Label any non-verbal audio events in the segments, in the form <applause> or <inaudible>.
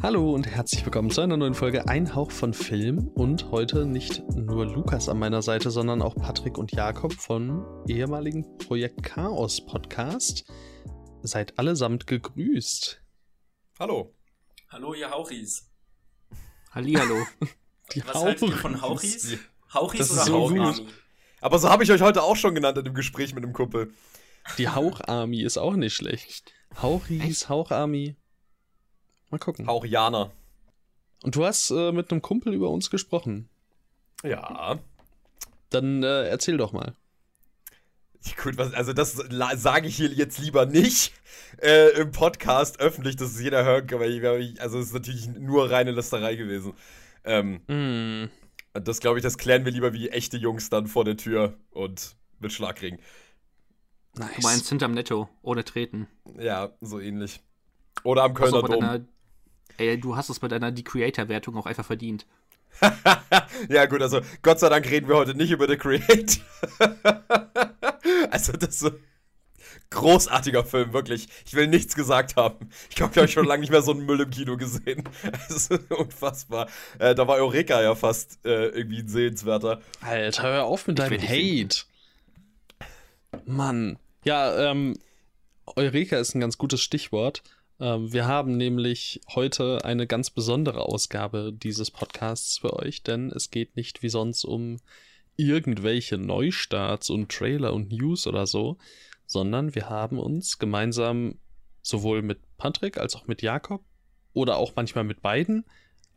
Hallo und herzlich willkommen zu einer neuen Folge Ein Hauch von Film und heute nicht nur Lukas an meiner Seite, sondern auch Patrick und Jakob vom ehemaligen Projekt Chaos Podcast. Seid allesamt gegrüßt. Hallo. Hallo, ihr Hauchis. Hallihallo. <laughs> Die Was haltet ihr von Hauchis? Hauchis das oder so Haucharmy? Aber so habe ich euch heute auch schon genannt in dem Gespräch mit dem Kumpel. Die Haucharmy ist auch nicht schlecht. Hauchis, Haucharmy. Mal gucken. Hauchianer. Und du hast äh, mit einem Kumpel über uns gesprochen. Ja. Dann äh, erzähl doch mal. Gut, was, also das sage ich hier jetzt lieber nicht äh, im Podcast öffentlich, dass es jeder hört, aber ich, also es ist natürlich nur reine Lästerei gewesen. Ähm, mm. Das glaube ich, das klären wir lieber wie echte Jungs dann vor der Tür und mit Schlagring. Nice. Du meinst hinterm Netto, ohne Treten. Ja, so ähnlich. Oder am Kölner Dom. Ey, du hast es bei deiner The Creator-Wertung auch einfach verdient. <laughs> ja, gut, also Gott sei Dank reden wir heute nicht über The Creator. <laughs> also, das ist so großartiger Film, wirklich. Ich will nichts gesagt haben. Ich habe, glaube ich, schon lange nicht mehr so einen Müll im Kino gesehen. <laughs> Das ist unfassbar. Äh, da war Eureka ja fast äh, irgendwie ein sehenswerter. Alter, hör auf mit deinem Hate. Mann. Ja, ähm, Eureka ist ein ganz gutes Stichwort. Ähm, wir haben nämlich heute eine ganz besondere Ausgabe dieses Podcasts für euch, denn es geht nicht wie sonst um irgendwelche Neustarts und Trailer und News oder so, sondern wir haben uns gemeinsam sowohl mit Patrick als auch mit Jakob oder auch manchmal mit beiden,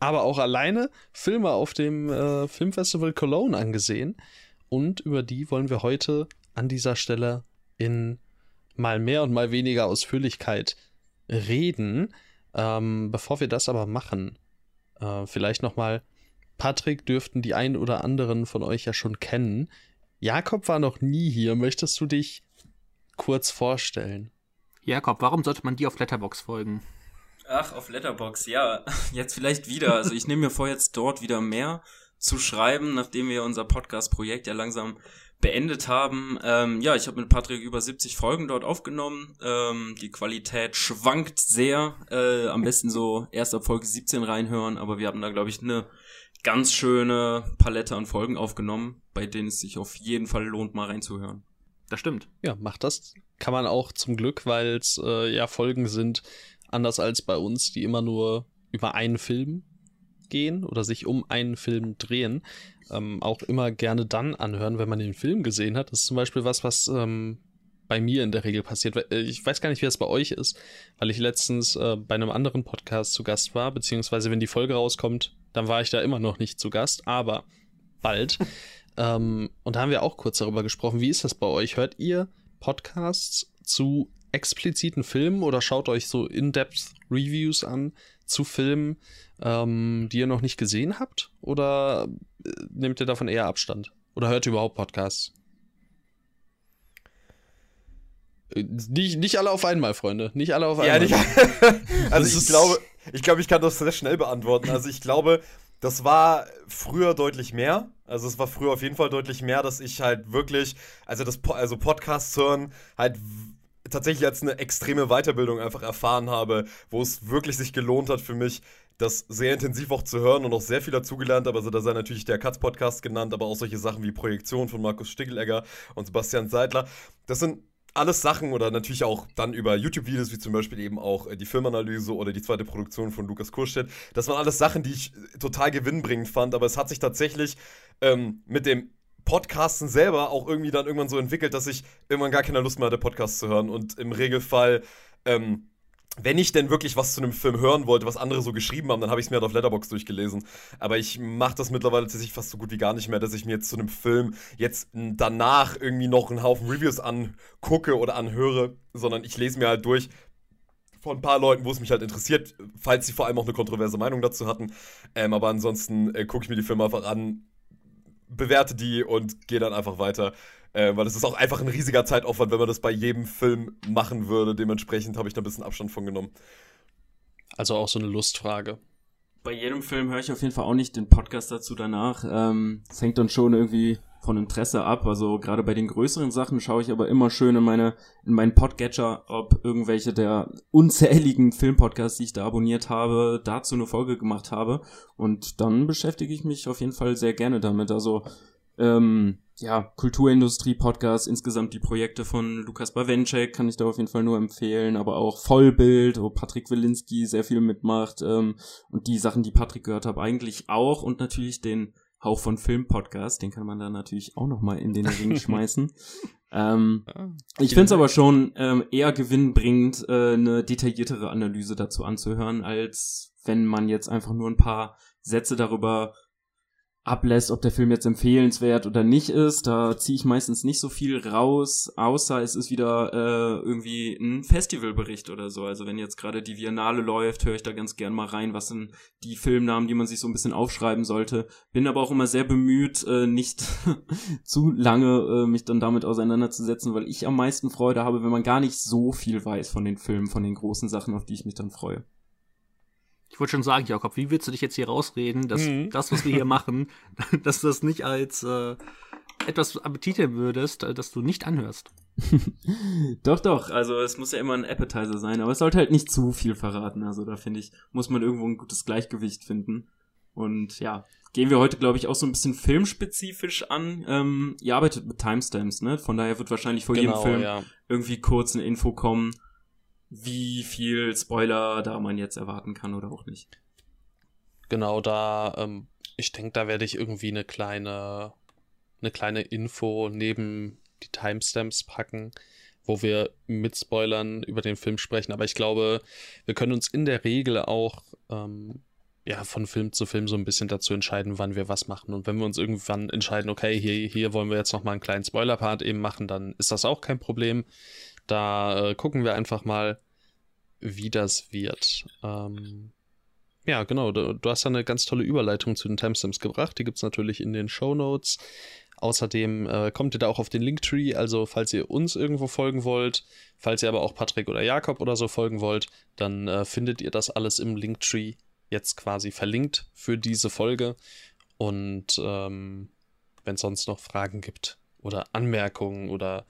aber auch alleine Filme auf dem äh, Filmfestival Cologne angesehen. Und über die wollen wir heute an dieser Stelle in mal mehr und mal weniger Ausführlichkeit reden. Ähm, bevor wir das aber machen, äh, vielleicht nochmal, Patrick dürften die ein oder anderen von euch ja schon kennen. Jakob war noch nie hier. Möchtest du dich kurz vorstellen? Jakob, warum sollte man dir auf Letterbox folgen? Ach, auf Letterbox, ja. <laughs> Jetzt vielleicht wieder. Also ich nehme mir vor, jetzt dort wieder mehr zu schreiben, nachdem wir unser Podcast-Projekt ja langsam beendet haben. Ähm, ja, ich habe mit Patrick über 70 Folgen dort aufgenommen. Ähm, die Qualität schwankt sehr. Äh, am besten so erst ab Folge 17 reinhören, aber wir haben da, glaube ich, eine ganz schöne Palette an Folgen aufgenommen, bei denen es sich auf jeden Fall lohnt, mal reinzuhören. Das stimmt. Ja, macht das. Kann man auch zum Glück, weil es äh, ja Folgen sind, anders als bei uns, die immer nur über einen Film gehen oder sich um einen Film drehen, ähm, auch immer gerne dann anhören, wenn man den Film gesehen hat. Das ist zum Beispiel was, was ähm, bei mir in der Regel passiert. Äh, ich weiß gar nicht, wie das bei euch ist, weil ich letztens äh, bei einem anderen Podcast zu Gast war, beziehungsweise wenn die Folge rauskommt, dann war ich da immer noch nicht zu Gast, aber bald. <laughs> ähm, und da haben wir auch kurz darüber gesprochen. Wie ist das bei euch? Hört ihr Podcasts zu expliziten Filmen oder schaut euch so In-Depth Reviews an zu Filmen, ähm, die ihr noch nicht gesehen habt? Oder äh, nehmt ihr davon eher Abstand? Oder hört ihr überhaupt Podcasts? Äh, nicht, nicht alle auf einmal, Freunde. Nicht alle auf einmal. Ja, nicht, <laughs> also ich glaube, ich glaube, ich kann das sehr schnell beantworten. Also ich glaube, das war früher deutlich mehr. Also es war früher auf jeden Fall deutlich mehr, dass ich halt wirklich, also das also Podcasts hören, halt tatsächlich als eine extreme Weiterbildung einfach erfahren habe, wo es wirklich sich gelohnt hat für mich, das sehr intensiv auch zu hören und auch sehr viel dazugelernt habe. Also da sei natürlich der Katz-Podcast genannt, aber auch solche Sachen wie Projektion von Markus Stiggelegger und Sebastian Seidler. Das sind alles Sachen oder natürlich auch dann über YouTube-Videos, wie zum Beispiel eben auch äh, die Filmanalyse oder die zweite Produktion von Lukas Kurstedt. Das waren alles Sachen, die ich total gewinnbringend fand, aber es hat sich tatsächlich ähm, mit dem Podcasten selber auch irgendwie dann irgendwann so entwickelt, dass ich irgendwann gar keine Lust mehr hatte, Podcasts zu hören und im Regelfall ähm, wenn ich denn wirklich was zu einem Film hören wollte, was andere so geschrieben haben, dann habe ich es mir halt auf Letterbox durchgelesen. Aber ich mache das mittlerweile tatsächlich fast so gut wie gar nicht mehr, dass ich mir jetzt zu einem Film jetzt danach irgendwie noch einen Haufen Reviews angucke oder anhöre, sondern ich lese mir halt durch von ein paar Leuten, wo es mich halt interessiert, falls sie vor allem auch eine kontroverse Meinung dazu hatten. Ähm, aber ansonsten äh, gucke ich mir die Filme einfach an, bewerte die und gehe dann einfach weiter. Äh, weil es ist auch einfach ein riesiger Zeitaufwand, wenn man das bei jedem Film machen würde. Dementsprechend habe ich da ein bisschen Abstand von genommen. Also auch so eine Lustfrage. Bei jedem Film höre ich auf jeden Fall auch nicht den Podcast dazu danach. Ähm, es hängt dann schon irgendwie von Interesse ab. Also gerade bei den größeren Sachen schaue ich aber immer schön in meine in meinen Podcatcher, ob irgendwelche der unzähligen Filmpodcasts, die ich da abonniert habe, dazu eine Folge gemacht habe. Und dann beschäftige ich mich auf jeden Fall sehr gerne damit. Also ähm, ja, Kulturindustrie-Podcast, insgesamt die Projekte von Lukas Bawenschek kann ich da auf jeden Fall nur empfehlen, aber auch Vollbild, wo Patrick Wilinski sehr viel mitmacht ähm, und die Sachen, die Patrick gehört hat, eigentlich auch und natürlich den Hauch von Film Podcast, den kann man da natürlich auch noch mal in den Ring <laughs> schmeißen. ähm, ah, ich finde es aber schon ähm, eher gewinnbringend, äh, eine detailliertere Analyse dazu anzuhören, als wenn man jetzt einfach nur ein paar Sätze darüber ablässt, ob der Film jetzt empfehlenswert oder nicht ist. Da ziehe ich meistens nicht so viel raus, außer es ist wieder äh, irgendwie ein Festivalbericht oder so. Also wenn jetzt gerade die Biennale läuft, höre ich da ganz gern mal rein, was sind die Filmnamen, die man sich so ein bisschen aufschreiben sollte. Bin aber auch immer sehr bemüht, äh, nicht <laughs> zu lange äh, mich dann damit auseinanderzusetzen, weil ich am meisten Freude habe, wenn man gar nicht so viel weiß von den Filmen, von den großen Sachen, auf die ich mich dann freue. Ich wollte schon sagen, Jakob, wie willst du dich jetzt hier rausreden, dass mhm. das, was wir hier <laughs> machen, <laughs> dass du das nicht als äh, etwas appetitieren würdest, äh, dass du nicht anhörst? <laughs> doch, doch. Also es muss ja immer ein Appetizer sein, aber es sollte halt nicht zu viel verraten. Also da finde ich, muss man irgendwo ein gutes Gleichgewicht finden. Und ja, gehen wir heute, glaube ich, auch so ein bisschen filmspezifisch an. Ähm, ihr arbeitet mit Timestamps, ne? Von daher wird wahrscheinlich vor genau, jedem Film ja. irgendwie kurz eine Info kommen wie viel Spoiler da man jetzt erwarten kann oder auch nicht. Genau, da, ähm, ich denke, da werde ich irgendwie eine kleine, eine kleine Info neben die Timestamps packen, wo wir mit Spoilern über den Film sprechen. Aber ich glaube, wir können uns in der Regel auch ähm, ja, von Film zu Film so ein bisschen dazu entscheiden, wann wir was machen. Und wenn wir uns irgendwann entscheiden, okay, hier, hier wollen wir jetzt nochmal einen kleinen Spoiler-Part eben machen, dann ist das auch kein Problem. Da äh, gucken wir einfach mal, wie das wird. Ähm, ja, genau. Du, du hast da eine ganz tolle Überleitung zu den Timestamps gebracht. Die gibt es natürlich in den Show Notes. Außerdem äh, kommt ihr da auch auf den Linktree. Also, falls ihr uns irgendwo folgen wollt, falls ihr aber auch Patrick oder Jakob oder so folgen wollt, dann äh, findet ihr das alles im Linktree jetzt quasi verlinkt für diese Folge. Und ähm, wenn es sonst noch Fragen gibt oder Anmerkungen oder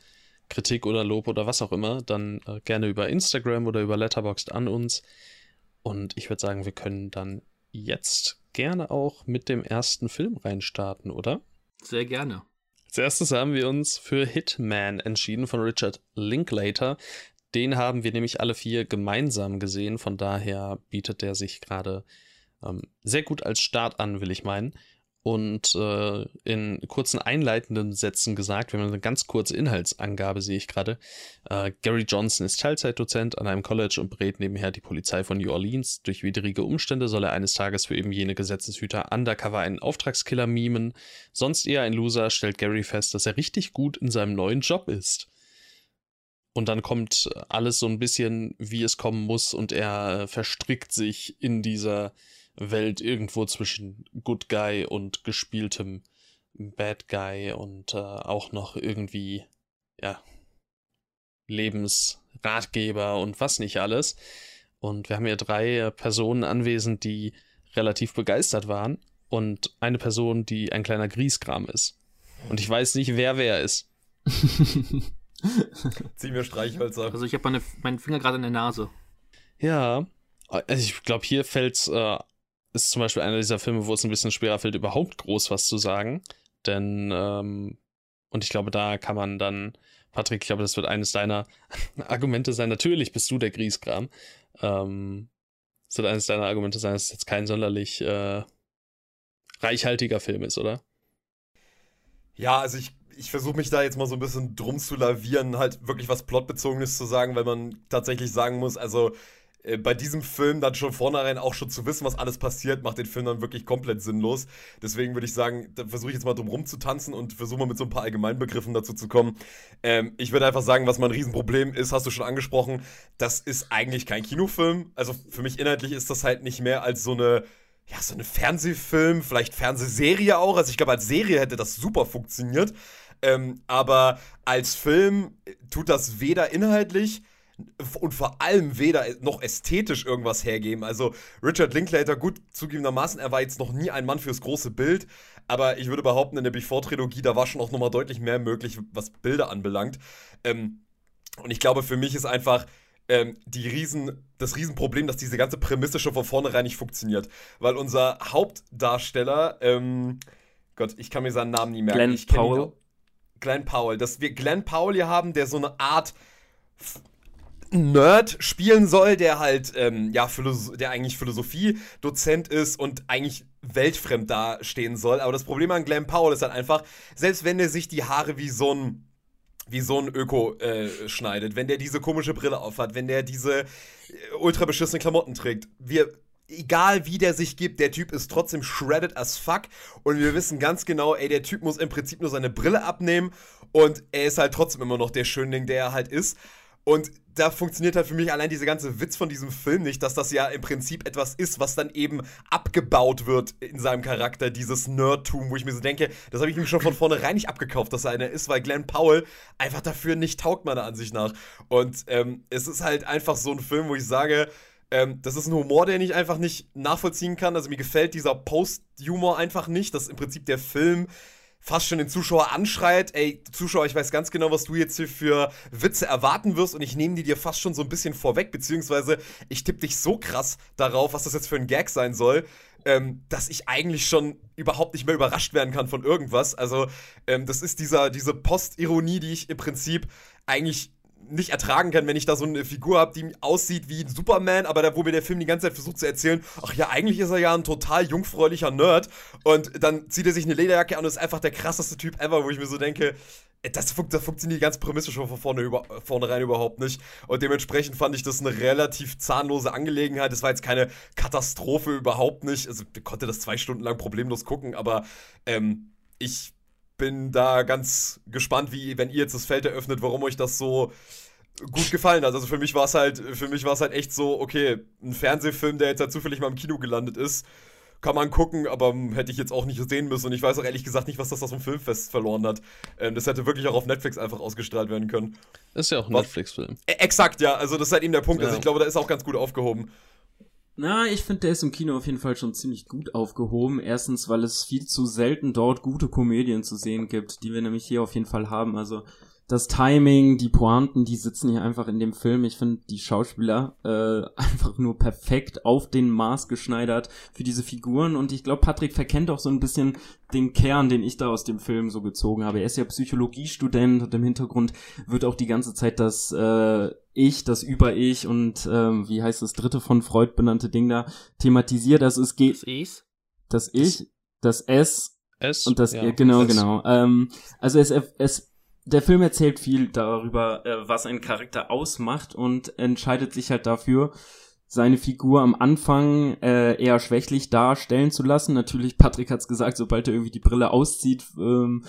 Kritik oder Lob oder was auch immer, dann äh, gerne über Instagram oder über Letterboxd an uns. Und ich würde sagen, wir können dann jetzt gerne auch mit dem ersten Film reinstarten, oder? Sehr gerne. Als erstes haben wir uns für Hitman entschieden von Richard Linklater. Den haben wir nämlich alle vier gemeinsam gesehen, von daher bietet der sich gerade ähm, sehr gut als Start an, will ich meinen und äh, in kurzen einleitenden Sätzen gesagt, wir haben eine ganz kurze Inhaltsangabe, sehe ich gerade. Äh, Gary Johnson ist Teilzeitdozent an einem College und berät nebenher die Polizei von New Orleans. Durch widrige Umstände soll er eines Tages für eben jene Gesetzeshüter undercover einen Auftragskiller mimen. Sonst eher ein Loser, stellt Gary fest, dass er richtig gut in seinem neuen Job ist. Und dann kommt alles so ein bisschen, wie es kommen muss, und er verstrickt sich in dieser Welt irgendwo zwischen Good Guy und gespieltem Bad Guy und äh, auch noch irgendwie, ja, Lebensratgeber und was nicht alles. Und wir haben hier drei äh, Personen anwesend, die relativ begeistert waren und eine Person, die ein kleiner Griesgram ist. Und ich weiß nicht, wer wer ist. <laughs> Zieh mir Streichhölzer. Also ich habe meine, meinen Finger gerade in der Nase. Ja, also ich glaube, hier fällt es äh, ist zum Beispiel einer dieser Filme, wo es ein bisschen schwerer fällt, überhaupt groß was zu sagen. Denn, ähm, und ich glaube, da kann man dann, Patrick, ich glaube, das wird eines deiner <laughs> Argumente sein. Natürlich bist du der Griesgram. Ähm, das wird eines deiner Argumente sein, dass es jetzt kein sonderlich äh, reichhaltiger Film ist, oder? Ja, also ich, ich versuche mich da jetzt mal so ein bisschen drum zu lavieren, halt wirklich was Plotbezogenes zu sagen, weil man tatsächlich sagen muss, also äh, bei diesem Film dann schon vornherein auch schon zu wissen, was alles passiert, macht den Film dann wirklich komplett sinnlos. Deswegen würde ich sagen, da versuche ich jetzt mal drum rumzutanzen und versuche mal mit so ein paar Allgemeinbegriffen dazu zu kommen. Ähm, ich würde einfach sagen, was mein Riesenproblem ist, hast du schon angesprochen, das ist eigentlich kein Kinofilm. Also für mich inhaltlich ist das halt nicht mehr als so eine ja, so eine Fernsehfilm, vielleicht Fernsehserie auch. Also ich glaube, als Serie hätte das super funktioniert. Ähm, aber als Film tut das weder inhaltlich und vor allem weder noch ästhetisch irgendwas hergeben. Also Richard Linklater, gut, zugegebenermaßen, er war jetzt noch nie ein Mann fürs große Bild, aber ich würde behaupten, in der Before-Trilogie, da war schon auch nochmal deutlich mehr möglich, was Bilder anbelangt. Ähm, und ich glaube, für mich ist einfach ähm, die Riesen, das Riesenproblem, dass diese ganze Prämisse schon von vornherein nicht funktioniert. Weil unser Hauptdarsteller, ähm, Gott, ich kann mir seinen Namen nie merken. Glenn ich Powell. Glenn Powell. Dass wir Glenn Powell hier haben, der so eine Art Nerd spielen soll, der halt, ähm, ja, Philosoph der eigentlich Philosophie-Dozent ist und eigentlich weltfremd dastehen soll. Aber das Problem an Glenn Powell ist halt einfach, selbst wenn er sich die Haare wie so ein wie so ein Öko äh, schneidet, wenn der diese komische Brille aufhat, wenn der diese äh, ultra beschissenen Klamotten trägt. Wir, egal wie der sich gibt, der Typ ist trotzdem shredded as fuck und wir wissen ganz genau, ey, der Typ muss im Prinzip nur seine Brille abnehmen und er ist halt trotzdem immer noch der Schönling, der er halt ist. Und da funktioniert halt für mich allein diese ganze Witz von diesem Film nicht, dass das ja im Prinzip etwas ist, was dann eben abgebaut wird in seinem Charakter, dieses Nerdtum, wo ich mir so denke, das habe ich mir schon von vornherein nicht abgekauft, dass er einer ist, weil Glenn Powell einfach dafür nicht taugt, meiner Ansicht nach. Und ähm, es ist halt einfach so ein Film, wo ich sage, ähm, das ist ein Humor, den ich einfach nicht nachvollziehen kann. Also mir gefällt dieser Post-Humor einfach nicht, dass im Prinzip der Film fast schon den Zuschauer anschreit, ey, Zuschauer, ich weiß ganz genau, was du jetzt hier für Witze erwarten wirst und ich nehme die dir fast schon so ein bisschen vorweg, beziehungsweise ich tippe dich so krass darauf, was das jetzt für ein Gag sein soll, ähm, dass ich eigentlich schon überhaupt nicht mehr überrascht werden kann von irgendwas. Also, ähm, das ist dieser, diese Postironie, die ich im Prinzip eigentlich nicht ertragen kann, wenn ich da so eine Figur habe, die aussieht wie ein Superman, aber da, wo mir der Film die ganze Zeit versucht zu erzählen, ach ja, eigentlich ist er ja ein total jungfräulicher Nerd und dann zieht er sich eine Lederjacke an und ist einfach der krasseste Typ ever, wo ich mir so denke, äh, das, fun das funktioniert die ganze Prämisse schon von vorne über, vornherein überhaupt nicht. Und dementsprechend fand ich das eine relativ zahnlose Angelegenheit. Es war jetzt keine Katastrophe überhaupt nicht. Also, ich konnte das zwei Stunden lang problemlos gucken, aber ähm, ich bin da ganz gespannt, wie, wenn ihr jetzt das Feld eröffnet, warum euch das so gut gefallen hat. Also für mich war es halt, für mich war es halt echt so, okay, ein Fernsehfilm, der jetzt halt zufällig mal im Kino gelandet ist, kann man gucken, aber hätte ich jetzt auch nicht sehen müssen. Und ich weiß auch ehrlich gesagt nicht, was das aus dem Filmfest verloren hat. Ähm, das hätte wirklich auch auf Netflix einfach ausgestrahlt werden können. Ist ja auch ein Netflix-Film. E exakt, ja. Also das ist halt eben der Punkt. Ja. Also ich glaube, da ist auch ganz gut aufgehoben. Na, ich finde, der ist im Kino auf jeden Fall schon ziemlich gut aufgehoben. Erstens, weil es viel zu selten dort gute Komödien zu sehen gibt, die wir nämlich hier auf jeden Fall haben. Also das Timing, die Pointen, die sitzen hier einfach in dem Film. Ich finde die Schauspieler äh, <laughs> einfach nur perfekt auf den Maß geschneidert für diese Figuren. Und ich glaube, Patrick verkennt auch so ein bisschen den Kern, den ich da aus dem Film so gezogen habe. Er ist ja Psychologiestudent und im Hintergrund wird auch die ganze Zeit das äh, Ich, das Über-Ich und ähm, wie heißt das dritte von Freud benannte Ding da thematisiert. Also es geht. Das Ich? Das Ich, das S, S und das ja, genau, S. genau. Ähm, also es, es der Film erzählt viel darüber, äh, was ein Charakter ausmacht und entscheidet sich halt dafür, seine Figur am Anfang äh, eher schwächlich darstellen zu lassen. Natürlich, Patrick hat's gesagt, sobald er irgendwie die Brille auszieht, ähm,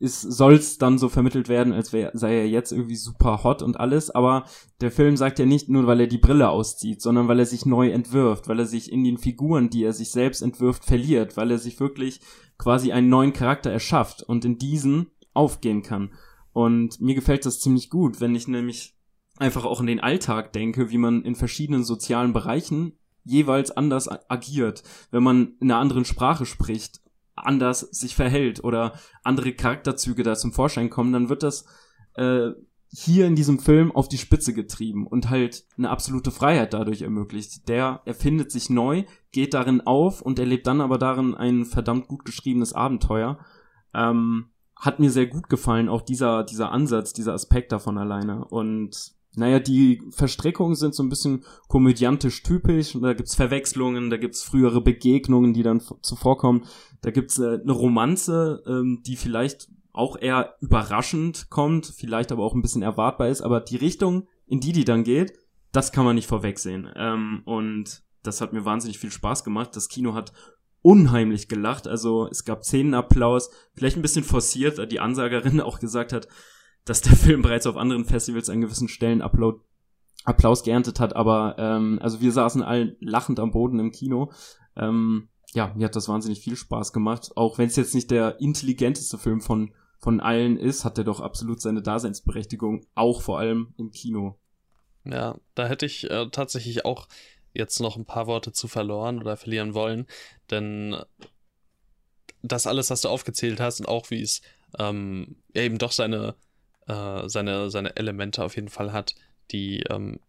ist, soll's dann so vermittelt werden, als wär, sei er jetzt irgendwie super hot und alles, aber der Film sagt ja nicht nur, weil er die Brille auszieht, sondern weil er sich neu entwirft, weil er sich in den Figuren, die er sich selbst entwirft, verliert, weil er sich wirklich quasi einen neuen Charakter erschafft und in diesen aufgehen kann. Und mir gefällt das ziemlich gut, wenn ich nämlich einfach auch in den Alltag denke, wie man in verschiedenen sozialen Bereichen jeweils anders agiert, wenn man in einer anderen Sprache spricht, anders sich verhält oder andere Charakterzüge da zum Vorschein kommen, dann wird das äh, hier in diesem Film auf die Spitze getrieben und halt eine absolute Freiheit dadurch ermöglicht. Der erfindet sich neu, geht darin auf und erlebt dann aber darin ein verdammt gut geschriebenes Abenteuer. Ähm, hat mir sehr gut gefallen, auch dieser, dieser Ansatz, dieser Aspekt davon alleine. Und naja, die Verstrickungen sind so ein bisschen komödiantisch typisch. Da gibt's Verwechslungen, da gibt's frühere Begegnungen, die dann zuvorkommen. Da gibt's äh, eine Romanze, ähm, die vielleicht auch eher überraschend kommt, vielleicht aber auch ein bisschen erwartbar ist. Aber die Richtung, in die die dann geht, das kann man nicht vorwegsehen. Ähm, und das hat mir wahnsinnig viel Spaß gemacht. Das Kino hat unheimlich gelacht. Also es gab Szenenapplaus, vielleicht ein bisschen forciert, da die Ansagerin <laughs> auch gesagt hat, dass der Film bereits auf anderen Festivals an gewissen Stellen Upload, Applaus geerntet hat. Aber ähm, also wir saßen allen lachend am Boden im Kino. Ähm, ja, mir hat das wahnsinnig viel Spaß gemacht. Auch wenn es jetzt nicht der intelligenteste Film von von allen ist, hat er doch absolut seine Daseinsberechtigung, auch vor allem im Kino. Ja, da hätte ich äh, tatsächlich auch jetzt noch ein paar Worte zu verloren oder verlieren wollen, denn das alles, was du aufgezählt hast und auch wie es ähm, eben doch seine, äh, seine, seine Elemente auf jeden Fall hat, die ähm,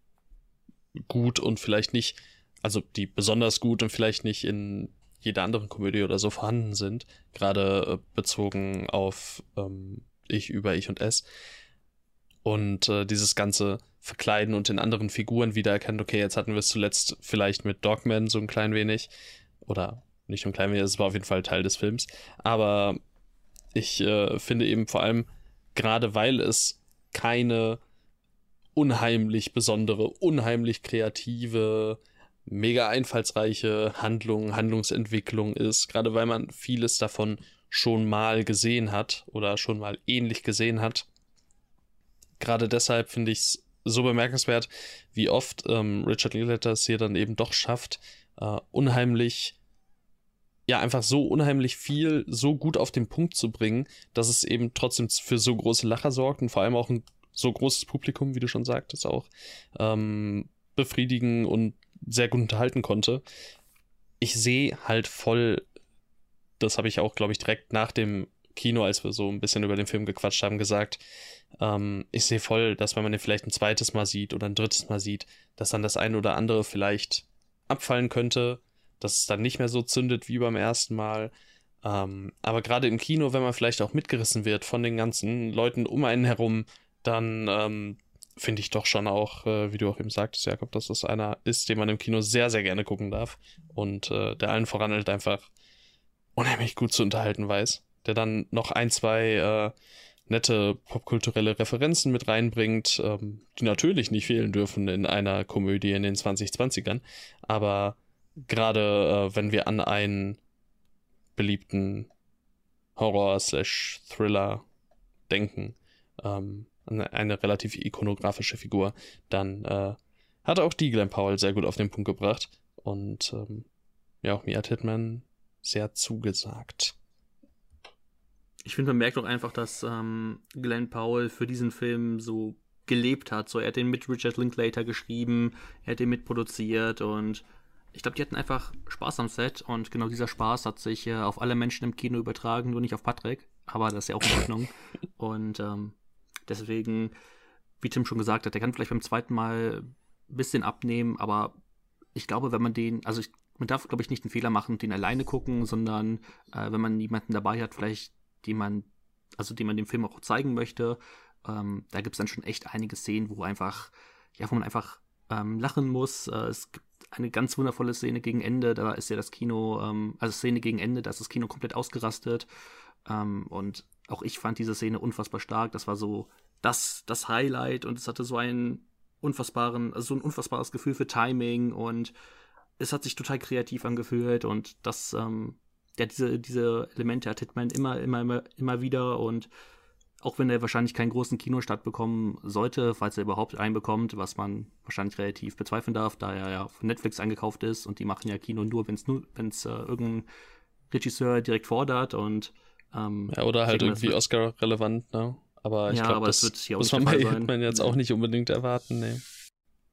gut und vielleicht nicht, also die besonders gut und vielleicht nicht in jeder anderen Komödie oder so vorhanden sind, gerade äh, bezogen auf ähm, Ich über Ich und Es. Und äh, dieses ganze Verkleiden und in anderen Figuren wiedererkennen, okay, jetzt hatten wir es zuletzt vielleicht mit Dogman so ein klein wenig. Oder nicht nur ein klein wenig, es war auf jeden Fall Teil des Films. Aber ich äh, finde eben vor allem, gerade weil es keine unheimlich besondere, unheimlich kreative, mega einfallsreiche Handlung, Handlungsentwicklung ist, gerade weil man vieles davon schon mal gesehen hat oder schon mal ähnlich gesehen hat. Gerade deshalb finde ich es so bemerkenswert, wie oft ähm, Richard Linklater es hier dann eben doch schafft, äh, unheimlich, ja, einfach so unheimlich viel so gut auf den Punkt zu bringen, dass es eben trotzdem für so große Lacher sorgt und vor allem auch ein so großes Publikum, wie du schon sagtest, auch ähm, befriedigen und sehr gut unterhalten konnte. Ich sehe halt voll, das habe ich auch, glaube ich, direkt nach dem Kino, als wir so ein bisschen über den Film gequatscht haben, gesagt, ähm, ich sehe voll, dass wenn man den vielleicht ein zweites Mal sieht oder ein drittes Mal sieht, dass dann das eine oder andere vielleicht abfallen könnte, dass es dann nicht mehr so zündet wie beim ersten Mal. Ähm, aber gerade im Kino, wenn man vielleicht auch mitgerissen wird von den ganzen Leuten um einen herum, dann ähm, finde ich doch schon auch, äh, wie du auch eben sagtest, Jakob, dass das einer ist, den man im Kino sehr, sehr gerne gucken darf und äh, der allen voran halt einfach unheimlich gut zu unterhalten weiß, der dann noch ein, zwei äh, nette popkulturelle Referenzen mit reinbringt, ähm, die natürlich nicht fehlen dürfen in einer Komödie in den 2020ern, aber gerade äh, wenn wir an einen beliebten Horror-Thriller denken, ähm, eine, relativ ikonografische Figur, dann äh, hat auch die Glenn Powell sehr gut auf den Punkt gebracht. Und ähm, ja, auch mir hat Hitman sehr zugesagt. Ich finde, man merkt auch einfach, dass ähm, Glenn Powell für diesen Film so gelebt hat. So, er hat den mit Richard Linklater geschrieben, er hat den mitproduziert und ich glaube, die hatten einfach Spaß am Set und genau dieser Spaß hat sich äh, auf alle Menschen im Kino übertragen, nur nicht auf Patrick. Aber das ist ja auch in Ordnung. <laughs> und ähm, Deswegen, wie Tim schon gesagt hat, der kann vielleicht beim zweiten Mal ein bisschen abnehmen, aber ich glaube, wenn man den, also ich, man darf, glaube ich, nicht einen Fehler machen und den alleine gucken, sondern äh, wenn man jemanden dabei hat, vielleicht, die man, also den man dem Film auch zeigen möchte, ähm, da gibt es dann schon echt einige Szenen, wo einfach, ja, wo man einfach ähm, lachen muss. Äh, es gibt eine ganz wundervolle Szene gegen Ende, da ist ja das Kino, ähm, also Szene gegen Ende, da ist das Kino komplett ausgerastet. Ähm, und auch ich fand diese Szene unfassbar stark. Das war so das, das Highlight und es hatte so einen unfassbaren, also so ein unfassbares Gefühl für Timing und es hat sich total kreativ angefühlt und das, ähm, ja, diese, diese Elemente hat Hitman immer, immer, immer, immer wieder und auch wenn er wahrscheinlich keinen großen Kinostart bekommen sollte, falls er überhaupt einen bekommt, was man wahrscheinlich relativ bezweifeln darf, da er ja von Netflix eingekauft ist und die machen ja Kino nur, wenn es nur, wenn es äh, irgendein Regisseur direkt fordert und ähm, ja, oder halt irgendwie Oscar-relevant, ne? Aber ich ja, glaube, das, das muss man bei Hitman jetzt auch nicht unbedingt erwarten, ne.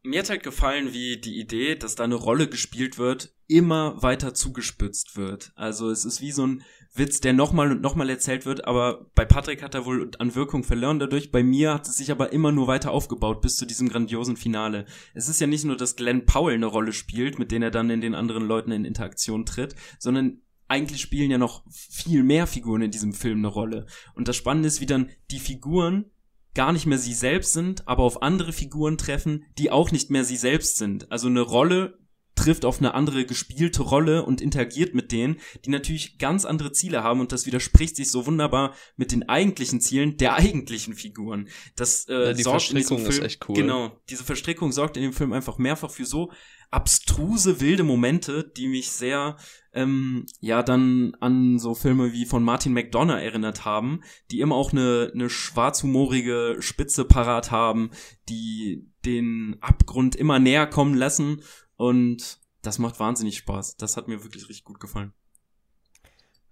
Mir hat halt gefallen, wie die Idee, dass da eine Rolle gespielt wird, immer weiter zugespitzt wird. Also es ist wie so ein Witz, der nochmal und nochmal erzählt wird, aber bei Patrick hat er wohl an Wirkung verloren dadurch. Bei mir hat es sich aber immer nur weiter aufgebaut bis zu diesem grandiosen Finale. Es ist ja nicht nur, dass Glenn Powell eine Rolle spielt, mit denen er dann in den anderen Leuten in Interaktion tritt, sondern eigentlich spielen ja noch viel mehr Figuren in diesem Film eine Rolle. Und das Spannende ist, wie dann die Figuren gar nicht mehr sie selbst sind, aber auf andere Figuren treffen, die auch nicht mehr sie selbst sind. Also eine Rolle trifft auf eine andere gespielte Rolle und interagiert mit denen, die natürlich ganz andere Ziele haben und das widerspricht sich so wunderbar mit den eigentlichen Zielen der eigentlichen Figuren. Das äh, ja, die sorgt Verstrickung in diesem Film, ist echt cool. Genau, diese Verstrickung sorgt in dem Film einfach mehrfach für so abstruse wilde Momente, die mich sehr ähm, ja dann an so Filme wie von Martin McDonough erinnert haben, die immer auch eine, eine schwarzhumorige Spitze parat haben, die den Abgrund immer näher kommen lassen und das macht wahnsinnig Spaß. Das hat mir wirklich richtig gut gefallen.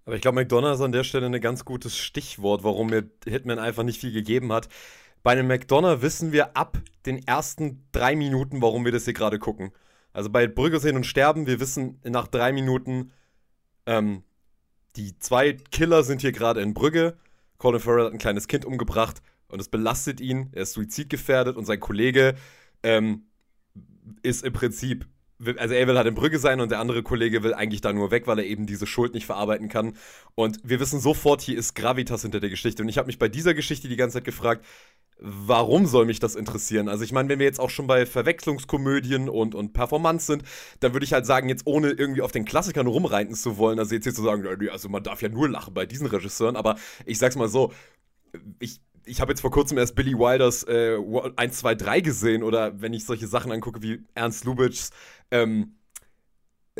Aber ich glaube, McDonough ist an der Stelle ein ganz gutes Stichwort, warum mir Hitman einfach nicht viel gegeben hat. bei einem McDonough wissen wir ab den ersten drei Minuten, warum wir das hier gerade gucken. Also bei Brügge sehen und sterben, wir wissen nach drei Minuten, ähm, die zwei Killer sind hier gerade in Brügge. Colin Farrell hat ein kleines Kind umgebracht und es belastet ihn. Er ist suizidgefährdet und sein Kollege ähm, ist im Prinzip, also er will halt in Brügge sein und der andere Kollege will eigentlich da nur weg, weil er eben diese Schuld nicht verarbeiten kann. Und wir wissen sofort, hier ist Gravitas hinter der Geschichte. Und ich habe mich bei dieser Geschichte die ganze Zeit gefragt, warum soll mich das interessieren? Also ich meine, wenn wir jetzt auch schon bei Verwechslungskomödien und, und Performance sind, dann würde ich halt sagen, jetzt ohne irgendwie auf den Klassikern rumreiten zu wollen, also jetzt hier zu sagen, also man darf ja nur lachen bei diesen Regisseuren, aber ich sag's mal so, ich, ich habe jetzt vor kurzem erst Billy Wilders äh, 1, 2, 3 gesehen oder wenn ich solche Sachen angucke wie Ernst Lubitschs ähm,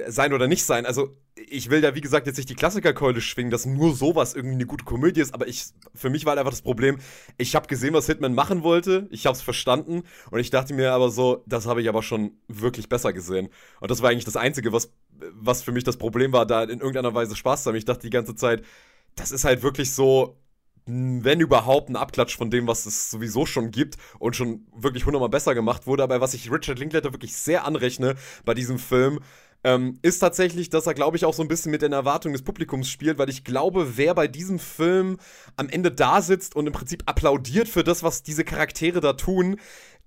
Sein oder nicht sein, also ich will ja, wie gesagt, jetzt nicht die Klassikerkeule schwingen, dass nur sowas irgendwie eine gute Komödie ist, aber ich, für mich war halt einfach das Problem, ich habe gesehen, was Hitman machen wollte, ich habe es verstanden und ich dachte mir aber so, das habe ich aber schon wirklich besser gesehen. Und das war eigentlich das Einzige, was, was für mich das Problem war, da in irgendeiner Weise Spaß zu haben. Ich dachte die ganze Zeit, das ist halt wirklich so, wenn überhaupt, ein Abklatsch von dem, was es sowieso schon gibt und schon wirklich hundertmal besser gemacht wurde. Aber was ich Richard Linklater wirklich sehr anrechne bei diesem Film, ähm, ist tatsächlich, dass er, glaube ich, auch so ein bisschen mit den Erwartungen des Publikums spielt, weil ich glaube, wer bei diesem Film am Ende da sitzt und im Prinzip applaudiert für das, was diese Charaktere da tun,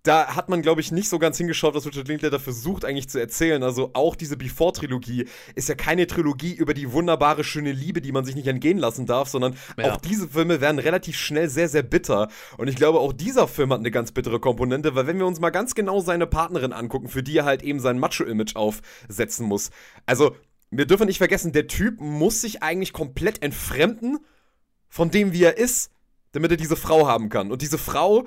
da hat man, glaube ich, nicht so ganz hingeschaut, was Richard Linklater versucht eigentlich zu erzählen. Also auch diese Before-Trilogie ist ja keine Trilogie über die wunderbare, schöne Liebe, die man sich nicht entgehen lassen darf, sondern ja. auch diese Filme werden relativ schnell sehr, sehr bitter. Und ich glaube, auch dieser Film hat eine ganz bittere Komponente, weil wenn wir uns mal ganz genau seine Partnerin angucken, für die er halt eben sein Macho-Image aufsetzen muss. Also, wir dürfen nicht vergessen, der Typ muss sich eigentlich komplett entfremden von dem, wie er ist, damit er diese Frau haben kann. Und diese Frau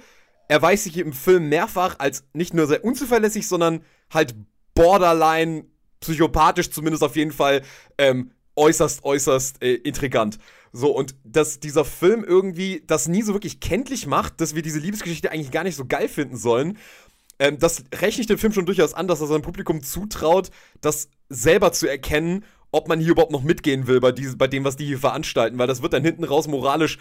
erweist sich im Film mehrfach als nicht nur sehr unzuverlässig, sondern halt borderline psychopathisch, zumindest auf jeden Fall ähm, äußerst, äußerst äh, intrigant. So, und dass dieser Film irgendwie das nie so wirklich kenntlich macht, dass wir diese Liebesgeschichte eigentlich gar nicht so geil finden sollen, ähm, das rechne ich dem Film schon durchaus an, dass er seinem Publikum zutraut, das selber zu erkennen, ob man hier überhaupt noch mitgehen will bei, diese, bei dem, was die hier veranstalten, weil das wird dann hinten raus moralisch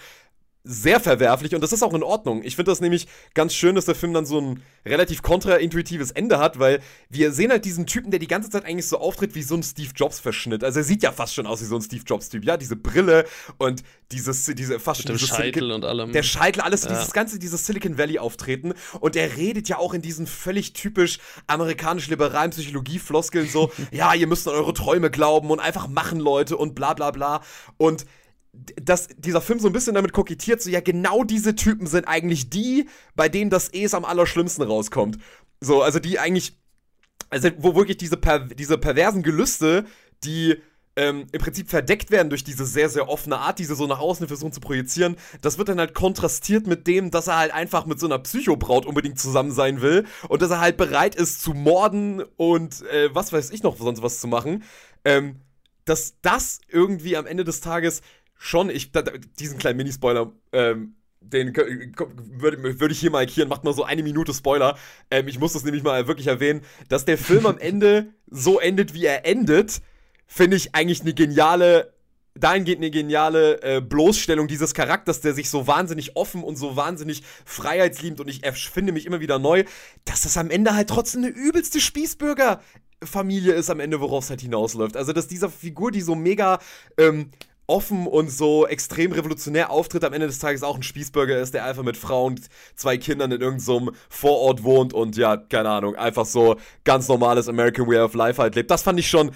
sehr verwerflich und das ist auch in Ordnung. Ich finde das nämlich ganz schön, dass der Film dann so ein relativ kontraintuitives Ende hat, weil wir sehen halt diesen Typen, der die ganze Zeit eigentlich so auftritt wie so ein Steve Jobs-Verschnitt. Also er sieht ja fast schon aus wie so ein Steve Jobs-Typ, ja, diese Brille und dieses, diese fast schon dieses Scheitel Silicon, und allem. Der Scheitel, alles, ja. dieses ganze, dieses Silicon Valley-Auftreten und er redet ja auch in diesen völlig typisch amerikanisch-liberalen Psychologie-Floskeln so, <laughs> ja, ihr müsst an eure Träume glauben und einfach machen, Leute und bla bla bla und dass dieser Film so ein bisschen damit kokettiert, so ja, genau diese Typen sind eigentlich die, bei denen das Es am allerschlimmsten rauskommt. So, also die eigentlich, also wo wirklich diese, per, diese perversen Gelüste, die ähm, im Prinzip verdeckt werden durch diese sehr, sehr offene Art, diese so nach außen versuchen zu projizieren, das wird dann halt kontrastiert mit dem, dass er halt einfach mit so einer Psychobraut unbedingt zusammen sein will und dass er halt bereit ist zu morden und äh, was weiß ich noch sonst was zu machen. Ähm, dass das irgendwie am Ende des Tages schon, ich, da, diesen kleinen Minispoiler, ähm, den würde würd ich hier markieren, macht mal so eine Minute Spoiler. Ähm, ich muss das nämlich mal wirklich erwähnen, dass der Film am Ende so endet, wie er endet, finde ich eigentlich eine geniale, dahingehend eine geniale äh, Bloßstellung dieses Charakters, der sich so wahnsinnig offen und so wahnsinnig freiheitsliebend und ich erfinde mich immer wieder neu, dass das am Ende halt trotzdem eine übelste Spießbürger Familie ist am Ende, worauf es halt hinausläuft. Also, dass dieser Figur, die so mega ähm, offen und so extrem revolutionär auftritt, am Ende des Tages auch ein Spießbürger ist, der einfach mit Frauen, zwei Kindern in irgendeinem so Vorort wohnt und ja, keine Ahnung, einfach so ganz normales American Way of Life halt lebt. Das fand ich schon,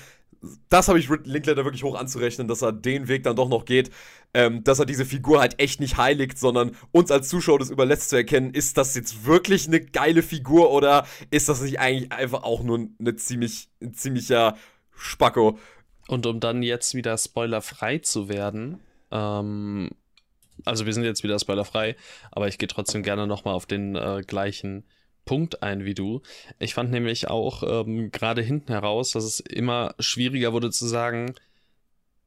das habe ich Linklater wirklich hoch anzurechnen, dass er den Weg dann doch noch geht, ähm, dass er diese Figur halt echt nicht heiligt, sondern uns als Zuschauer das überlässt zu erkennen, ist das jetzt wirklich eine geile Figur oder ist das nicht eigentlich einfach auch nur eine ziemlich, ein ziemlicher Spacko? Und um dann jetzt wieder spoilerfrei zu werden, ähm, also wir sind jetzt wieder spoilerfrei, aber ich gehe trotzdem gerne nochmal auf den äh, gleichen Punkt ein wie du. Ich fand nämlich auch ähm, gerade hinten heraus, dass es immer schwieriger wurde zu sagen,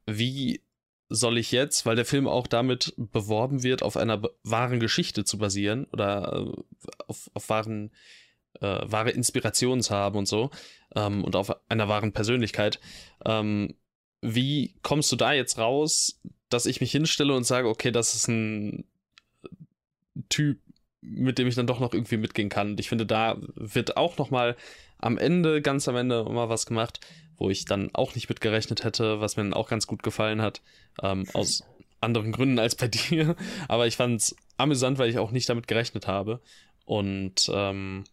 wie soll ich jetzt, weil der Film auch damit beworben wird, auf einer wahren Geschichte zu basieren oder äh, auf, auf wahren äh, wahre Inspiration zu haben und so ähm, und auf einer wahren Persönlichkeit. Ähm, wie kommst du da jetzt raus, dass ich mich hinstelle und sage, okay, das ist ein Typ mit dem ich dann doch noch irgendwie mitgehen kann. Und ich finde, da wird auch noch mal am Ende, ganz am Ende, mal was gemacht, wo ich dann auch nicht mitgerechnet hätte, was mir dann auch ganz gut gefallen hat. Ähm, aus anderen Gründen als bei <laughs> dir. Aber ich fand es amüsant, weil ich auch nicht damit gerechnet habe. Und ähm,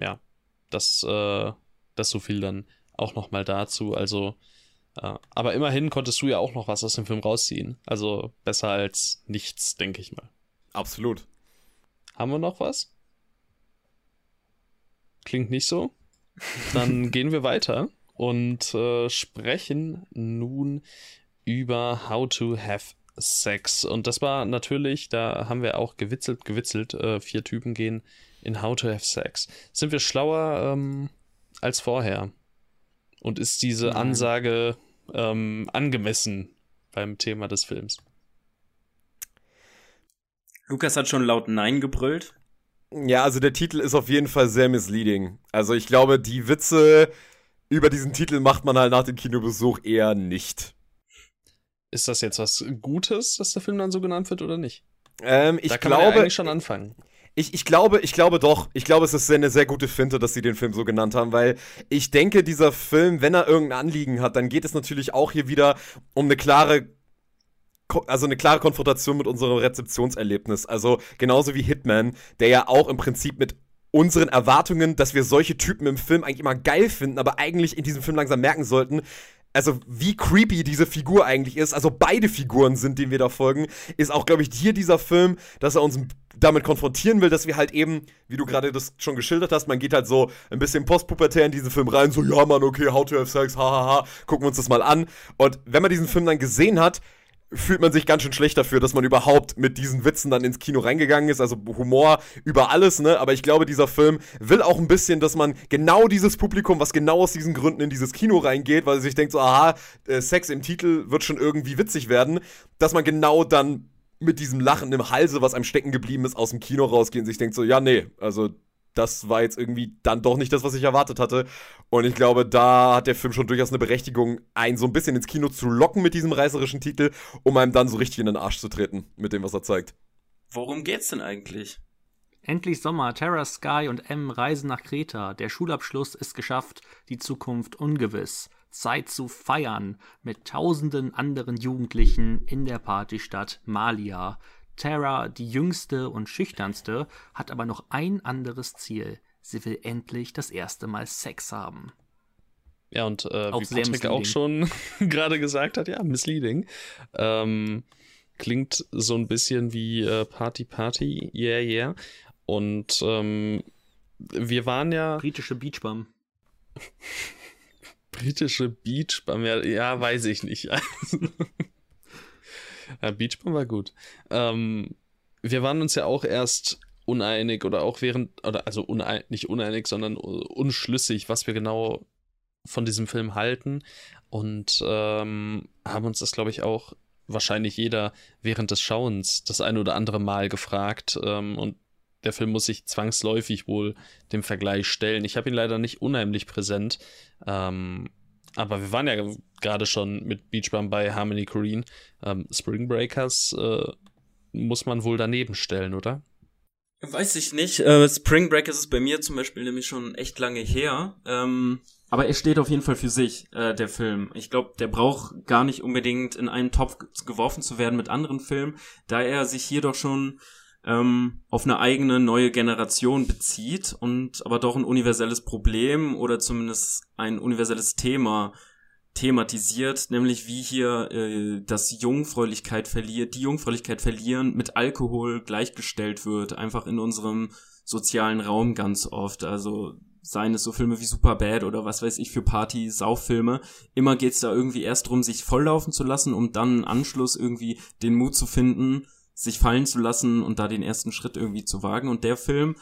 ja, das, äh, das so viel dann auch noch mal dazu. Also, äh, aber immerhin konntest du ja auch noch was aus dem Film rausziehen. Also besser als nichts, denke ich mal. Absolut. Haben wir noch was? Klingt nicht so. Dann <laughs> gehen wir weiter und äh, sprechen nun über How to Have Sex. Und das war natürlich, da haben wir auch gewitzelt, gewitzelt, äh, vier Typen gehen in How to Have Sex. Sind wir schlauer ähm, als vorher? Und ist diese Ansage ähm, angemessen beim Thema des Films? Lukas hat schon laut Nein gebrüllt. Ja, also der Titel ist auf jeden Fall sehr misleading. Also ich glaube, die Witze über diesen Titel macht man halt nach dem Kinobesuch eher nicht. Ist das jetzt was Gutes, dass der Film dann so genannt wird oder nicht? Ähm, ich da kann glaube, man ja eigentlich schon anfangen. Ich, ich, glaube, ich glaube doch. Ich glaube, es ist eine sehr gute Finte, dass sie den Film so genannt haben, weil ich denke, dieser Film, wenn er irgendein Anliegen hat, dann geht es natürlich auch hier wieder um eine klare also eine klare Konfrontation mit unserem Rezeptionserlebnis. Also genauso wie Hitman, der ja auch im Prinzip mit unseren Erwartungen, dass wir solche Typen im Film eigentlich immer geil finden, aber eigentlich in diesem Film langsam merken sollten, also wie creepy diese Figur eigentlich ist, also beide Figuren sind, denen wir da folgen, ist auch, glaube ich, hier dieser Film, dass er uns damit konfrontieren will, dass wir halt eben, wie du gerade das schon geschildert hast, man geht halt so ein bisschen postpubertär in diesen Film rein, so, ja, Mann, okay, How to Have Sex, hahaha, gucken wir uns das mal an. Und wenn man diesen Film dann gesehen hat, fühlt man sich ganz schön schlecht dafür, dass man überhaupt mit diesen Witzen dann ins Kino reingegangen ist. Also Humor über alles, ne? Aber ich glaube, dieser Film will auch ein bisschen, dass man genau dieses Publikum, was genau aus diesen Gründen in dieses Kino reingeht, weil sich denkt so, aha, äh, Sex im Titel wird schon irgendwie witzig werden, dass man genau dann mit diesem Lachen im Halse, was einem stecken geblieben ist, aus dem Kino rausgeht und sich denkt so, ja, nee, also das war jetzt irgendwie dann doch nicht das, was ich erwartet hatte. Und ich glaube, da hat der Film schon durchaus eine Berechtigung, einen so ein bisschen ins Kino zu locken mit diesem reißerischen Titel, um einem dann so richtig in den Arsch zu treten mit dem, was er zeigt. Worum geht's denn eigentlich? Endlich Sommer, Terra Sky und M reisen nach Kreta. Der Schulabschluss ist geschafft, die Zukunft ungewiss. Zeit zu feiern mit tausenden anderen Jugendlichen in der Partystadt Malia. Tara, die jüngste und schüchternste, hat aber noch ein anderes Ziel. Sie will endlich das erste Mal Sex haben. Ja, und äh, auch wie Patrick auch schon <laughs> gerade gesagt hat, ja, misleading. Ähm, klingt so ein bisschen wie äh, Party Party, yeah, yeah. Und ähm, wir waren ja. Britische Beachbum. <laughs> Britische Beachbum, ja, ja, weiß ich nicht. <laughs> <laughs> Ja, Beachbum war gut. Ähm, wir waren uns ja auch erst uneinig oder auch während, oder also unein, nicht uneinig, sondern unschlüssig, was wir genau von diesem Film halten. Und ähm, haben uns das, glaube ich, auch wahrscheinlich jeder während des Schauens das ein oder andere Mal gefragt. Ähm, und der Film muss sich zwangsläufig wohl dem Vergleich stellen. Ich habe ihn leider nicht unheimlich präsent. Ähm, aber wir waren ja gerade schon mit Beachbum bei Harmony Korine. Ähm, Spring Breakers äh, muss man wohl daneben stellen, oder? Weiß ich nicht. Äh, Spring Breakers ist bei mir zum Beispiel nämlich schon echt lange her. Ähm, aber er steht auf jeden Fall für sich, äh, der Film. Ich glaube, der braucht gar nicht unbedingt in einen Topf geworfen zu werden mit anderen Filmen, da er sich hier doch schon ähm, auf eine eigene neue Generation bezieht und aber doch ein universelles Problem oder zumindest ein universelles Thema thematisiert, nämlich wie hier äh, das Jungfräulichkeit verliert, die Jungfräulichkeit verlieren mit Alkohol gleichgestellt wird, einfach in unserem sozialen Raum ganz oft. Also seien es so Filme wie Superbad oder was weiß ich für Party-Sauffilme. Immer geht's da irgendwie erst drum, sich volllaufen zu lassen, um dann einen Anschluss irgendwie den Mut zu finden, sich fallen zu lassen und da den ersten Schritt irgendwie zu wagen. Und der Film,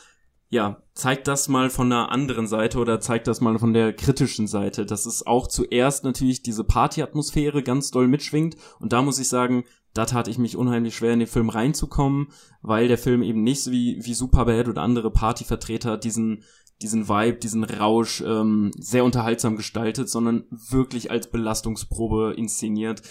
ja, zeigt das mal von einer anderen Seite oder zeigt das mal von der kritischen Seite, dass es auch zuerst natürlich diese Partyatmosphäre ganz doll mitschwingt. Und da muss ich sagen, da tat ich mich unheimlich schwer, in den Film reinzukommen, weil der Film eben nicht so wie, wie Superbad oder andere Partyvertreter diesen, diesen Vibe, diesen Rausch ähm, sehr unterhaltsam gestaltet, sondern wirklich als Belastungsprobe inszeniert.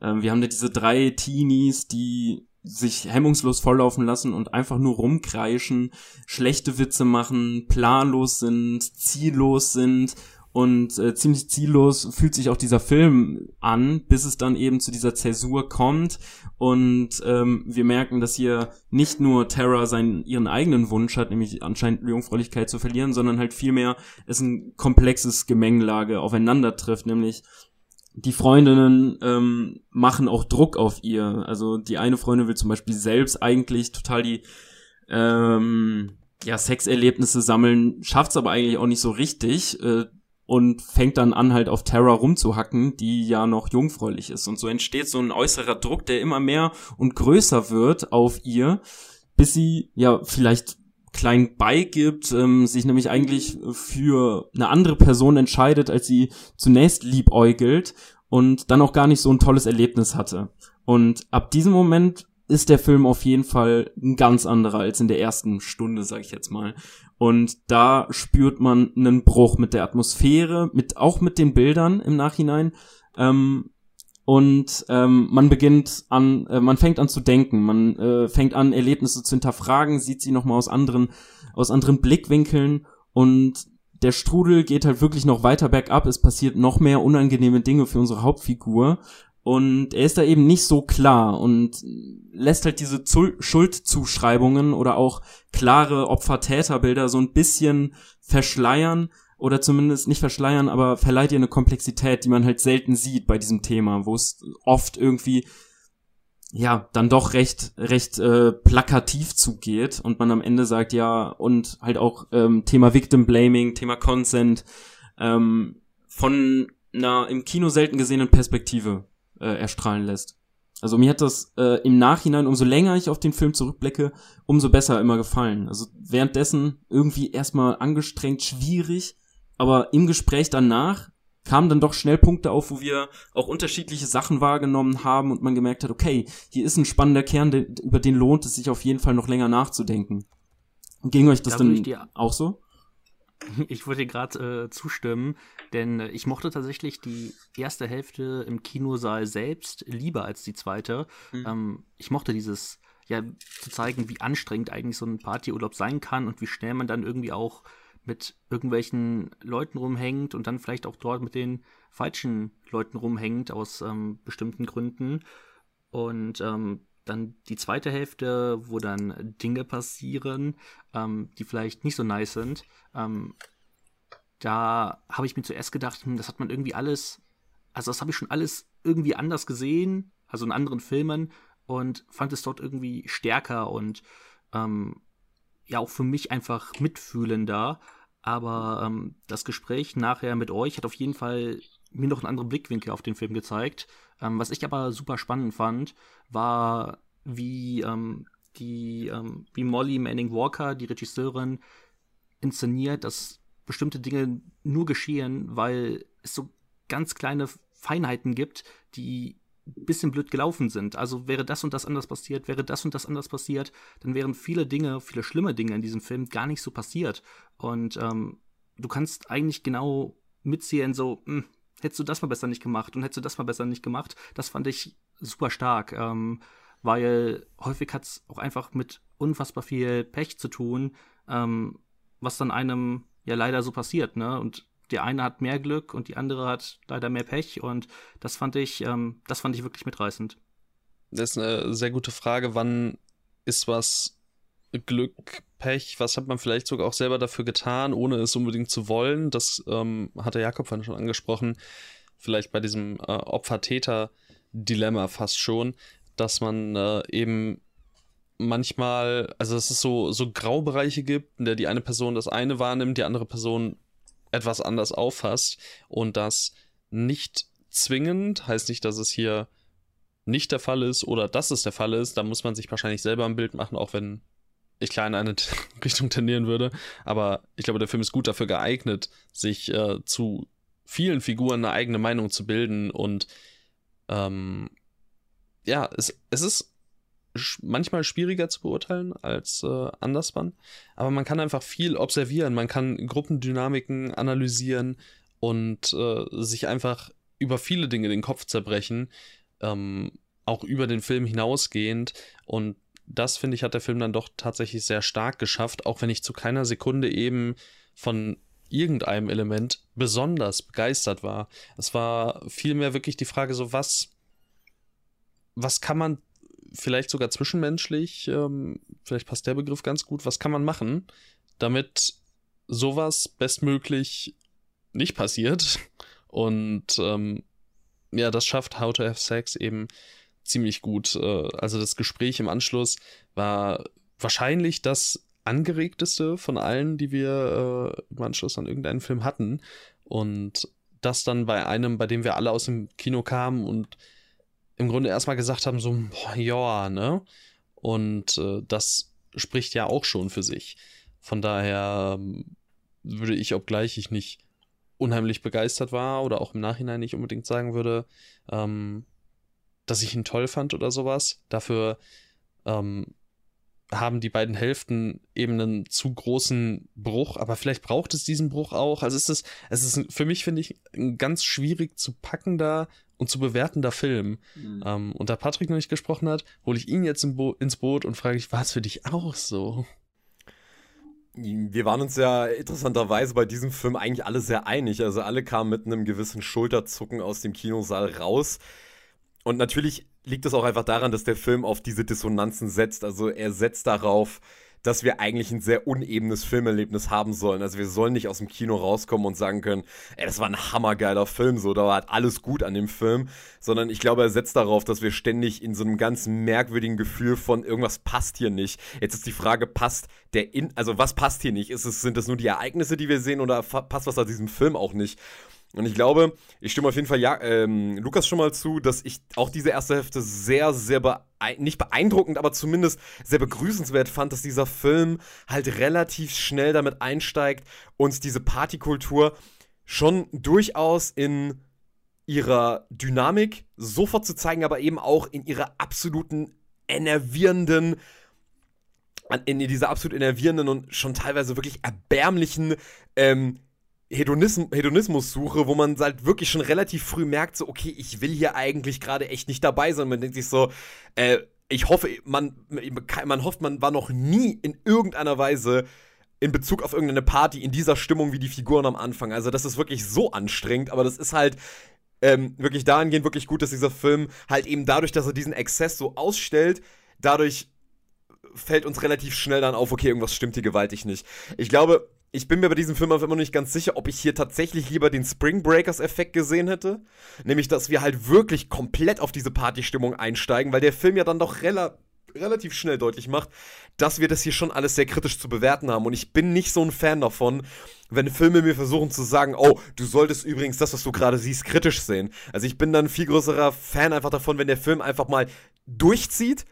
Ähm, wir haben da diese drei Teenies, die sich hemmungslos volllaufen lassen und einfach nur rumkreischen, schlechte Witze machen, planlos sind, ziellos sind und äh, ziemlich ziellos fühlt sich auch dieser Film an, bis es dann eben zu dieser Zäsur kommt und ähm, wir merken, dass hier nicht nur Terra seinen ihren eigenen Wunsch hat, nämlich anscheinend Jungfräulichkeit zu verlieren, sondern halt vielmehr es ein komplexes Gemengelage aufeinander trifft, nämlich die Freundinnen ähm, machen auch Druck auf ihr. Also die eine Freundin will zum Beispiel selbst eigentlich total die ähm, ja, Sexerlebnisse sammeln, schafft's aber eigentlich auch nicht so richtig. Äh, und fängt dann an, halt auf Terra rumzuhacken, die ja noch jungfräulich ist. Und so entsteht so ein äußerer Druck, der immer mehr und größer wird auf ihr, bis sie ja vielleicht klein beigibt, ähm, sich nämlich eigentlich für eine andere Person entscheidet, als sie zunächst liebäugelt und dann auch gar nicht so ein tolles Erlebnis hatte. Und ab diesem Moment ist der Film auf jeden Fall ein ganz anderer als in der ersten Stunde, sag ich jetzt mal. Und da spürt man einen Bruch mit der Atmosphäre, mit auch mit den Bildern im Nachhinein. Ähm, und ähm, man beginnt an, äh, man fängt an zu denken, man äh, fängt an Erlebnisse zu hinterfragen, sieht sie noch mal aus anderen, aus anderen Blickwinkeln. Und der Strudel geht halt wirklich noch weiter bergab. Es passiert noch mehr unangenehme Dinge für unsere Hauptfigur. Und er ist da eben nicht so klar und lässt halt diese Zul Schuldzuschreibungen oder auch klare Opfer-Täter-Bilder so ein bisschen verschleiern oder zumindest nicht verschleiern, aber verleiht ihr eine Komplexität, die man halt selten sieht bei diesem Thema, wo es oft irgendwie ja dann doch recht recht äh, plakativ zugeht und man am Ende sagt ja und halt auch ähm, Thema Victim Blaming, Thema Consent ähm, von einer im Kino selten gesehenen Perspektive äh, erstrahlen lässt. Also mir hat das äh, im Nachhinein, umso länger ich auf den Film zurückblicke, umso besser immer gefallen. Also währenddessen irgendwie erstmal angestrengt, schwierig, aber im Gespräch danach kamen dann doch schnell Punkte auf, wo wir auch unterschiedliche Sachen wahrgenommen haben und man gemerkt hat, okay, hier ist ein spannender Kern, über den lohnt es sich auf jeden Fall noch länger nachzudenken. Ging euch das da denn auch so? <laughs> Ich würde dir gerade äh, zustimmen, denn äh, ich mochte tatsächlich die erste Hälfte im Kinosaal selbst lieber als die zweite. Mhm. Ähm, ich mochte dieses, ja, zu zeigen, wie anstrengend eigentlich so ein Partyurlaub sein kann und wie schnell man dann irgendwie auch mit irgendwelchen Leuten rumhängt und dann vielleicht auch dort mit den falschen Leuten rumhängt aus ähm, bestimmten Gründen. Und ähm, dann die zweite Hälfte, wo dann Dinge passieren, ähm, die vielleicht nicht so nice sind. Ähm, da habe ich mir zuerst gedacht, hm, das hat man irgendwie alles, also das habe ich schon alles irgendwie anders gesehen, also in anderen Filmen und fand es dort irgendwie stärker und ähm, ja auch für mich einfach mitfühlender. Aber ähm, das Gespräch nachher mit euch hat auf jeden Fall mir noch einen anderen Blickwinkel auf den Film gezeigt. Ähm, was ich aber super spannend fand, war, wie ähm, die, ähm, wie Molly Manning Walker, die Regisseurin, inszeniert, dass bestimmte Dinge nur geschehen, weil es so ganz kleine Feinheiten gibt, die bisschen blöd gelaufen sind. Also wäre das und das anders passiert, wäre das und das anders passiert, dann wären viele Dinge, viele schlimme Dinge in diesem Film gar nicht so passiert. Und ähm, du kannst eigentlich genau mitziehen, so, mh, hm, hättest du das mal besser nicht gemacht und hättest du das mal besser nicht gemacht. Das fand ich super stark, ähm, weil häufig hat es auch einfach mit unfassbar viel Pech zu tun, ähm, was dann einem ja leider so passiert, ne? Und der eine hat mehr Glück und die andere hat leider mehr Pech und das fand ich, ähm, das fand ich wirklich mitreißend. Das ist eine sehr gute Frage. Wann ist was Glück, Pech? Was hat man vielleicht sogar auch selber dafür getan, ohne es unbedingt zu wollen? Das ähm, hat der Jakob vorhin schon angesprochen. Vielleicht bei diesem äh, Opfer-Täter-Dilemma fast schon, dass man äh, eben manchmal, also dass es so, so Graubereiche gibt, in der die eine Person das eine wahrnimmt, die andere Person etwas anders auffasst und das nicht zwingend, heißt nicht, dass es hier nicht der Fall ist oder dass es der Fall ist, da muss man sich wahrscheinlich selber ein Bild machen, auch wenn ich klar in eine <laughs> Richtung tendieren würde. Aber ich glaube, der Film ist gut dafür geeignet, sich äh, zu vielen Figuren eine eigene Meinung zu bilden und ähm, ja, es, es ist manchmal schwieriger zu beurteilen als äh, anderswann. Aber man kann einfach viel observieren, man kann Gruppendynamiken analysieren und äh, sich einfach über viele Dinge den Kopf zerbrechen. Ähm, auch über den Film hinausgehend. Und das, finde ich, hat der Film dann doch tatsächlich sehr stark geschafft, auch wenn ich zu keiner Sekunde eben von irgendeinem Element besonders begeistert war. Es war vielmehr wirklich die Frage, so was, was kann man vielleicht sogar zwischenmenschlich, ähm, vielleicht passt der Begriff ganz gut, was kann man machen, damit sowas bestmöglich nicht passiert. <laughs> Und ähm, ja, das schafft How to Have Sex eben ziemlich gut. Äh, also das Gespräch im Anschluss war wahrscheinlich das angeregteste von allen, die wir äh, im Anschluss an irgendeinen Film hatten. Und das dann bei einem, bei dem wir alle aus dem Kino kamen und im Grunde erstmal gesagt haben, so, boah, ja, ne? Und äh, das spricht ja auch schon für sich. Von daher ähm, würde ich, obgleich ich nicht unheimlich begeistert war oder auch im Nachhinein nicht unbedingt sagen würde, ähm, dass ich ihn toll fand oder sowas. Dafür ähm, haben die beiden Hälften eben einen zu großen Bruch, aber vielleicht braucht es diesen Bruch auch. Also es ist, es ist für mich, finde ich, ein ganz schwierig zu packender und zu bewertender Film. Mhm. Ähm, und da Patrick noch nicht gesprochen hat, hole ich ihn jetzt Bo ins Boot und frage ich, war es für dich auch so? Wir waren uns ja interessanterweise bei diesem Film eigentlich alle sehr einig. Also alle kamen mit einem gewissen Schulterzucken aus dem Kinosaal raus. Und natürlich liegt es auch einfach daran, dass der Film auf diese Dissonanzen setzt. Also er setzt darauf, dass wir eigentlich ein sehr unebenes Filmerlebnis haben sollen. Also wir sollen nicht aus dem Kino rauskommen und sagen können, ey, das war ein hammergeiler Film, so, da war halt alles gut an dem Film, sondern ich glaube, er setzt darauf, dass wir ständig in so einem ganz merkwürdigen Gefühl von irgendwas passt hier nicht. Jetzt ist die Frage, passt der in, also was passt hier nicht? Ist es, sind es nur die Ereignisse, die wir sehen oder passt was an diesem Film auch nicht? Und ich glaube, ich stimme auf jeden Fall ja, ähm, Lukas schon mal zu, dass ich auch diese erste Hälfte sehr, sehr beeindruckend, nicht beeindruckend, aber zumindest sehr begrüßenswert fand, dass dieser Film halt relativ schnell damit einsteigt, uns diese Partykultur schon durchaus in ihrer Dynamik sofort zu zeigen, aber eben auch in ihrer absoluten enervierenden, in dieser absolut enervierenden und schon teilweise wirklich erbärmlichen ähm, Hedonism Hedonismus-Suche, wo man halt wirklich schon relativ früh merkt, so, okay, ich will hier eigentlich gerade echt nicht dabei sein. Man denkt sich so, äh, ich hoffe, man, man hofft, man war noch nie in irgendeiner Weise in Bezug auf irgendeine Party in dieser Stimmung wie die Figuren am Anfang. Also, das ist wirklich so anstrengend, aber das ist halt ähm, wirklich dahingehend wirklich gut, dass dieser Film halt eben dadurch, dass er diesen Exzess so ausstellt, dadurch fällt uns relativ schnell dann auf, okay, irgendwas stimmt hier gewaltig nicht. Ich glaube, ich bin mir bei diesem Film einfach immer noch nicht ganz sicher, ob ich hier tatsächlich lieber den Spring Breakers-Effekt gesehen hätte. Nämlich, dass wir halt wirklich komplett auf diese Partystimmung einsteigen, weil der Film ja dann doch rela relativ schnell deutlich macht, dass wir das hier schon alles sehr kritisch zu bewerten haben. Und ich bin nicht so ein Fan davon, wenn Filme mir versuchen zu sagen, oh, du solltest übrigens das, was du gerade siehst, kritisch sehen. Also ich bin dann ein viel größerer Fan einfach davon, wenn der Film einfach mal durchzieht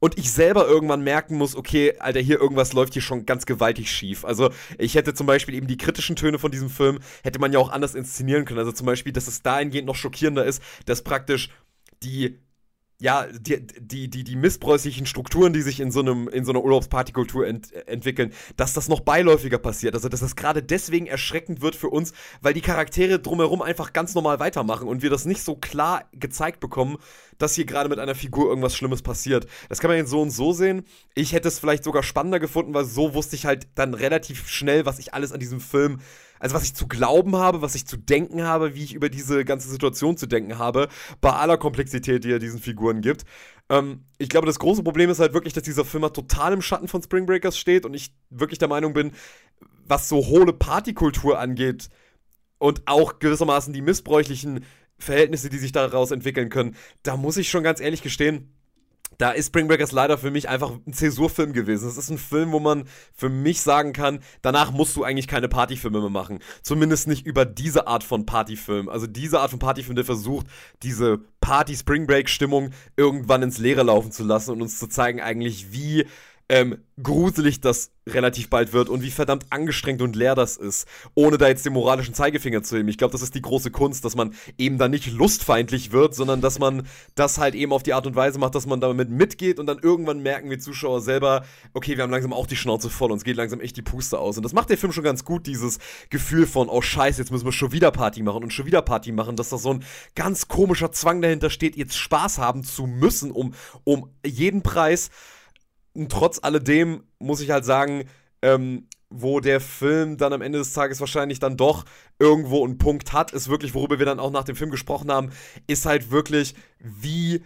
und ich selber irgendwann merken muss, okay, Alter, hier irgendwas läuft hier schon ganz gewaltig schief. Also ich hätte zum Beispiel eben die kritischen Töne von diesem Film, hätte man ja auch anders inszenieren können. Also zum Beispiel, dass es dahingehend noch schockierender ist, dass praktisch die ja, die, die, die, die missbräuchlichen Strukturen, die sich in so einem, in so einer Urlaubspartykultur ent, entwickeln, dass das noch beiläufiger passiert. Also, dass das gerade deswegen erschreckend wird für uns, weil die Charaktere drumherum einfach ganz normal weitermachen und wir das nicht so klar gezeigt bekommen, dass hier gerade mit einer Figur irgendwas Schlimmes passiert. Das kann man jetzt so und so sehen. Ich hätte es vielleicht sogar spannender gefunden, weil so wusste ich halt dann relativ schnell, was ich alles an diesem Film also was ich zu glauben habe, was ich zu denken habe, wie ich über diese ganze Situation zu denken habe, bei aller Komplexität, die er diesen Figuren gibt. Ähm, ich glaube, das große Problem ist halt wirklich, dass dieser Film halt total im Schatten von Spring Breakers steht und ich wirklich der Meinung bin, was so hohle Partykultur angeht und auch gewissermaßen die missbräuchlichen Verhältnisse, die sich daraus entwickeln können, da muss ich schon ganz ehrlich gestehen, da ist Spring Breakers leider für mich einfach ein Zäsurfilm gewesen. Es ist ein Film, wo man für mich sagen kann, danach musst du eigentlich keine Partyfilme mehr machen. Zumindest nicht über diese Art von Partyfilm. Also diese Art von Partyfilm, der versucht, diese Party-Spring Break-Stimmung irgendwann ins Leere laufen zu lassen und uns zu zeigen eigentlich, wie ähm, gruselig das relativ bald wird und wie verdammt angestrengt und leer das ist, ohne da jetzt den moralischen Zeigefinger zu heben. Ich glaube, das ist die große Kunst, dass man eben dann nicht lustfeindlich wird, sondern dass man das halt eben auf die Art und Weise macht, dass man damit mitgeht und dann irgendwann merken wir Zuschauer selber, okay, wir haben langsam auch die Schnauze voll, uns geht langsam echt die Puste aus. Und das macht der Film schon ganz gut, dieses Gefühl von, oh scheiße, jetzt müssen wir schon wieder Party machen und schon wieder Party machen, dass da so ein ganz komischer Zwang dahinter steht, jetzt Spaß haben zu müssen, um, um jeden Preis. Und trotz alledem muss ich halt sagen, ähm, wo der Film dann am Ende des Tages wahrscheinlich dann doch irgendwo einen Punkt hat, ist wirklich, worüber wir dann auch nach dem Film gesprochen haben, ist halt wirklich, wie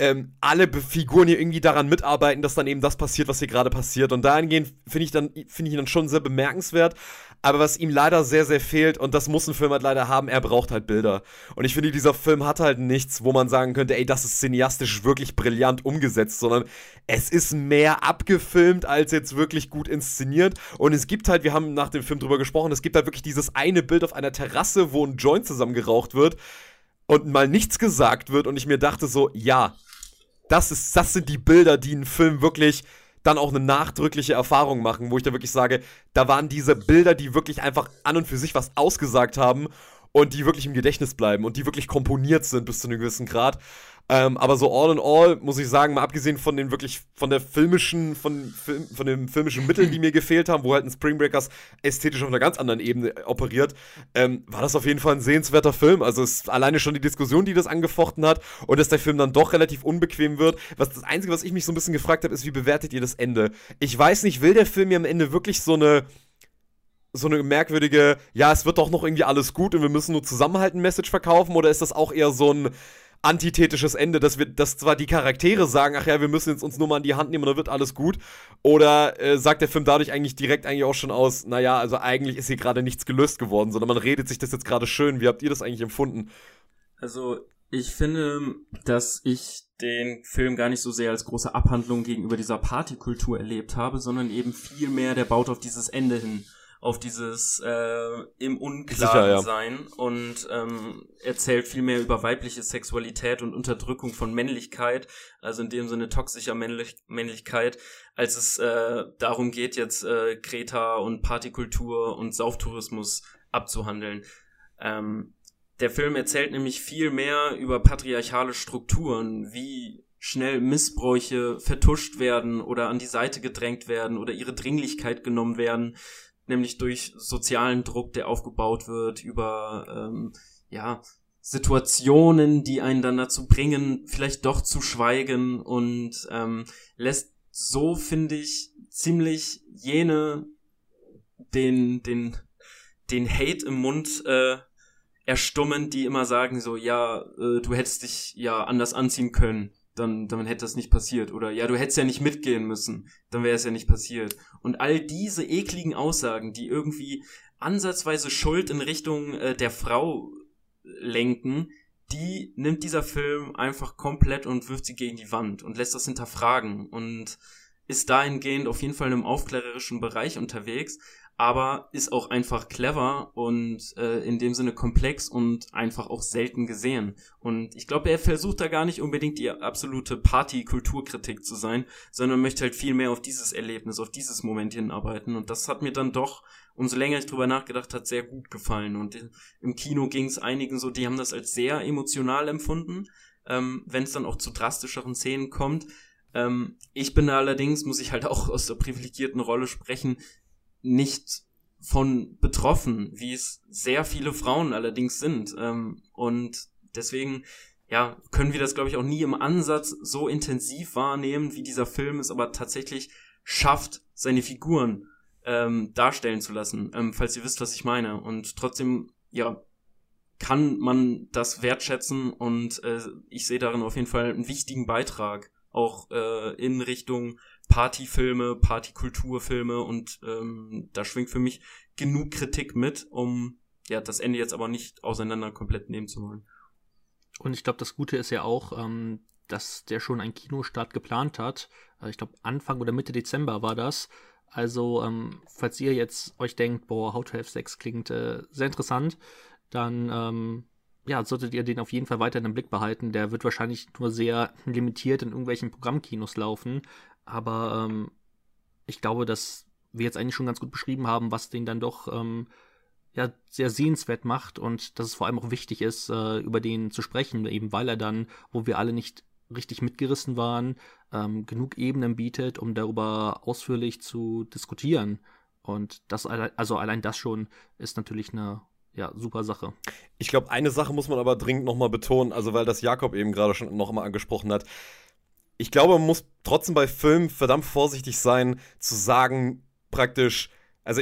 ähm, alle Figuren hier irgendwie daran mitarbeiten, dass dann eben das passiert, was hier gerade passiert. Und dahingehend finde ich, find ich ihn dann schon sehr bemerkenswert. Aber was ihm leider sehr, sehr fehlt, und das muss ein Film halt leider haben, er braucht halt Bilder. Und ich finde, dieser Film hat halt nichts, wo man sagen könnte, ey, das ist cineastisch wirklich brillant umgesetzt, sondern es ist mehr abgefilmt als jetzt wirklich gut inszeniert. Und es gibt halt, wir haben nach dem Film drüber gesprochen, es gibt halt wirklich dieses eine Bild auf einer Terrasse, wo ein Joint zusammengeraucht wird und mal nichts gesagt wird und ich mir dachte so, ja, das ist, das sind die Bilder, die einen Film wirklich dann auch eine nachdrückliche Erfahrung machen, wo ich da wirklich sage, da waren diese Bilder, die wirklich einfach an und für sich was ausgesagt haben und die wirklich im Gedächtnis bleiben und die wirklich komponiert sind bis zu einem gewissen Grad. Ähm, aber so all in all muss ich sagen, mal abgesehen von den wirklich, von der filmischen, von, von den filmischen Mitteln, die mir gefehlt haben, wo halt ein Spring Breakers ästhetisch auf einer ganz anderen Ebene operiert, ähm, war das auf jeden Fall ein sehenswerter Film. Also es ist alleine schon die Diskussion, die das angefochten hat und dass der Film dann doch relativ unbequem wird. Was das Einzige, was ich mich so ein bisschen gefragt habe, ist, wie bewertet ihr das Ende? Ich weiß nicht, will der Film mir am Ende wirklich so eine so eine merkwürdige, ja, es wird doch noch irgendwie alles gut und wir müssen nur zusammenhalten Message verkaufen oder ist das auch eher so ein antithetisches Ende, dass wir, dass zwar die Charaktere sagen, ach ja, wir müssen jetzt uns nur mal in die Hand nehmen und dann wird alles gut, oder äh, sagt der Film dadurch eigentlich direkt eigentlich auch schon aus, naja, also eigentlich ist hier gerade nichts gelöst geworden, sondern man redet sich das jetzt gerade schön. Wie habt ihr das eigentlich empfunden? Also, ich finde, dass ich den Film gar nicht so sehr als große Abhandlung gegenüber dieser Partykultur erlebt habe, sondern eben viel mehr, der baut auf dieses Ende hin auf dieses äh, im Unklaren ja. sein und ähm, erzählt viel mehr über weibliche Sexualität und Unterdrückung von Männlichkeit, also in dem Sinne toxischer Männlich Männlichkeit, als es äh, darum geht, jetzt äh, Kreta und Partykultur und Sauftourismus abzuhandeln. Ähm, der Film erzählt nämlich viel mehr über patriarchale Strukturen, wie schnell Missbräuche vertuscht werden oder an die Seite gedrängt werden oder ihre Dringlichkeit genommen werden, nämlich durch sozialen Druck, der aufgebaut wird, über ähm, ja, Situationen, die einen dann dazu bringen, vielleicht doch zu schweigen und ähm, lässt so, finde ich, ziemlich jene den, den, den Hate im Mund äh, erstummen, die immer sagen so, ja, äh, du hättest dich ja anders anziehen können dann, dann hätte das nicht passiert. Oder ja, du hättest ja nicht mitgehen müssen, dann wäre es ja nicht passiert. Und all diese ekligen Aussagen, die irgendwie ansatzweise Schuld in Richtung äh, der Frau lenken, die nimmt dieser Film einfach komplett und wirft sie gegen die Wand und lässt das hinterfragen und ist dahingehend auf jeden Fall in einem aufklärerischen Bereich unterwegs, aber ist auch einfach clever und äh, in dem Sinne komplex und einfach auch selten gesehen. Und ich glaube, er versucht da gar nicht unbedingt die absolute Party-Kulturkritik zu sein, sondern möchte halt viel mehr auf dieses Erlebnis, auf dieses Moment hinarbeiten. Und das hat mir dann doch, umso länger ich drüber nachgedacht hat, sehr gut gefallen. Und im Kino ging es einigen so, die haben das als sehr emotional empfunden, ähm, wenn es dann auch zu drastischeren Szenen kommt. Ähm, ich bin da allerdings, muss ich halt auch aus der privilegierten Rolle sprechen, nicht von betroffen, wie es sehr viele Frauen allerdings sind. Ähm, und deswegen, ja, können wir das, glaube ich, auch nie im Ansatz so intensiv wahrnehmen, wie dieser Film es aber tatsächlich schafft, seine Figuren ähm, darstellen zu lassen, ähm, falls ihr wisst, was ich meine. Und trotzdem, ja, kann man das wertschätzen und äh, ich sehe darin auf jeden Fall einen wichtigen Beitrag, auch äh, in Richtung Partyfilme, Partykulturfilme und ähm, da schwingt für mich genug Kritik mit, um ja das Ende jetzt aber nicht auseinander komplett nehmen zu wollen. Und ich glaube, das Gute ist ja auch, ähm, dass der schon einen Kinostart geplant hat. Also ich glaube, Anfang oder Mitte Dezember war das. Also, ähm, falls ihr jetzt euch denkt, boah, How to Have Sex klingt äh, sehr interessant, dann ähm, ja, solltet ihr den auf jeden Fall weiter den Blick behalten. Der wird wahrscheinlich nur sehr limitiert in irgendwelchen Programmkinos laufen. Aber ähm, ich glaube, dass wir jetzt eigentlich schon ganz gut beschrieben haben, was den dann doch ähm, ja sehr sehenswert macht und dass es vor allem auch wichtig ist, äh, über den zu sprechen, eben weil er dann, wo wir alle nicht richtig mitgerissen waren, ähm, genug Ebenen bietet, um darüber ausführlich zu diskutieren. Und das, also allein das schon ist natürlich eine ja, super Sache. Ich glaube, eine Sache muss man aber dringend nochmal betonen, also weil das Jakob eben gerade schon noch mal angesprochen hat. Ich glaube, man muss trotzdem bei Filmen verdammt vorsichtig sein, zu sagen, praktisch, also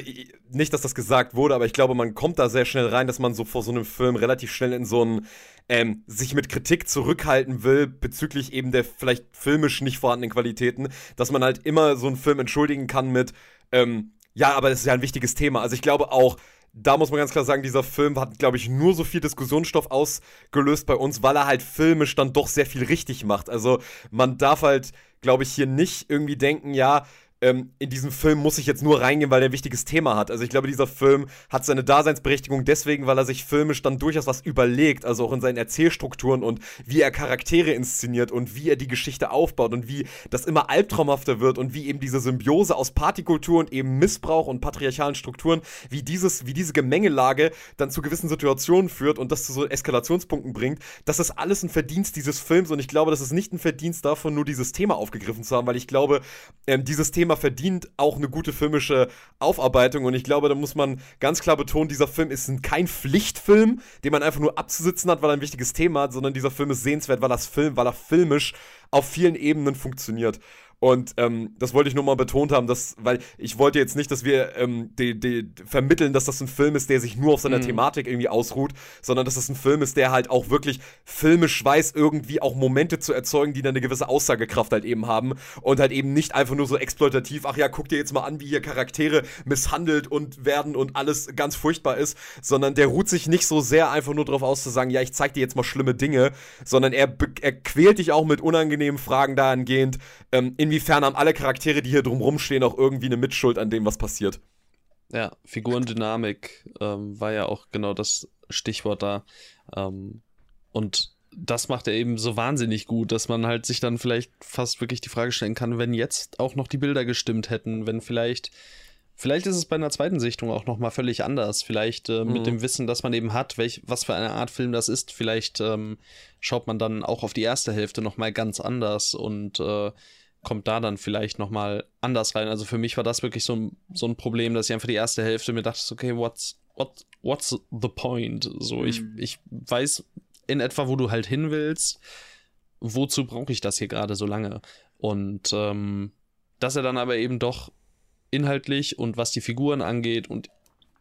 nicht, dass das gesagt wurde, aber ich glaube, man kommt da sehr schnell rein, dass man so vor so einem Film relativ schnell in so einen ähm, sich mit Kritik zurückhalten will bezüglich eben der vielleicht filmisch nicht vorhandenen Qualitäten, dass man halt immer so einen Film entschuldigen kann mit, ähm, ja, aber das ist ja ein wichtiges Thema. Also ich glaube auch, da muss man ganz klar sagen, dieser Film hat, glaube ich, nur so viel Diskussionsstoff ausgelöst bei uns, weil er halt filmisch dann doch sehr viel richtig macht. Also man darf halt, glaube ich, hier nicht irgendwie denken, ja, ähm, in diesen Film muss ich jetzt nur reingehen, weil er ein wichtiges Thema hat. Also ich glaube, dieser Film hat seine Daseinsberechtigung deswegen, weil er sich filmisch dann durchaus was überlegt, also auch in seinen Erzählstrukturen und wie er Charaktere inszeniert und wie er die Geschichte aufbaut und wie das immer albtraumhafter wird und wie eben diese Symbiose aus Partykultur und eben Missbrauch und patriarchalen Strukturen, wie dieses, wie diese Gemengelage dann zu gewissen Situationen führt und das zu so Eskalationspunkten bringt. Das ist alles ein Verdienst dieses Films und ich glaube, das ist nicht ein Verdienst davon, nur dieses Thema aufgegriffen zu haben, weil ich glaube, ähm, dieses Thema Thema verdient auch eine gute filmische Aufarbeitung und ich glaube, da muss man ganz klar betonen, dieser Film ist kein Pflichtfilm, den man einfach nur abzusitzen hat, weil er ein wichtiges Thema hat, sondern dieser Film ist sehenswert, weil das Film, weil er filmisch auf vielen Ebenen funktioniert. Und ähm, das wollte ich nur mal betont haben, dass, weil ich wollte jetzt nicht, dass wir ähm, die, die vermitteln, dass das ein Film ist, der sich nur auf seiner mhm. Thematik irgendwie ausruht, sondern dass das ein Film ist, der halt auch wirklich filmisch weiß, irgendwie auch Momente zu erzeugen, die dann eine gewisse Aussagekraft halt eben haben und halt eben nicht einfach nur so exploitativ, ach ja, guck dir jetzt mal an, wie hier Charaktere misshandelt und werden und alles ganz furchtbar ist, sondern der ruht sich nicht so sehr einfach nur darauf aus zu sagen, ja, ich zeig dir jetzt mal schlimme Dinge, sondern er, er quält dich auch mit unangenehmen Fragen dahingehend, ähm, in inwiefern haben alle Charaktere, die hier drumrum stehen, auch irgendwie eine Mitschuld an dem, was passiert. Ja, Figurendynamik ähm, war ja auch genau das Stichwort da. Ähm, und das macht er eben so wahnsinnig gut, dass man halt sich dann vielleicht fast wirklich die Frage stellen kann, wenn jetzt auch noch die Bilder gestimmt hätten, wenn vielleicht Vielleicht ist es bei einer zweiten Sichtung auch nochmal völlig anders. Vielleicht äh, mhm. mit dem Wissen, das man eben hat, welch, was für eine Art Film das ist. Vielleicht ähm, schaut man dann auch auf die erste Hälfte nochmal ganz anders und äh, kommt da dann vielleicht nochmal anders rein. Also für mich war das wirklich so ein, so ein Problem, dass ich einfach die erste Hälfte mir dachte, okay, what's, what, what's the point? So, mhm. ich, ich weiß in etwa, wo du halt hin willst. Wozu brauche ich das hier gerade so lange? Und ähm, dass er dann aber eben doch inhaltlich und was die Figuren angeht und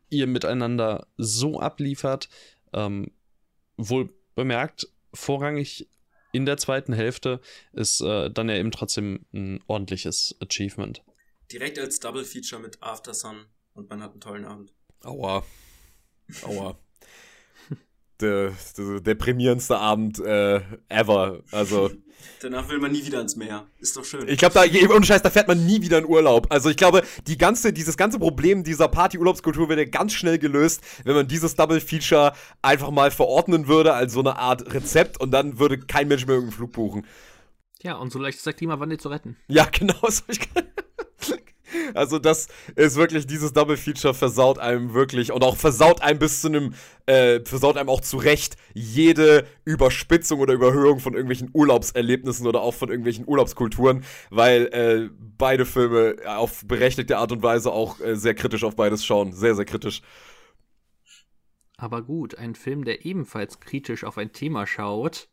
ihr miteinander so abliefert, ähm, wohl bemerkt, vorrangig in der zweiten Hälfte ist äh, dann ja eben trotzdem ein ordentliches Achievement. Direkt als Double Feature mit After Sun und man hat einen tollen Abend. Aua. Aua. <laughs> der, der deprimierendste Abend äh, ever. Also. Danach will man nie wieder ins Meer. Ist doch schön. Ich glaube, da, ohne Scheiß, da fährt man nie wieder in Urlaub. Also ich glaube, die ganze, dieses ganze Problem dieser Party-Urlaubskultur wäre ganz schnell gelöst, wenn man dieses Double-Feature einfach mal verordnen würde als so eine Art Rezept und dann würde kein Mensch mehr irgendeinen Flug buchen. Ja, und so leicht ist der Klimawandel zu retten. Ja, <laughs> genau. So ich also das ist wirklich, dieses Double Feature versaut einem wirklich und auch versaut einem bis zu einem, äh, versaut einem auch zu Recht jede Überspitzung oder Überhöhung von irgendwelchen Urlaubserlebnissen oder auch von irgendwelchen Urlaubskulturen, weil äh, beide Filme auf berechtigte Art und Weise auch äh, sehr kritisch auf beides schauen. Sehr, sehr kritisch. Aber gut, ein Film, der ebenfalls kritisch auf ein Thema schaut,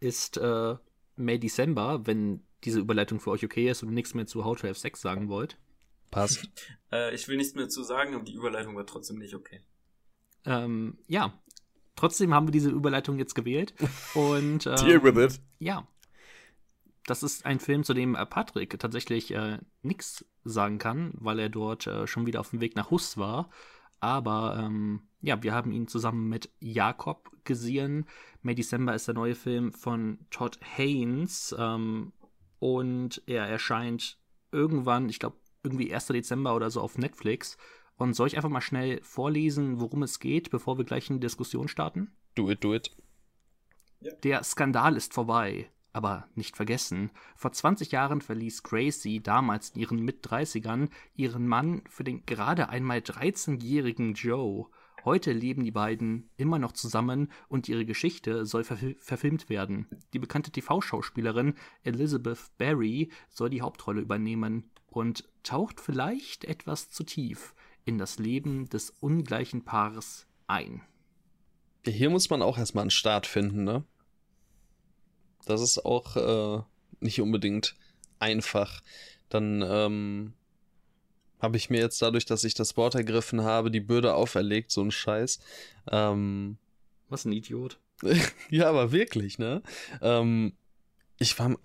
ist äh, May December, wenn diese Überleitung für euch okay ist und nichts mehr zu How to Have Sex sagen wollt. Passt. <laughs> äh, ich will nichts mehr zu sagen, aber die Überleitung war trotzdem nicht okay. Ähm, ja. Trotzdem haben wir diese Überleitung jetzt gewählt. Und ähm, <laughs> Deal with it. Ja. Das ist ein Film, zu dem äh, Patrick tatsächlich äh, nichts sagen kann, weil er dort äh, schon wieder auf dem Weg nach Hus war. Aber ähm, ja, wir haben ihn zusammen mit Jakob gesehen. May December ist der neue Film von Todd Haynes. Ähm, und er erscheint irgendwann, ich glaube, irgendwie 1. Dezember oder so auf Netflix. Und soll ich einfach mal schnell vorlesen, worum es geht, bevor wir gleich in die Diskussion starten? Do it, do it. Der Skandal ist vorbei. aber nicht vergessen. Vor 20 Jahren verließ Gracie, damals in ihren Mit-30ern, ihren Mann für den gerade einmal 13-jährigen Joe. Heute leben die beiden immer noch zusammen und ihre Geschichte soll verfil verfilmt werden. Die bekannte TV-Schauspielerin Elizabeth Barry soll die Hauptrolle übernehmen und taucht vielleicht etwas zu tief in das Leben des ungleichen Paares ein. Hier muss man auch erstmal einen Start finden, ne? Das ist auch äh, nicht unbedingt einfach. Dann ähm, habe ich mir jetzt dadurch, dass ich das Wort ergriffen habe, die Bürde auferlegt, so ein Scheiß. Ähm, Was ein Idiot. <laughs> ja, aber wirklich, ne? Ähm, ich war,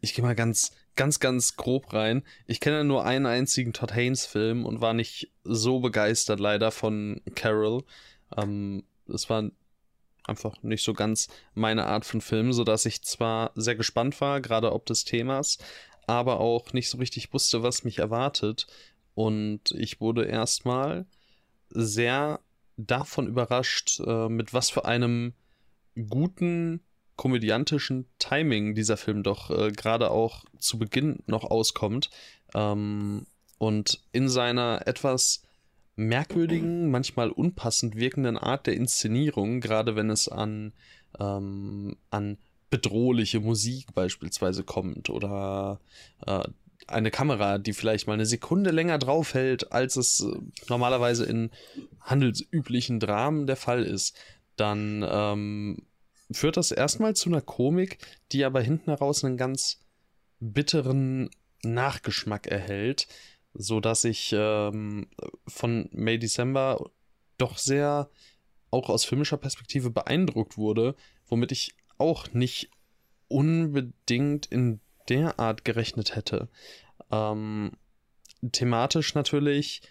ich gehe mal ganz, ganz, ganz grob rein. Ich kenne nur einen einzigen Todd Haynes Film und war nicht so begeistert leider von Carol. Ähm, es war einfach nicht so ganz meine Art von Film, sodass ich zwar sehr gespannt war, gerade ob des Themas, aber auch nicht so richtig wusste, was mich erwartet. Und ich wurde erstmal sehr davon überrascht, äh, mit was für einem guten komödiantischen Timing dieser Film doch äh, gerade auch zu Beginn noch auskommt. Ähm, und in seiner etwas merkwürdigen, manchmal unpassend wirkenden Art der Inszenierung, gerade wenn es an, ähm, an bedrohliche Musik beispielsweise kommt oder äh, eine Kamera, die vielleicht mal eine Sekunde länger draufhält, als es äh, normalerweise in handelsüblichen Dramen der Fall ist, dann ähm, führt das erstmal zu einer Komik, die aber hinten heraus einen ganz bitteren Nachgeschmack erhält, so dass ich ähm, von May December doch sehr auch aus filmischer Perspektive beeindruckt wurde, womit ich auch nicht unbedingt in der Art gerechnet hätte. Ähm, thematisch natürlich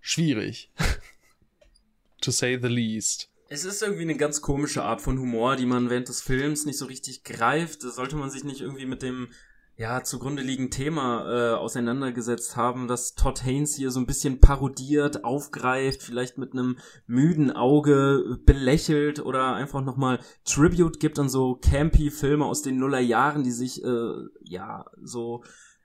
schwierig. <laughs> to say the least. Es ist irgendwie eine ganz komische Art von Humor, die man während des Films nicht so richtig greift. Sollte man sich nicht irgendwie mit dem ja, zugrunde liegenden Thema äh, auseinandergesetzt haben, dass Todd Haynes hier so ein bisschen parodiert, aufgreift, vielleicht mit einem müden Auge belächelt oder einfach nochmal Tribute gibt an so campy Filme aus den Nullerjahren, die sich äh, ja so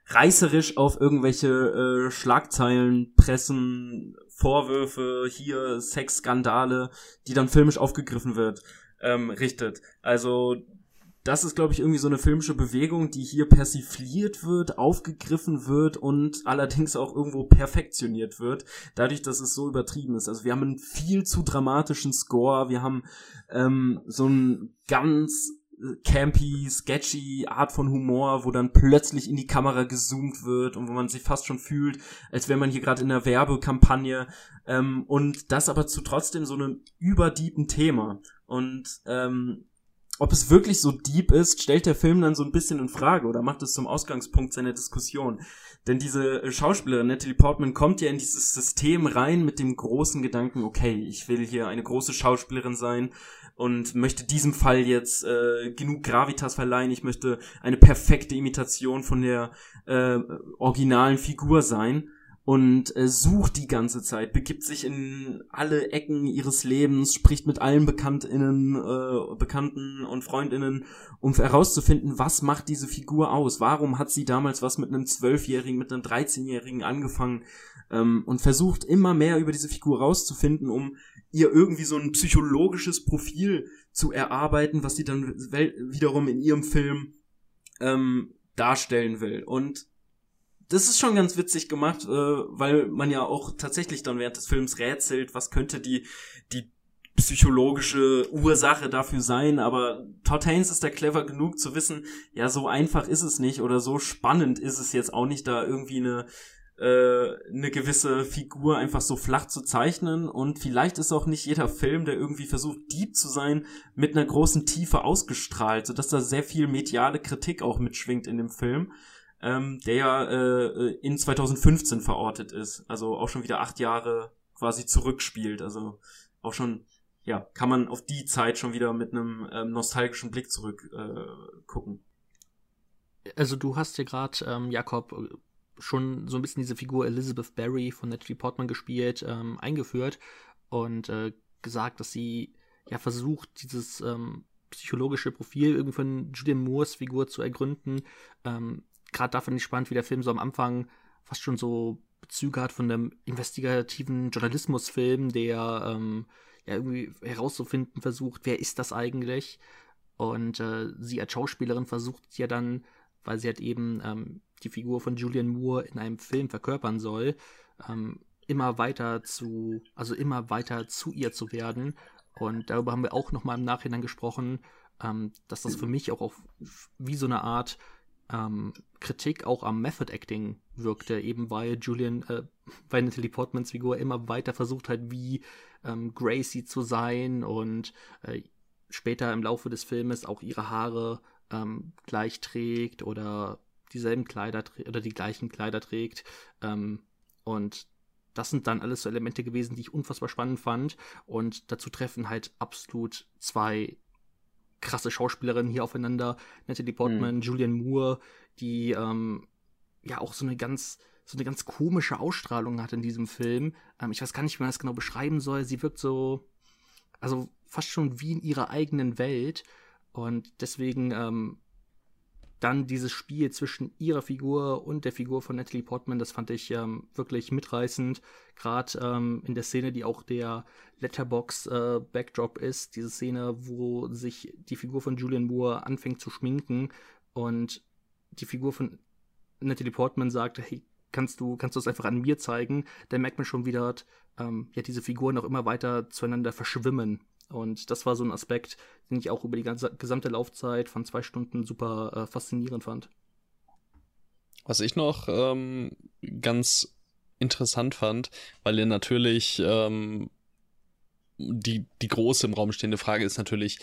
reißerisch auf irgendwelche äh, Schlagzeilen pressen, Vorwürfe, hier Sexskandale, die dann filmisch aufgegriffen wird, ähm, richtet. Also das ist, glaube ich, irgendwie so eine filmische Bewegung, die hier persifliert wird, aufgegriffen wird und allerdings auch irgendwo perfektioniert wird, dadurch, dass es so übertrieben ist. Also wir haben einen viel zu dramatischen Score, wir haben ähm, so einen ganz campy, sketchy Art von Humor, wo dann plötzlich in die Kamera gezoomt wird und wo man sich fast schon fühlt, als wäre man hier gerade in einer Werbekampagne ähm, und das aber zu trotzdem so einem überdiepen Thema und ähm, ob es wirklich so deep ist, stellt der Film dann so ein bisschen in Frage oder macht es zum Ausgangspunkt seiner Diskussion. Denn diese äh, Schauspielerin Natalie Portman kommt ja in dieses System rein mit dem großen Gedanken, okay, ich will hier eine große Schauspielerin sein und möchte diesem Fall jetzt äh, genug Gravitas verleihen. Ich möchte eine perfekte Imitation von der äh, originalen Figur sein und äh, sucht die ganze Zeit, begibt sich in alle Ecken ihres Lebens, spricht mit allen Bekanntinnen, äh, Bekannten und Freundinnen, um herauszufinden, was macht diese Figur aus? Warum hat sie damals was mit einem Zwölfjährigen, mit einem Dreizehnjährigen angefangen? Ähm, und versucht immer mehr über diese Figur rauszufinden, um ihr irgendwie so ein psychologisches Profil zu erarbeiten, was sie dann wiederum in ihrem Film ähm, darstellen will. Und das ist schon ganz witzig gemacht, äh, weil man ja auch tatsächlich dann während des Films rätselt, was könnte die, die psychologische Ursache dafür sein, aber Todd Haynes ist da clever genug zu wissen, ja, so einfach ist es nicht oder so spannend ist es jetzt auch nicht, da irgendwie eine, eine gewisse Figur einfach so flach zu zeichnen und vielleicht ist auch nicht jeder Film, der irgendwie versucht, deep zu sein, mit einer großen Tiefe ausgestrahlt, sodass da sehr viel mediale Kritik auch mitschwingt in dem Film ähm, der ja äh, in 2015 verortet ist. Also auch schon wieder acht Jahre quasi zurückspielt. Also auch schon, ja, kann man auf die Zeit schon wieder mit einem ähm, nostalgischen Blick zurück äh. Also du hast ja gerade, ähm, Jakob, schon so ein bisschen diese Figur Elizabeth Barry von Natalie Portman gespielt, ähm, eingeführt und äh, gesagt, dass sie ja versucht, dieses ähm, psychologische Profil irgendwie von Julian Moores Figur zu ergründen. Ähm, Gerade da fand ich spannend, wie der Film so am Anfang fast schon so Bezüge hat von einem investigativen Journalismusfilm, der ähm, ja irgendwie herauszufinden versucht, wer ist das eigentlich? Und äh, sie als Schauspielerin versucht ja dann, weil sie halt eben ähm, die Figur von Julian Moore in einem Film verkörpern soll, ähm, immer weiter zu, also immer weiter zu ihr zu werden. Und darüber haben wir auch nochmal im Nachhinein gesprochen, ähm, dass das für mich auch auf, wie so eine Art ähm, Kritik auch am Method Acting wirkte, eben weil Julian, äh, weil Natalie Portmans Figur immer weiter versucht hat, wie ähm, Gracie zu sein und äh, später im Laufe des Filmes auch ihre Haare ähm, gleich trägt oder dieselben Kleider oder die gleichen Kleider trägt. Ähm, und das sind dann alles so Elemente gewesen, die ich unfassbar spannend fand. Und dazu treffen halt absolut zwei krasse Schauspielerinnen hier aufeinander. Natalie Portman, mhm. Julian Moore, die ähm, ja auch so eine ganz so eine ganz komische Ausstrahlung hat in diesem Film. Ähm, ich weiß gar nicht, wie man das genau beschreiben soll. Sie wirkt so, also fast schon wie in ihrer eigenen Welt. Und deswegen ähm, dann dieses Spiel zwischen ihrer Figur und der Figur von Natalie Portman, das fand ich ähm, wirklich mitreißend. Gerade ähm, in der Szene, die auch der Letterbox-Backdrop äh, ist, diese Szene, wo sich die Figur von Julian Moore anfängt zu schminken und die Figur von Natalie Portman sagt, hey, kannst du, kannst du es einfach an mir zeigen, dann merkt man schon wieder, ähm, ja, diese Figuren auch immer weiter zueinander verschwimmen. Und das war so ein Aspekt, den ich auch über die ganze, gesamte Laufzeit von zwei Stunden super äh, faszinierend fand. Was ich noch ähm, ganz interessant fand, weil ihr natürlich ähm, die, die große im Raum stehende Frage ist natürlich,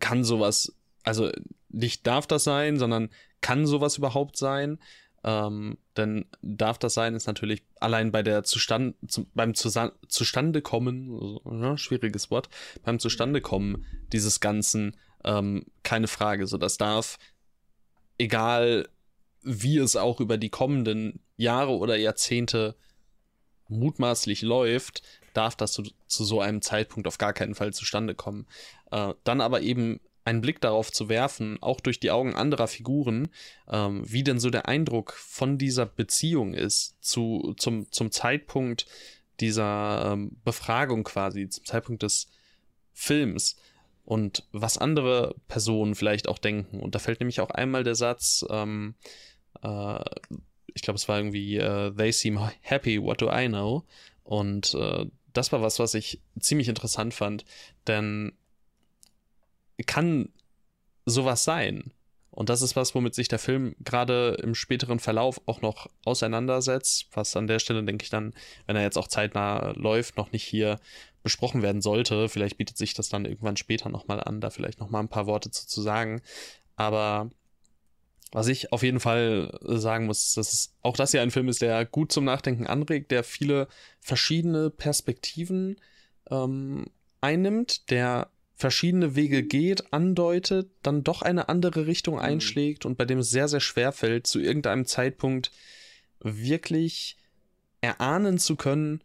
kann sowas, also nicht darf das sein, sondern kann sowas überhaupt sein? Ähm, denn darf das sein, ist natürlich allein bei der Zustand, zu, beim Zusa Zustandekommen, also, ne, schwieriges Wort, beim Zustandekommen dieses Ganzen ähm, keine Frage. So, das darf, egal wie es auch über die kommenden Jahre oder Jahrzehnte mutmaßlich läuft, darf das zu, zu so einem Zeitpunkt auf gar keinen Fall zustande kommen. Äh, dann aber eben einen Blick darauf zu werfen, auch durch die Augen anderer Figuren, ähm, wie denn so der Eindruck von dieser Beziehung ist zu, zum, zum Zeitpunkt dieser ähm, Befragung quasi, zum Zeitpunkt des Films und was andere Personen vielleicht auch denken. Und da fällt nämlich auch einmal der Satz, ähm, äh, ich glaube, es war irgendwie, uh, they seem happy, what do I know? Und äh, das war was, was ich ziemlich interessant fand, denn kann sowas sein? Und das ist was, womit sich der Film gerade im späteren Verlauf auch noch auseinandersetzt, was an der Stelle, denke ich, dann, wenn er jetzt auch zeitnah läuft, noch nicht hier besprochen werden sollte. Vielleicht bietet sich das dann irgendwann später nochmal an, da vielleicht nochmal ein paar Worte zu, zu sagen. Aber was ich auf jeden Fall sagen muss, dass es auch das hier ein Film ist, der gut zum Nachdenken anregt, der viele verschiedene Perspektiven ähm, einnimmt, der verschiedene Wege geht, andeutet, dann doch eine andere Richtung mhm. einschlägt und bei dem es sehr, sehr schwer fällt, zu irgendeinem Zeitpunkt wirklich erahnen zu können,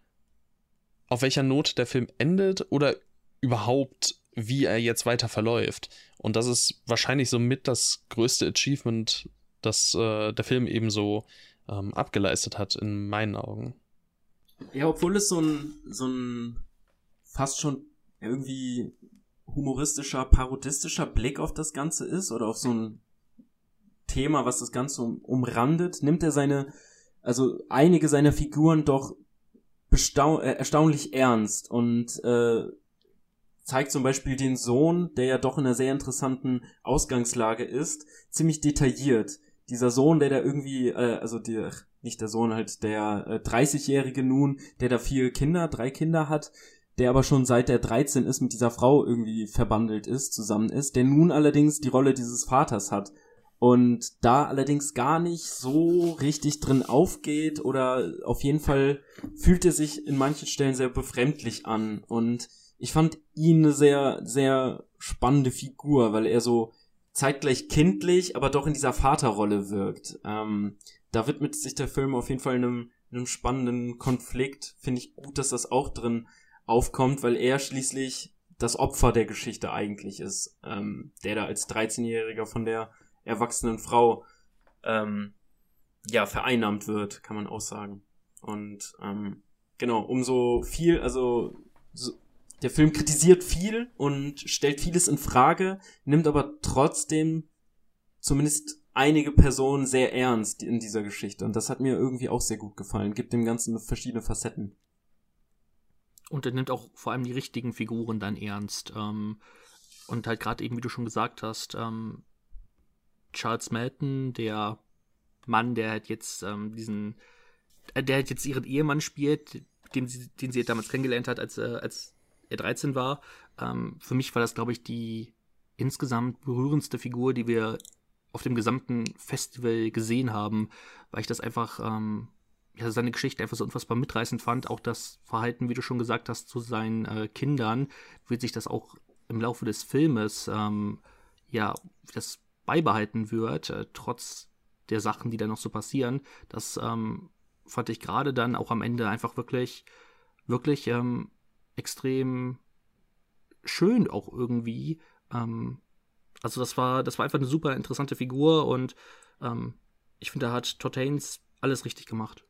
auf welcher Note der Film endet oder überhaupt, wie er jetzt weiter verläuft. Und das ist wahrscheinlich somit das größte Achievement, das äh, der Film eben so ähm, abgeleistet hat, in meinen Augen. Ja, obwohl es so ein, so ein fast schon irgendwie humoristischer, parodistischer Blick auf das Ganze ist oder auf so ein Thema, was das Ganze um, umrandet, nimmt er seine, also einige seiner Figuren doch bestau äh, erstaunlich ernst und äh, zeigt zum Beispiel den Sohn, der ja doch in einer sehr interessanten Ausgangslage ist, ziemlich detailliert. Dieser Sohn, der da irgendwie, äh, also der, nicht der Sohn, halt der äh, 30-Jährige nun, der da vier Kinder, drei Kinder hat, der aber schon seit der 13 ist, mit dieser Frau irgendwie verbandelt ist, zusammen ist, der nun allerdings die Rolle dieses Vaters hat und da allerdings gar nicht so richtig drin aufgeht oder auf jeden Fall fühlt er sich in manchen Stellen sehr befremdlich an und ich fand ihn eine sehr, sehr spannende Figur, weil er so zeitgleich kindlich, aber doch in dieser Vaterrolle wirkt. Ähm, da widmet sich der Film auf jeden Fall einem, einem spannenden Konflikt. Finde ich gut, dass das auch drin aufkommt, weil er schließlich das Opfer der Geschichte eigentlich ist, ähm, der da als 13-Jähriger von der erwachsenen Frau ähm, ja vereinnahmt wird, kann man auch sagen. Und ähm, genau, umso viel, also so, der Film kritisiert viel und stellt vieles in Frage, nimmt aber trotzdem zumindest einige Personen sehr ernst in dieser Geschichte. Und das hat mir irgendwie auch sehr gut gefallen. Gibt dem Ganzen verschiedene Facetten. Und er nimmt auch vor allem die richtigen Figuren dann ernst. Ähm, und halt gerade eben, wie du schon gesagt hast, ähm, Charles Melton, der Mann, der halt jetzt ähm, diesen, äh, der halt jetzt ihren Ehemann spielt, den sie, den sie damals kennengelernt hat, als, äh, als er 13 war. Ähm, für mich war das, glaube ich, die insgesamt berührendste Figur, die wir auf dem gesamten Festival gesehen haben, weil ich das einfach, ähm, ja, seine Geschichte einfach so unfassbar mitreißend fand. Auch das Verhalten, wie du schon gesagt hast, zu seinen äh, Kindern, wird sich das auch im Laufe des Filmes, ähm, ja, das beibehalten wird, äh, trotz der Sachen, die da noch so passieren. Das ähm, fand ich gerade dann auch am Ende einfach wirklich, wirklich ähm, extrem schön auch irgendwie. Ähm, also das war, das war einfach eine super interessante Figur und ähm, ich finde, da hat Todd alles richtig gemacht.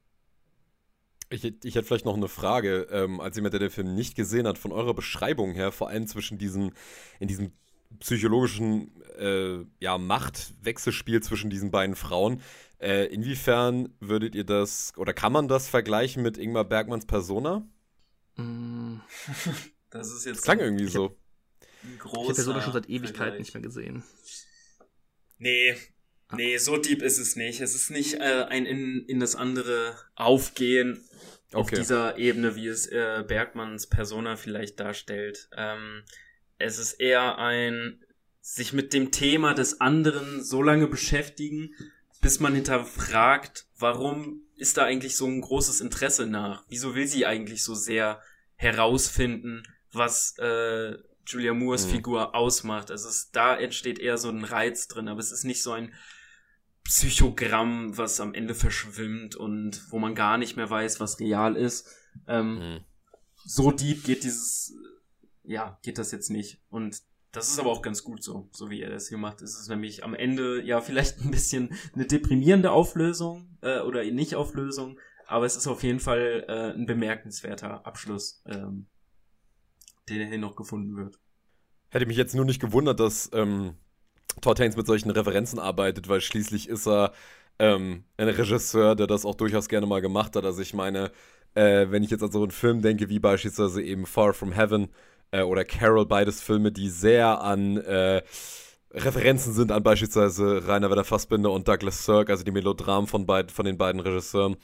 Ich, ich hätte vielleicht noch eine Frage, ähm, als jemand, der den Film nicht gesehen hat, von eurer Beschreibung her, vor allem zwischen diesen, in diesem psychologischen äh, ja, Machtwechselspiel zwischen diesen beiden Frauen. Äh, inwiefern würdet ihr das, oder kann man das vergleichen mit Ingmar Bergmanns Persona? Mm. <laughs> das ist jetzt. Das klang irgendwie so. Ich habe Persona schon seit Ewigkeiten nicht mehr gesehen. Nee. Nee, so deep ist es nicht. Es ist nicht äh, ein in, in das andere Aufgehen okay. auf dieser Ebene, wie es äh, Bergmanns Persona vielleicht darstellt. Ähm, es ist eher ein sich mit dem Thema des anderen so lange beschäftigen, bis man hinterfragt, warum ist da eigentlich so ein großes Interesse nach? Wieso will sie eigentlich so sehr herausfinden, was äh, Julia Moores mhm. Figur ausmacht? Also es, da entsteht eher so ein Reiz drin, aber es ist nicht so ein Psychogramm, was am Ende verschwimmt und wo man gar nicht mehr weiß, was real ist. Ähm, mhm. So deep geht dieses ja, geht das jetzt nicht. Und das ist aber auch ganz gut so, so wie er das hier macht. Es ist nämlich am Ende ja vielleicht ein bisschen eine deprimierende Auflösung äh, oder Nicht-Auflösung, aber es ist auf jeden Fall äh, ein bemerkenswerter Abschluss, ähm, der hier noch gefunden wird. Hätte mich jetzt nur nicht gewundert, dass ähm, Todd Haynes mit solchen Referenzen arbeitet, weil schließlich ist er ähm, ein Regisseur, der das auch durchaus gerne mal gemacht hat. Also ich meine, äh, wenn ich jetzt an so einen Film denke, wie beispielsweise eben Far From Heaven, äh, oder Carol, beides Filme, die sehr an äh, Referenzen sind an beispielsweise Rainer Werner Fassbinder und Douglas Sirk, also die Melodramen von, beid, von den beiden Regisseuren.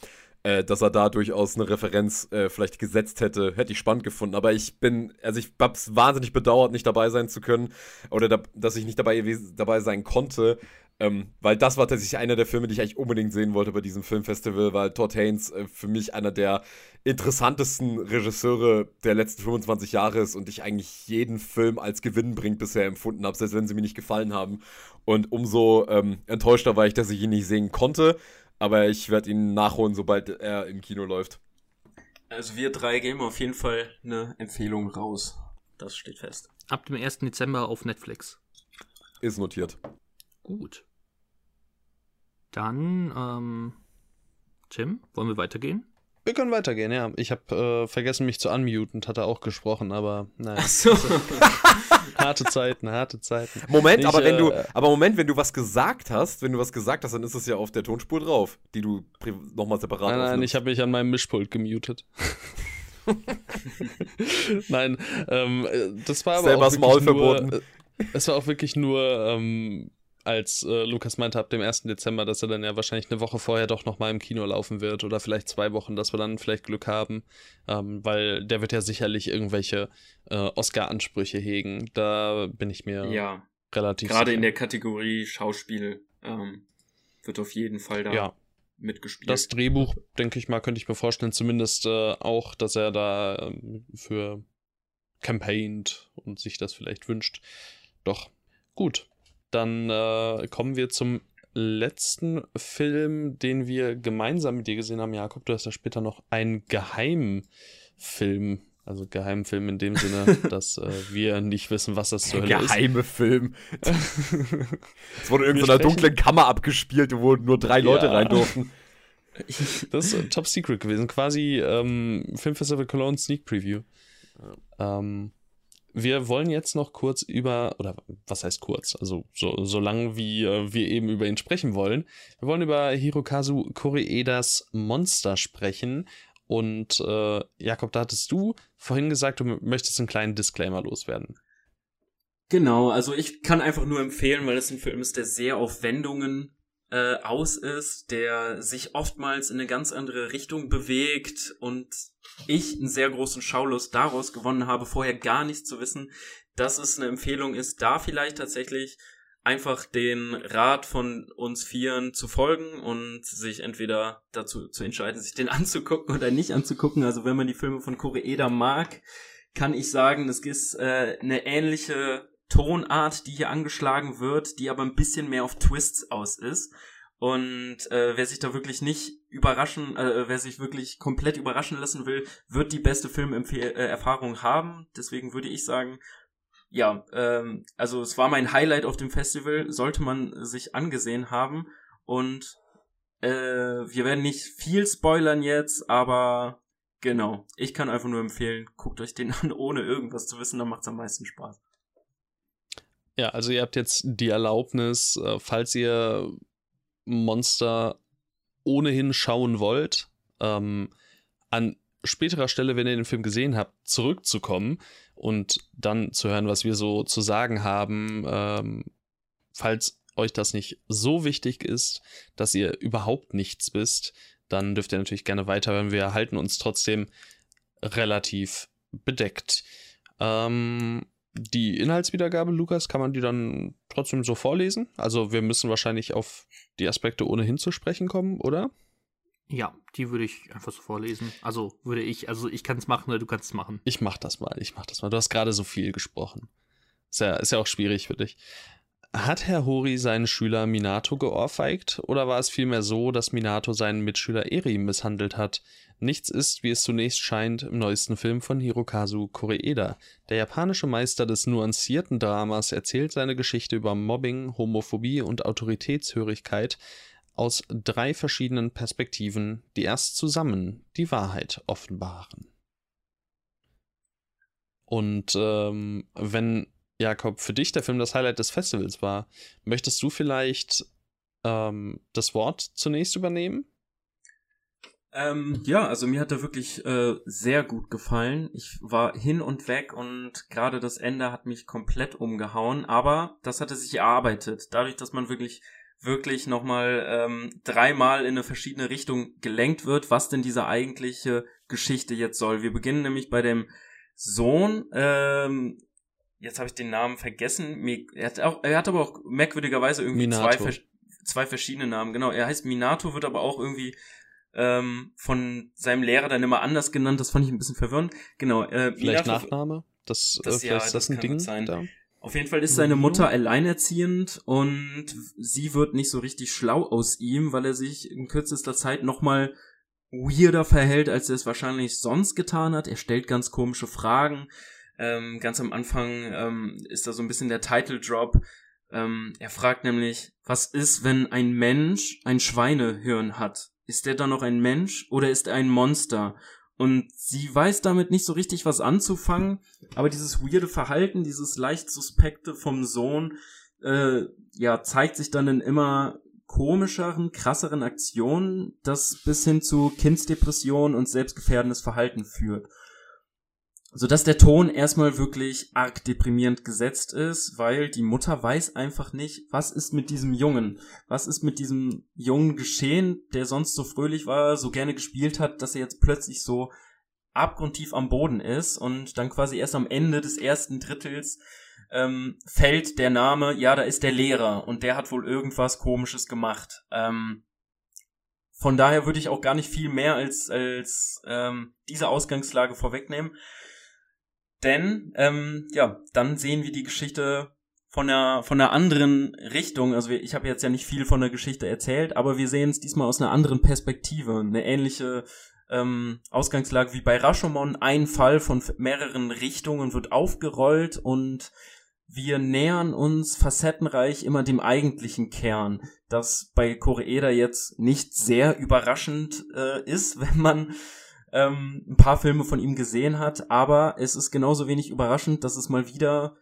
Äh, dass er da durchaus eine Referenz äh, vielleicht gesetzt hätte, hätte ich spannend gefunden. Aber ich bin, also ich hab's wahnsinnig bedauert, nicht dabei sein zu können oder da, dass ich nicht dabei, dabei sein konnte, ähm, weil das war tatsächlich einer der Filme, die ich eigentlich unbedingt sehen wollte bei diesem Filmfestival, weil Todd Haynes äh, für mich einer der interessantesten Regisseure der letzten 25 Jahre ist und ich eigentlich jeden Film als Gewinn bringt bisher empfunden habe, selbst wenn sie mir nicht gefallen haben. Und umso ähm, enttäuschter war ich, dass ich ihn nicht sehen konnte, aber ich werde ihn nachholen, sobald er im Kino läuft. Also wir drei geben auf jeden Fall eine Empfehlung raus. Das steht fest. Ab dem 1. Dezember auf Netflix. Ist notiert. Gut. Dann, ähm, Tim, wollen wir weitergehen? Wir können weitergehen, ja. Ich habe äh, vergessen, mich zu unmuten, hat er auch gesprochen, aber naja. Ach so. <laughs> harte Zeiten, harte Zeiten. Moment, ich, aber wenn äh, du, aber Moment, wenn du was gesagt hast, wenn du was gesagt hast, dann ist es ja auf der Tonspur drauf, die du nochmal separat Nein, nein, ich habe mich an meinem Mischpult gemutet. <laughs> nein, ähm, äh, das war aber Selber auch das Maul verboten. Nur, äh, es war auch wirklich nur ähm, als äh, Lukas meinte ab dem 1. Dezember, dass er dann ja wahrscheinlich eine Woche vorher doch nochmal im Kino laufen wird oder vielleicht zwei Wochen, dass wir dann vielleicht Glück haben, ähm, weil der wird ja sicherlich irgendwelche äh, Oscar-Ansprüche hegen. Da bin ich mir ja. relativ Gerade sicher. in der Kategorie Schauspiel ähm, wird auf jeden Fall da ja. mitgespielt. Das Drehbuch, denke ich mal, könnte ich mir vorstellen, zumindest äh, auch, dass er da ähm, für campaigned und sich das vielleicht wünscht. Doch, gut. Dann äh, kommen wir zum letzten Film, den wir gemeinsam mit dir gesehen haben. Jakob, du hast ja später noch einen Geheimfilm Also Geheimfilm in dem Sinne, <laughs> dass äh, wir nicht wissen, was das zur Hölle ist. Geheime Film. <laughs> es wurde in irgendeiner dunklen Kammer abgespielt, wo nur drei ja. Leute rein durften. <laughs> Das ist Top Secret gewesen. Quasi ähm, Filmfestival Cologne Sneak Preview. Ähm, wir wollen jetzt noch kurz über, oder was heißt kurz? Also so, so lang wie äh, wir eben über ihn sprechen wollen. Wir wollen über Hirokazu Koreedas Monster sprechen. Und äh, Jakob, da hattest du vorhin gesagt, du möchtest einen kleinen Disclaimer loswerden. Genau, also ich kann einfach nur empfehlen, weil es ein Film ist, der sehr auf Wendungen äh, aus ist, der sich oftmals in eine ganz andere Richtung bewegt und ich einen sehr großen Schaulust daraus gewonnen habe, vorher gar nicht zu wissen, dass es eine Empfehlung ist, da vielleicht tatsächlich einfach den Rat von uns Vieren zu folgen und sich entweder dazu zu entscheiden, sich den <laughs> anzugucken oder nicht anzugucken. Also wenn man die Filme von Koreeda mag, kann ich sagen, es ist äh, eine ähnliche Tonart, die hier angeschlagen wird, die aber ein bisschen mehr auf Twists aus ist. Und äh, wer sich da wirklich nicht überraschen, äh, wer sich wirklich komplett überraschen lassen will, wird die beste Filmerfahrung äh, haben. Deswegen würde ich sagen, ja, ähm, also es war mein Highlight auf dem Festival, sollte man sich angesehen haben. Und äh, wir werden nicht viel spoilern jetzt, aber genau, ich kann einfach nur empfehlen, guckt euch den <laughs> an, ohne irgendwas zu wissen, dann macht es am meisten Spaß. Ja, also ihr habt jetzt die Erlaubnis, äh, falls ihr Monster ohnehin schauen wollt, ähm, an späterer Stelle, wenn ihr den Film gesehen habt, zurückzukommen und dann zu hören, was wir so zu sagen haben, ähm, falls euch das nicht so wichtig ist, dass ihr überhaupt nichts wisst, dann dürft ihr natürlich gerne weiterhören. Wir halten uns trotzdem relativ bedeckt. Ähm, die Inhaltswiedergabe, Lukas, kann man die dann trotzdem so vorlesen? Also wir müssen wahrscheinlich auf die Aspekte ohnehin zu sprechen kommen, oder? Ja, die würde ich einfach so vorlesen. Also würde ich, also ich kann es machen oder du kannst es machen. Ich mach das mal, ich mach das mal. Du hast gerade so viel gesprochen. Ist ja, ist ja auch schwierig für dich. Hat Herr Hori seinen Schüler Minato geohrfeigt oder war es vielmehr so, dass Minato seinen Mitschüler Eri misshandelt hat? Nichts ist, wie es zunächst scheint, im neuesten Film von Hirokazu Koreeda. Der japanische Meister des nuancierten Dramas erzählt seine Geschichte über Mobbing, Homophobie und Autoritätshörigkeit aus drei verschiedenen Perspektiven, die erst zusammen die Wahrheit offenbaren. Und ähm, wenn, Jakob, für dich der Film das Highlight des Festivals war, möchtest du vielleicht ähm, das Wort zunächst übernehmen? Ähm, ja, also mir hat er wirklich äh, sehr gut gefallen. Ich war hin und weg und gerade das Ende hat mich komplett umgehauen, aber das hatte sich erarbeitet. Dadurch, dass man wirklich wirklich nochmal ähm, dreimal in eine verschiedene Richtung gelenkt wird, was denn diese eigentliche Geschichte jetzt soll. Wir beginnen nämlich bei dem Sohn, ähm, jetzt habe ich den Namen vergessen, er hat, auch, er hat aber auch merkwürdigerweise irgendwie zwei, zwei verschiedene Namen, genau, er heißt Minato, wird aber auch irgendwie ähm, von seinem Lehrer dann immer anders genannt, das fand ich ein bisschen verwirrend. Genau, äh, Vielleicht Minato, Nachname? Das, das, äh, vielleicht ja, ist das, das ein Ding sein. Da? Auf jeden Fall ist seine Mutter alleinerziehend und sie wird nicht so richtig schlau aus ihm, weil er sich in kürzester Zeit nochmal weirder verhält, als er es wahrscheinlich sonst getan hat. Er stellt ganz komische Fragen. Ähm, ganz am Anfang ähm, ist da so ein bisschen der Title Drop. Ähm, er fragt nämlich, was ist, wenn ein Mensch ein Schweinehirn hat? Ist der dann noch ein Mensch oder ist er ein Monster? Und sie weiß damit nicht so richtig was anzufangen, aber dieses weirde Verhalten, dieses leicht suspekte vom Sohn, äh, ja, zeigt sich dann in immer komischeren, krasseren Aktionen, das bis hin zu Kindsdepression und selbstgefährdendes Verhalten führt so dass der Ton erstmal wirklich arg deprimierend gesetzt ist, weil die Mutter weiß einfach nicht, was ist mit diesem Jungen, was ist mit diesem Jungen geschehen, der sonst so fröhlich war, so gerne gespielt hat, dass er jetzt plötzlich so abgrundtief am Boden ist und dann quasi erst am Ende des ersten Drittels ähm, fällt der Name, ja, da ist der Lehrer und der hat wohl irgendwas Komisches gemacht. Ähm, von daher würde ich auch gar nicht viel mehr als, als ähm, diese Ausgangslage vorwegnehmen. Denn, ähm, ja, dann sehen wir die Geschichte von der, von der anderen Richtung. Also wir, ich habe jetzt ja nicht viel von der Geschichte erzählt, aber wir sehen es diesmal aus einer anderen Perspektive. Eine ähnliche ähm, Ausgangslage wie bei Rashomon. Ein Fall von mehreren Richtungen wird aufgerollt und wir nähern uns facettenreich immer dem eigentlichen Kern, das bei Koreeda jetzt nicht sehr überraschend äh, ist, <laughs> wenn man ähm, ein paar Filme von ihm gesehen hat, aber es ist genauso wenig überraschend, dass es mal wieder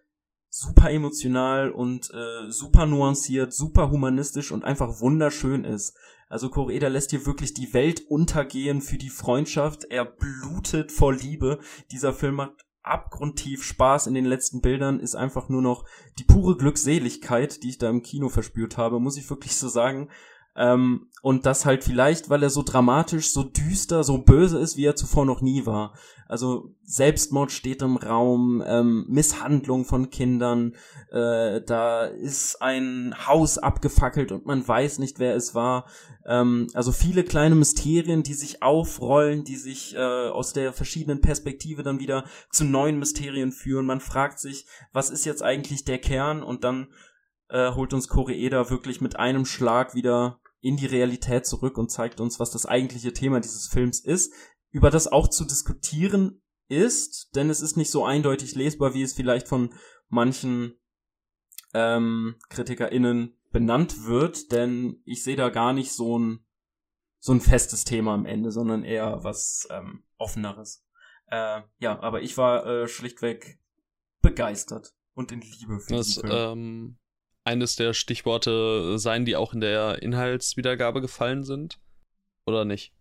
super emotional und äh, super nuanciert, super humanistisch und einfach wunderschön ist. Also Koreeda lässt hier wirklich die Welt untergehen für die Freundschaft. Er blutet vor Liebe. Dieser Film macht abgrundtief Spaß in den letzten Bildern, ist einfach nur noch die pure Glückseligkeit, die ich da im Kino verspürt habe, muss ich wirklich so sagen. Ähm, und das halt vielleicht, weil er so dramatisch, so düster, so böse ist, wie er zuvor noch nie war. Also Selbstmord steht im Raum, ähm, Misshandlung von Kindern, äh, da ist ein Haus abgefackelt und man weiß nicht, wer es war. Ähm, also viele kleine Mysterien, die sich aufrollen, die sich äh, aus der verschiedenen Perspektive dann wieder zu neuen Mysterien führen. Man fragt sich, was ist jetzt eigentlich der Kern? Und dann äh, holt uns Koreeda wirklich mit einem Schlag wieder in die Realität zurück und zeigt uns, was das eigentliche Thema dieses Films ist, über das auch zu diskutieren ist, denn es ist nicht so eindeutig lesbar, wie es vielleicht von manchen ähm, KritikerInnen benannt wird, denn ich sehe da gar nicht so ein so ein festes Thema am Ende, sondern eher was ähm, offeneres. Äh, ja, aber ich war äh, schlichtweg begeistert und in Liebe für das, diesen Film. Ähm, eines der Stichworte sein, die auch in der Inhaltswiedergabe gefallen sind? Oder nicht?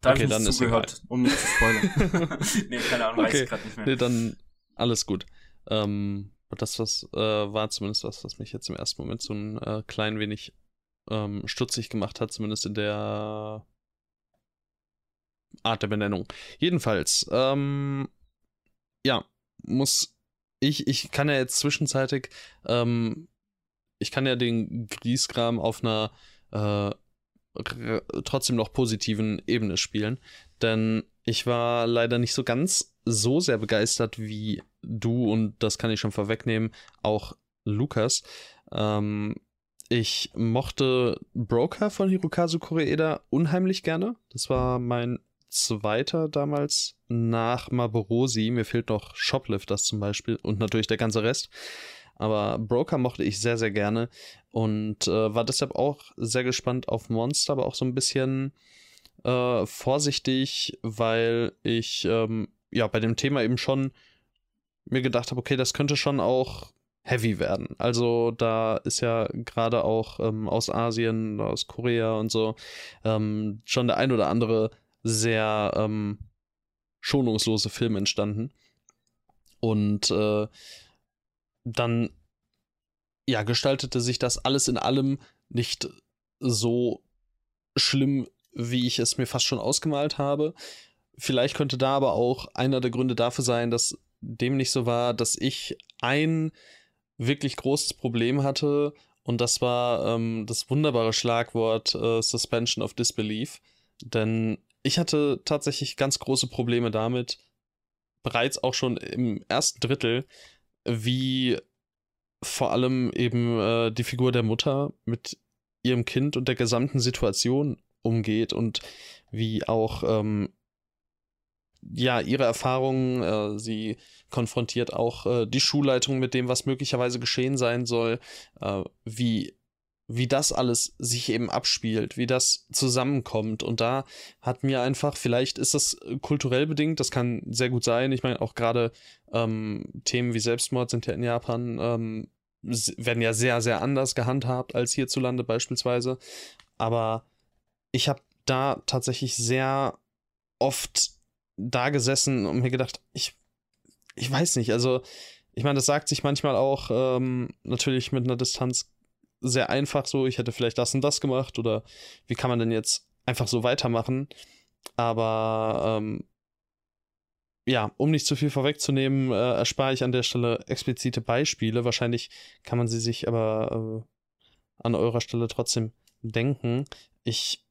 Da okay, dann ist zugehört, um nicht zu spoilern. <laughs> <laughs> nee, keine Ahnung, okay. weiß ich gerade nicht mehr. Nee, dann alles gut. Ähm, das was, äh, war zumindest was, was mich jetzt im ersten Moment so ein äh, klein wenig ähm, stutzig gemacht hat, zumindest in der Art der Benennung. Jedenfalls, ähm, ja, muss ich, ich kann ja jetzt zwischenzeitig ähm, ich kann ja den Griesgram auf einer äh, trotzdem noch positiven Ebene spielen. Denn ich war leider nicht so ganz so sehr begeistert wie du und das kann ich schon vorwegnehmen, auch Lukas. Ähm, ich mochte Broker von Hirokazu Koreeda unheimlich gerne. Das war mein zweiter damals nach Maborosi. Mir fehlt noch Shoplifters zum Beispiel und natürlich der ganze Rest. Aber Broker mochte ich sehr, sehr gerne und äh, war deshalb auch sehr gespannt auf Monster, aber auch so ein bisschen äh, vorsichtig, weil ich ähm, ja bei dem Thema eben schon mir gedacht habe, okay, das könnte schon auch heavy werden. Also da ist ja gerade auch ähm, aus Asien, aus Korea und so ähm, schon der ein oder andere sehr ähm, schonungslose Film entstanden. Und äh, dann ja, gestaltete sich das alles in allem nicht so schlimm, wie ich es mir fast schon ausgemalt habe. Vielleicht könnte da aber auch einer der Gründe dafür sein, dass dem nicht so war, dass ich ein wirklich großes Problem hatte und das war ähm, das wunderbare Schlagwort äh, Suspension of Disbelief. Denn ich hatte tatsächlich ganz große Probleme damit, bereits auch schon im ersten Drittel wie vor allem eben äh, die Figur der Mutter mit ihrem Kind und der gesamten Situation umgeht und wie auch ähm, ja ihre Erfahrungen, äh, sie konfrontiert auch äh, die Schulleitung mit dem, was möglicherweise geschehen sein soll, äh, wie wie das alles sich eben abspielt, wie das zusammenkommt. Und da hat mir einfach, vielleicht ist das kulturell bedingt, das kann sehr gut sein. Ich meine, auch gerade ähm, Themen wie Selbstmord sind ja in Japan, ähm, werden ja sehr, sehr anders gehandhabt als hierzulande beispielsweise. Aber ich habe da tatsächlich sehr oft da gesessen und mir gedacht, ich, ich weiß nicht, also ich meine, das sagt sich manchmal auch ähm, natürlich mit einer Distanz sehr einfach so, ich hätte vielleicht das und das gemacht oder wie kann man denn jetzt einfach so weitermachen? Aber ähm, ja, um nicht zu viel vorwegzunehmen, äh, erspare ich an der Stelle explizite Beispiele. Wahrscheinlich kann man sie sich aber äh, an eurer Stelle trotzdem denken. Ich,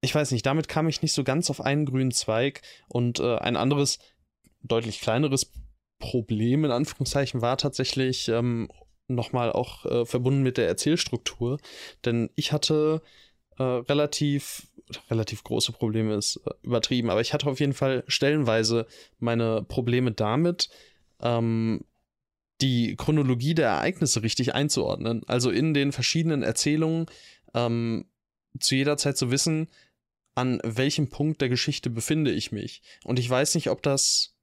ich weiß nicht, damit kam ich nicht so ganz auf einen grünen Zweig und äh, ein anderes, deutlich kleineres Problem in Anführungszeichen war tatsächlich, ähm, nochmal auch äh, verbunden mit der Erzählstruktur. Denn ich hatte äh, relativ relativ große Probleme ist äh, übertrieben, aber ich hatte auf jeden Fall stellenweise meine Probleme damit, ähm, die Chronologie der Ereignisse richtig einzuordnen. Also in den verschiedenen Erzählungen ähm, zu jeder Zeit zu wissen, an welchem Punkt der Geschichte befinde ich mich. Und ich weiß nicht, ob das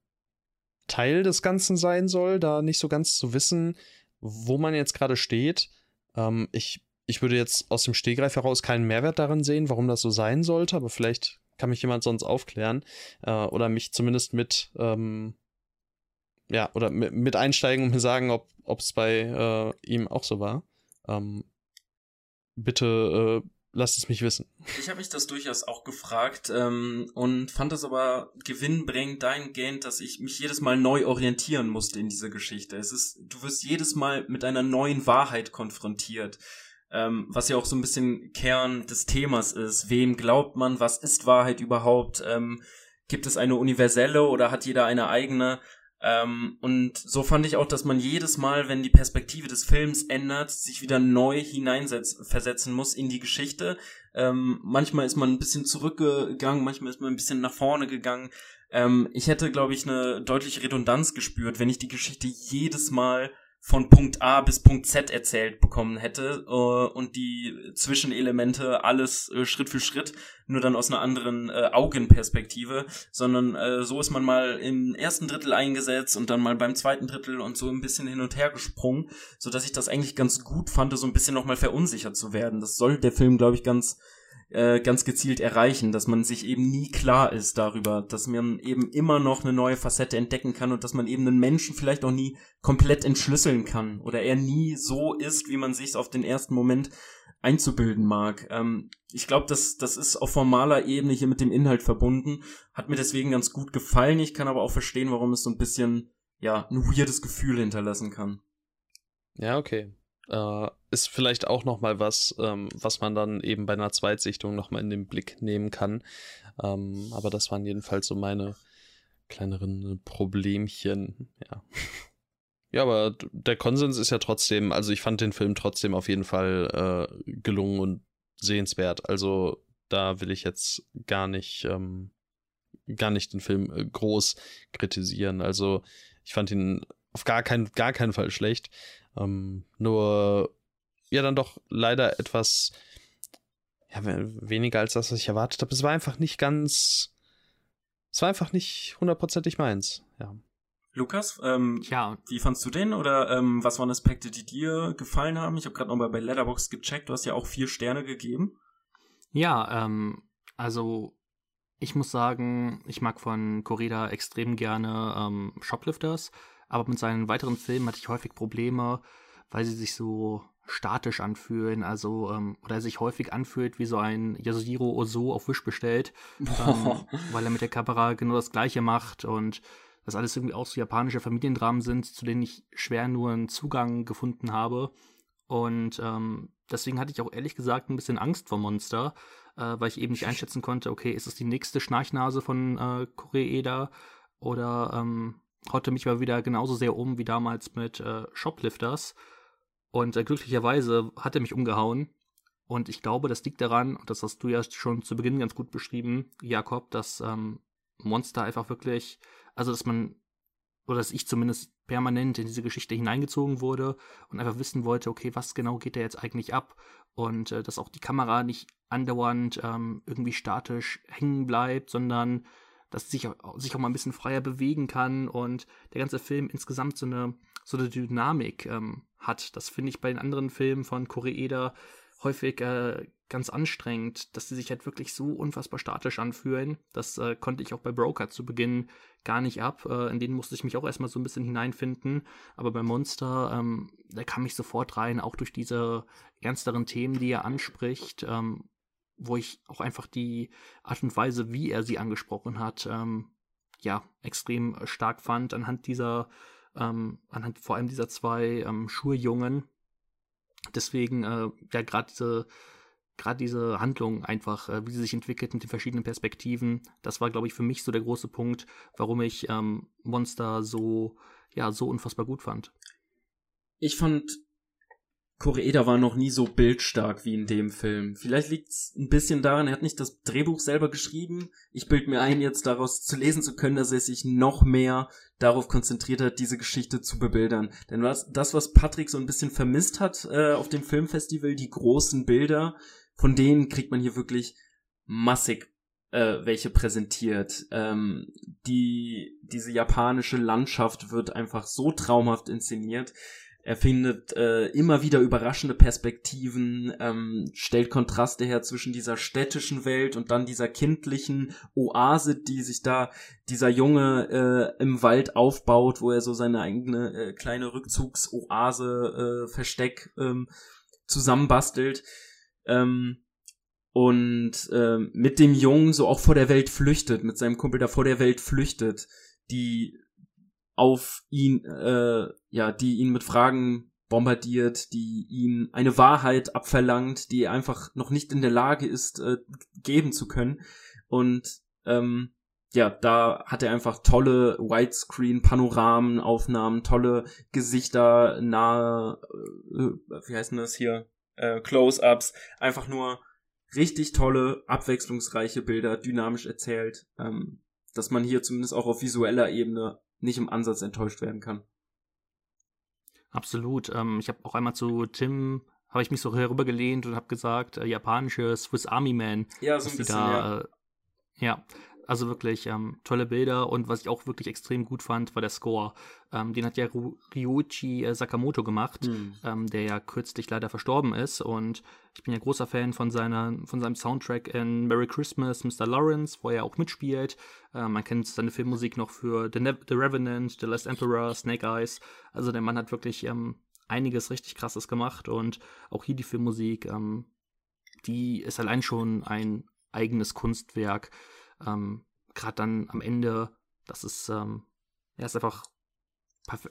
Teil des Ganzen sein soll, da nicht so ganz zu wissen, wo man jetzt gerade steht. Ähm, ich, ich würde jetzt aus dem Stehgreif heraus keinen Mehrwert darin sehen, warum das so sein sollte, aber vielleicht kann mich jemand sonst aufklären äh, oder mich zumindest mit, ähm, ja, oder mit, einsteigen und mir sagen, ob es bei äh, ihm auch so war. Ähm, bitte äh, lasst es mich wissen. Ich habe mich das durchaus auch gefragt ähm, und fand es aber gewinnbringend dahingehend, dass ich mich jedes Mal neu orientieren musste in dieser Geschichte. Es ist, du wirst jedes Mal mit einer neuen Wahrheit konfrontiert. Ähm, was ja auch so ein bisschen Kern des Themas ist. Wem glaubt man? Was ist Wahrheit überhaupt? Ähm, gibt es eine universelle oder hat jeder eine eigene? Ähm, und so fand ich auch, dass man jedes Mal, wenn die Perspektive des Films ändert, sich wieder neu hineinversetzen muss in die Geschichte. Ähm, manchmal ist man ein bisschen zurückgegangen, manchmal ist man ein bisschen nach vorne gegangen. Ähm, ich hätte, glaube ich, eine deutliche Redundanz gespürt, wenn ich die Geschichte jedes Mal von Punkt A bis Punkt Z erzählt bekommen hätte äh, und die Zwischenelemente alles äh, Schritt für Schritt, nur dann aus einer anderen äh, Augenperspektive, sondern äh, so ist man mal im ersten Drittel eingesetzt und dann mal beim zweiten Drittel und so ein bisschen hin und her gesprungen, so dass ich das eigentlich ganz gut fand, so ein bisschen nochmal verunsichert zu werden. Das soll der Film, glaube ich, ganz äh, ganz gezielt erreichen, dass man sich eben nie klar ist darüber, dass man eben immer noch eine neue Facette entdecken kann und dass man eben einen Menschen vielleicht auch nie komplett entschlüsseln kann oder er nie so ist, wie man sich auf den ersten Moment einzubilden mag. Ähm, ich glaube, das, das ist auf formaler Ebene hier mit dem Inhalt verbunden, hat mir deswegen ganz gut gefallen. Ich kann aber auch verstehen, warum es so ein bisschen, ja, ein weirdes Gefühl hinterlassen kann. Ja, okay. Äh, ist vielleicht auch noch mal was, ähm, was man dann eben bei einer Zweitsichtung noch mal in den Blick nehmen kann. Ähm, aber das waren jedenfalls so meine kleineren Problemchen. Ja. <laughs> Ja, aber der Konsens ist ja trotzdem, also ich fand den Film trotzdem auf jeden Fall äh, gelungen und sehenswert. Also da will ich jetzt gar nicht, ähm, gar nicht den Film äh, groß kritisieren. Also ich fand ihn auf gar, kein, gar keinen Fall schlecht. Ähm, nur, ja, dann doch leider etwas, ja, weniger als das, was ich erwartet habe. Es war einfach nicht ganz, es war einfach nicht hundertprozentig meins, ja. Lukas, ähm, ja. wie fandst du den oder ähm, was waren Aspekte, die dir gefallen haben? Ich habe gerade nochmal bei Letterbox gecheckt, du hast ja auch vier Sterne gegeben. Ja, ähm, also ich muss sagen, ich mag von Corrida extrem gerne ähm, Shoplifters aber mit seinen weiteren Filmen hatte ich häufig Probleme, weil sie sich so statisch anfühlen, also ähm, oder sich häufig anfühlt wie so ein Yasujiro Oso auf Wish bestellt, ähm, <laughs> weil er mit der Kamera genau das Gleiche macht und das alles irgendwie auch so japanische Familiendramen sind, zu denen ich schwer nur einen Zugang gefunden habe. Und ähm, deswegen hatte ich auch ehrlich gesagt ein bisschen Angst vor Monster, äh, weil ich eben nicht einschätzen konnte, okay, ist es die nächste Schnarchnase von äh, Koreeda oder ähm, haute mich mal wieder genauso sehr um wie damals mit äh, Shoplifters. Und äh, glücklicherweise hat er mich umgehauen. Und ich glaube, das liegt daran, und das hast du ja schon zu Beginn ganz gut beschrieben, Jakob, dass ähm, Monster einfach wirklich, also dass man, oder dass ich zumindest permanent in diese Geschichte hineingezogen wurde und einfach wissen wollte, okay, was genau geht da jetzt eigentlich ab? Und äh, dass auch die Kamera nicht andauernd ähm, irgendwie statisch hängen bleibt, sondern dass sich, sich auch mal ein bisschen freier bewegen kann und der ganze Film insgesamt so eine, so eine Dynamik ähm, hat. Das finde ich bei den anderen Filmen von Koreeda häufig äh, ganz anstrengend, dass sie sich halt wirklich so unfassbar statisch anfühlen. Das äh, konnte ich auch bei Broker zu Beginn gar nicht ab. Äh, in den musste ich mich auch erstmal so ein bisschen hineinfinden. Aber bei Monster, ähm, da kam ich sofort rein, auch durch diese ernsteren Themen, die er anspricht. Ähm, wo ich auch einfach die Art und Weise, wie er sie angesprochen hat, ähm, ja, extrem stark fand, anhand dieser, ähm, anhand vor allem dieser zwei ähm, Schuljungen. Deswegen, äh, ja, gerade diese, gerade diese Handlung einfach, äh, wie sie sich entwickelt mit den verschiedenen Perspektiven, das war, glaube ich, für mich so der große Punkt, warum ich ähm, Monster so, ja, so unfassbar gut fand. Ich fand Koreeda war noch nie so bildstark wie in dem Film. Vielleicht liegt es ein bisschen daran, er hat nicht das Drehbuch selber geschrieben. Ich bild mir ein, jetzt daraus zu lesen zu können, dass er sich noch mehr darauf konzentriert hat, diese Geschichte zu bebildern. Denn was, das, was Patrick so ein bisschen vermisst hat äh, auf dem Filmfestival, die großen Bilder, von denen kriegt man hier wirklich massig äh, welche präsentiert. Ähm, die, diese japanische Landschaft wird einfach so traumhaft inszeniert. Er findet äh, immer wieder überraschende Perspektiven, ähm, stellt Kontraste her zwischen dieser städtischen Welt und dann dieser kindlichen Oase, die sich da dieser Junge äh, im Wald aufbaut, wo er so seine eigene äh, kleine Rückzugsoase äh, Versteck ähm, zusammenbastelt. Ähm, und äh, mit dem Jungen so auch vor der Welt flüchtet, mit seinem Kumpel da vor der Welt flüchtet, die auf ihn, äh, ja, die ihn mit Fragen bombardiert, die ihm eine Wahrheit abverlangt, die er einfach noch nicht in der Lage ist, äh, geben zu können. Und ähm, ja, da hat er einfach tolle Widescreen-Panoramen, Aufnahmen, tolle Gesichter, nahe, äh, wie heißt denn das hier, äh, Close-ups, einfach nur richtig tolle, abwechslungsreiche Bilder, dynamisch erzählt, ähm, dass man hier zumindest auch auf visueller Ebene nicht im Ansatz enttäuscht werden kann. Absolut. Ähm, ich habe auch einmal zu Tim, habe ich mich so herübergelehnt und habe gesagt, äh, japanische Swiss Army Man. Ja, so ein bisschen, da, ja. Äh, ja, also wirklich ähm, tolle Bilder und was ich auch wirklich extrem gut fand, war der Score. Ähm, den hat ja Ryuichi äh, Sakamoto gemacht, mhm. ähm, der ja kürzlich leider verstorben ist. Und ich bin ja großer Fan von, seiner, von seinem Soundtrack in Merry Christmas, Mr. Lawrence, wo er auch mitspielt. Ähm, man kennt seine Filmmusik noch für The, ne The Revenant, The Last Emperor, Snake Eyes. Also der Mann hat wirklich ähm, einiges richtig Krasses gemacht und auch hier die Filmmusik, ähm, die ist allein schon ein eigenes Kunstwerk. Ähm, Gerade dann am Ende, das ist, ähm, er ist einfach,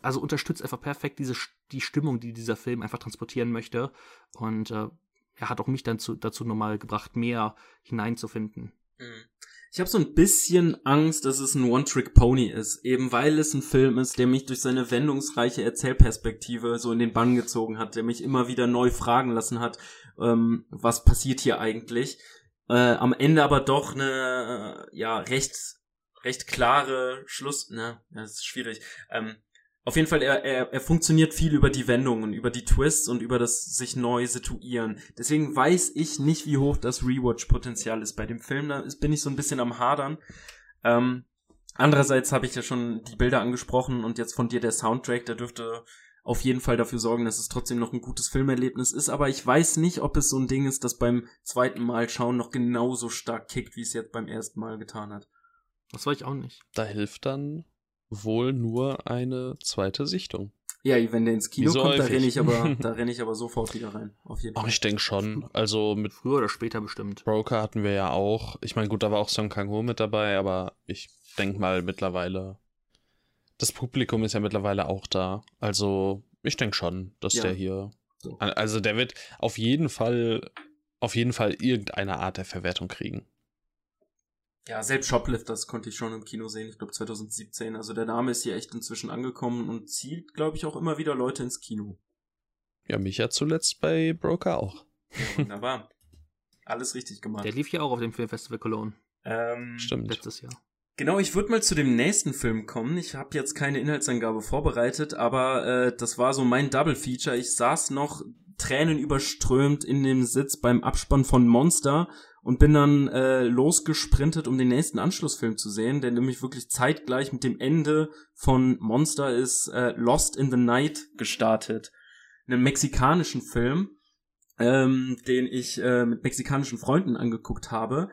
also unterstützt einfach perfekt diese die Stimmung, die dieser Film einfach transportieren möchte. Und äh, er hat auch mich dann zu, dazu nochmal gebracht, mehr hineinzufinden. Mhm. Ich habe so ein bisschen Angst, dass es ein One-Trick-Pony ist, eben weil es ein Film ist, der mich durch seine wendungsreiche Erzählperspektive so in den Bann gezogen hat, der mich immer wieder neu fragen lassen hat, ähm, was passiert hier eigentlich äh, am Ende aber doch eine äh, ja recht recht klare Schluss. Ne, das ist schwierig. Ähm, auf jeden Fall, er, er, er funktioniert viel über die Wendungen, über die Twists und über das sich neu situieren. Deswegen weiß ich nicht, wie hoch das Rewatch-Potenzial ist bei dem Film. Da bin ich so ein bisschen am Hadern. Ähm, andererseits habe ich ja schon die Bilder angesprochen und jetzt von dir der Soundtrack, der dürfte auf jeden Fall dafür sorgen, dass es trotzdem noch ein gutes Filmerlebnis ist. Aber ich weiß nicht, ob es so ein Ding ist, das beim zweiten Mal schauen noch genauso stark kickt, wie es jetzt beim ersten Mal getan hat. Das weiß ich auch nicht. Da hilft dann wohl nur eine zweite Sichtung. Ja, wenn der ins Kino so kommt, da renne ich aber, <laughs> da renne ich aber sofort wieder rein. Auf jeden Fall. Ach, ich denke schon. Also mit früher oder später bestimmt. Broker hatten wir ja auch. Ich meine, gut, da war auch Song Kang Ho mit dabei, aber ich denke mal mittlerweile das Publikum ist ja mittlerweile auch da. Also ich denke schon, dass ja. der hier. So. Also der wird auf jeden Fall, auf jeden Fall irgendeine Art der Verwertung kriegen. Ja, selbst Shoplifters konnte ich schon im Kino sehen, ich glaube 2017. Also der Name ist hier echt inzwischen angekommen und zieht, glaube ich, auch immer wieder Leute ins Kino. Ja, mich ja zuletzt bei Broker auch. Ja, <laughs> wunderbar. Alles richtig gemacht. Der lief ja auch auf dem Filmfestival Cologne. Ähm, Stimmt. Letztes Jahr. Genau, ich würde mal zu dem nächsten Film kommen. Ich habe jetzt keine Inhaltsangabe vorbereitet, aber äh, das war so mein Double Feature. Ich saß noch Tränen überströmt in dem Sitz beim Abspann von Monster und bin dann äh, losgesprintet, um den nächsten Anschlussfilm zu sehen, der nämlich wirklich zeitgleich mit dem Ende von Monster ist äh, Lost in the Night gestartet. Einen mexikanischen Film, ähm, den ich äh, mit mexikanischen Freunden angeguckt habe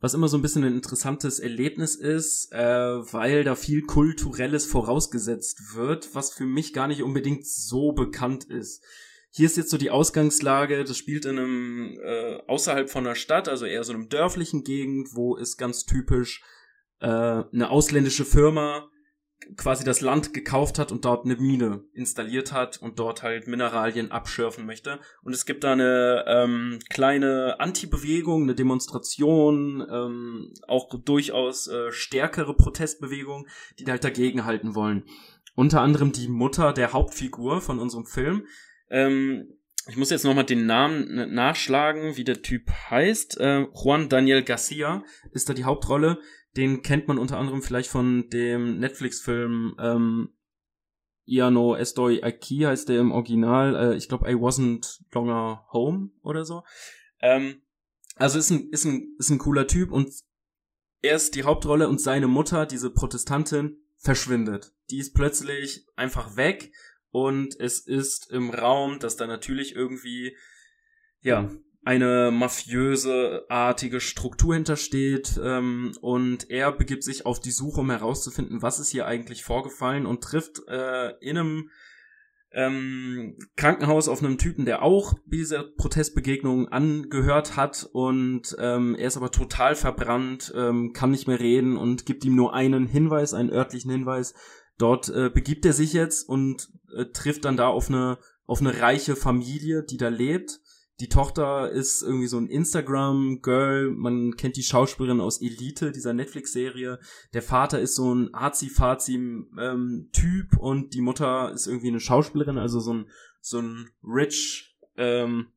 was immer so ein bisschen ein interessantes Erlebnis ist, äh, weil da viel Kulturelles vorausgesetzt wird, was für mich gar nicht unbedingt so bekannt ist. Hier ist jetzt so die Ausgangslage, das spielt in einem äh, außerhalb von einer Stadt, also eher so einem dörflichen Gegend, wo es ganz typisch äh, eine ausländische Firma quasi das Land gekauft hat und dort eine Mine installiert hat und dort halt Mineralien abschürfen möchte. Und es gibt da eine ähm, kleine Anti-Bewegung, eine Demonstration, ähm, auch durchaus äh, stärkere Protestbewegung, die da halt dagegen halten wollen. Unter anderem die Mutter der Hauptfigur von unserem Film. Ähm, ich muss jetzt nochmal den Namen nachschlagen, wie der Typ heißt. Äh, Juan Daniel Garcia ist da die Hauptrolle. Den kennt man unter anderem vielleicht von dem Netflix-Film ähm, Iano Estoy Aquí heißt der im Original. Äh, ich glaube, I wasn't longer home oder so. Ähm, also ist ein, ist, ein, ist ein cooler Typ und er ist die Hauptrolle und seine Mutter, diese Protestantin, verschwindet. Die ist plötzlich einfach weg und es ist im Raum, dass da natürlich irgendwie, ja, eine mafiöse artige Struktur hintersteht ähm, und er begibt sich auf die Suche, um herauszufinden, was ist hier eigentlich vorgefallen und trifft äh, in einem ähm, Krankenhaus auf einem Typen, der auch diese Protestbegegnung angehört hat und ähm, er ist aber total verbrannt, ähm, kann nicht mehr reden und gibt ihm nur einen Hinweis, einen örtlichen Hinweis. Dort äh, begibt er sich jetzt und äh, trifft dann da auf eine auf eine reiche Familie, die da lebt die Tochter ist irgendwie so ein Instagram-Girl. Man kennt die Schauspielerin aus Elite, dieser Netflix-Serie. Der Vater ist so ein Azi-Fazi-Typ und die Mutter ist irgendwie eine Schauspielerin, also so ein, so ein rich, ähm,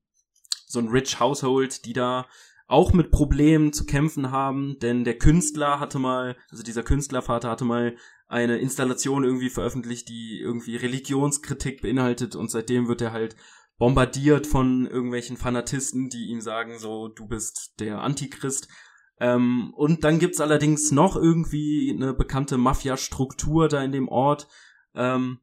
so ein rich Household, die da auch mit Problemen zu kämpfen haben, denn der Künstler hatte mal, also dieser Künstlervater hatte mal eine Installation irgendwie veröffentlicht, die irgendwie Religionskritik beinhaltet und seitdem wird er halt bombardiert von irgendwelchen Fanatisten, die ihm sagen, so, du bist der Antichrist. Ähm, und dann gibt's allerdings noch irgendwie eine bekannte Mafia-Struktur da in dem Ort. Ähm,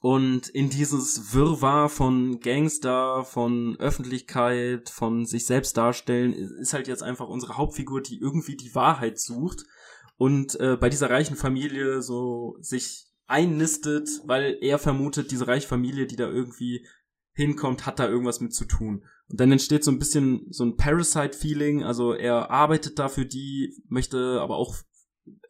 und in dieses Wirrwarr von Gangster, von Öffentlichkeit, von sich selbst darstellen, ist halt jetzt einfach unsere Hauptfigur, die irgendwie die Wahrheit sucht und äh, bei dieser reichen Familie so sich einnistet, weil er vermutet, diese reiche Familie, die da irgendwie hinkommt, hat da irgendwas mit zu tun. Und dann entsteht so ein bisschen so ein Parasite-Feeling, also er arbeitet da für die, möchte aber auch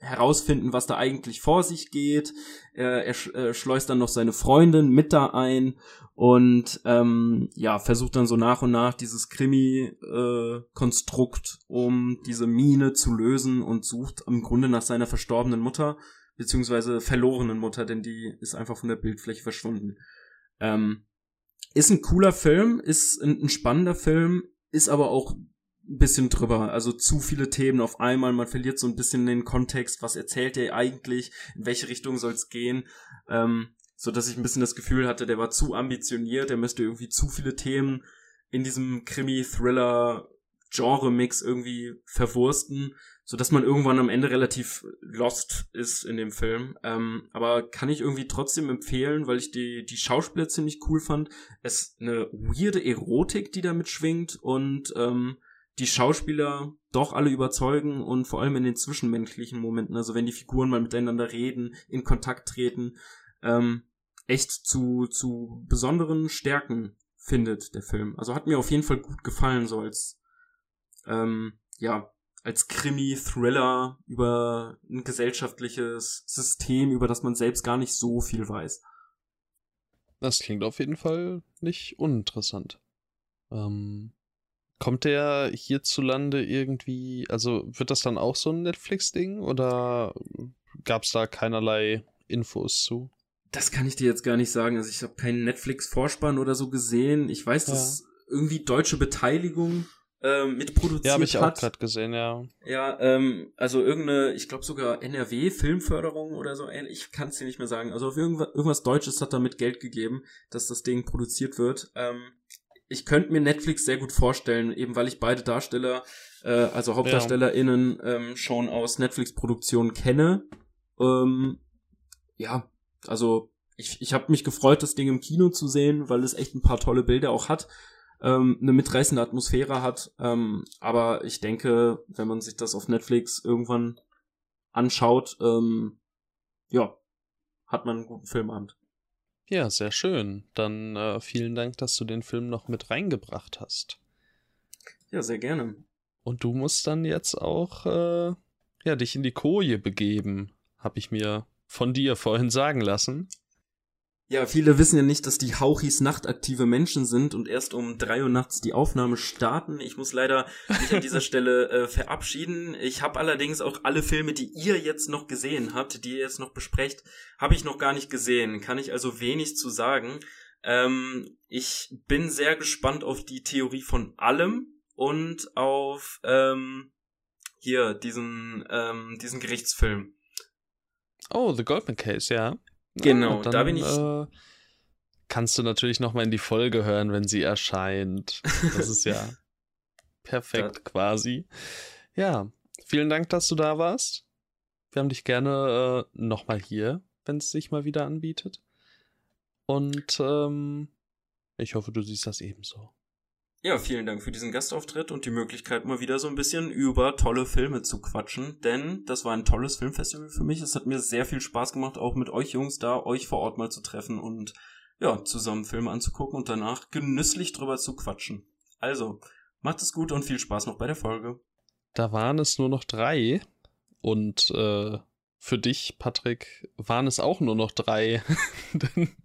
herausfinden, was da eigentlich vor sich geht. Er, er, er schleust dann noch seine Freundin mit da ein und ähm, ja, versucht dann so nach und nach dieses Krimi-Konstrukt, äh, um diese Mine zu lösen und sucht im Grunde nach seiner verstorbenen Mutter, beziehungsweise verlorenen Mutter, denn die ist einfach von der Bildfläche verschwunden. Ähm, ist ein cooler Film, ist ein, ein spannender Film, ist aber auch ein bisschen drüber. Also zu viele Themen auf einmal. Man verliert so ein bisschen den Kontext. Was erzählt er eigentlich? In welche Richtung soll es gehen? Ähm, so dass ich ein bisschen das Gefühl hatte, der war zu ambitioniert. Der müsste irgendwie zu viele Themen in diesem Krimi-Thriller-Genre-Mix irgendwie verwursten so dass man irgendwann am Ende relativ lost ist in dem Film. Ähm, aber kann ich irgendwie trotzdem empfehlen, weil ich die, die Schauspieler ziemlich cool fand. Es ist eine weirde Erotik, die da mitschwingt und ähm, die Schauspieler doch alle überzeugen und vor allem in den zwischenmenschlichen Momenten, also wenn die Figuren mal miteinander reden, in Kontakt treten, ähm, echt zu, zu besonderen Stärken findet der Film. Also hat mir auf jeden Fall gut gefallen, so als ähm, ja, als Krimi-Thriller über ein gesellschaftliches System, über das man selbst gar nicht so viel weiß. Das klingt auf jeden Fall nicht uninteressant. Ähm, kommt der hierzulande irgendwie, also wird das dann auch so ein Netflix-Ding oder gab es da keinerlei Infos zu? Das kann ich dir jetzt gar nicht sagen. Also ich habe keinen Netflix-Vorspann oder so gesehen. Ich weiß, ja. dass irgendwie deutsche Beteiligung ähm, mitproduziert ja, hab ich hat. auch gerade gesehen, ja. Ja, ähm, also irgendeine, ich glaube sogar NRW Filmförderung oder so, ich kann es dir nicht mehr sagen. Also auf irgendwas, irgendwas Deutsches hat damit Geld gegeben, dass das Ding produziert wird. Ähm, ich könnte mir Netflix sehr gut vorstellen, eben weil ich beide Darsteller, äh, also HauptdarstellerInnen, ähm, schon aus Netflix-Produktionen kenne. Ähm, ja, also ich, ich habe mich gefreut, das Ding im Kino zu sehen, weil es echt ein paar tolle Bilder auch hat ähm, eine mitreißende Atmosphäre hat. Ähm, aber ich denke, wenn man sich das auf Netflix irgendwann anschaut, ähm, ja, hat man einen guten Filmabend. Ja, sehr schön. Dann äh, vielen Dank, dass du den Film noch mit reingebracht hast. Ja, sehr gerne. Und du musst dann jetzt auch äh, ja, dich in die Koje begeben, habe ich mir von dir vorhin sagen lassen. Ja, viele wissen ja nicht, dass die Hauchis nachtaktive Menschen sind und erst um drei Uhr nachts die Aufnahme starten. Ich muss leider mich an dieser <laughs> Stelle äh, verabschieden. Ich habe allerdings auch alle Filme, die ihr jetzt noch gesehen habt, die ihr jetzt noch besprecht, habe ich noch gar nicht gesehen. Kann ich also wenig zu sagen. Ähm, ich bin sehr gespannt auf die Theorie von allem und auf ähm, hier diesen ähm, diesen Gerichtsfilm. Oh, The Goldman Case, ja. Genau, dann, da bin ich. Äh, kannst du natürlich noch mal in die Folge hören, wenn sie erscheint. Das ist ja <laughs> perfekt quasi. Ja, vielen Dank, dass du da warst. Wir haben dich gerne äh, noch mal hier, wenn es sich mal wieder anbietet. Und ähm, ich hoffe, du siehst das ebenso. Ja, vielen Dank für diesen Gastauftritt und die Möglichkeit, mal wieder so ein bisschen über tolle Filme zu quatschen. Denn das war ein tolles Filmfestival für mich. Es hat mir sehr viel Spaß gemacht, auch mit euch Jungs da, euch vor Ort mal zu treffen und ja, zusammen Filme anzugucken und danach genüsslich drüber zu quatschen. Also, macht es gut und viel Spaß noch bei der Folge. Da waren es nur noch drei. Und äh, für dich, Patrick, waren es auch nur noch drei. <laughs> Denn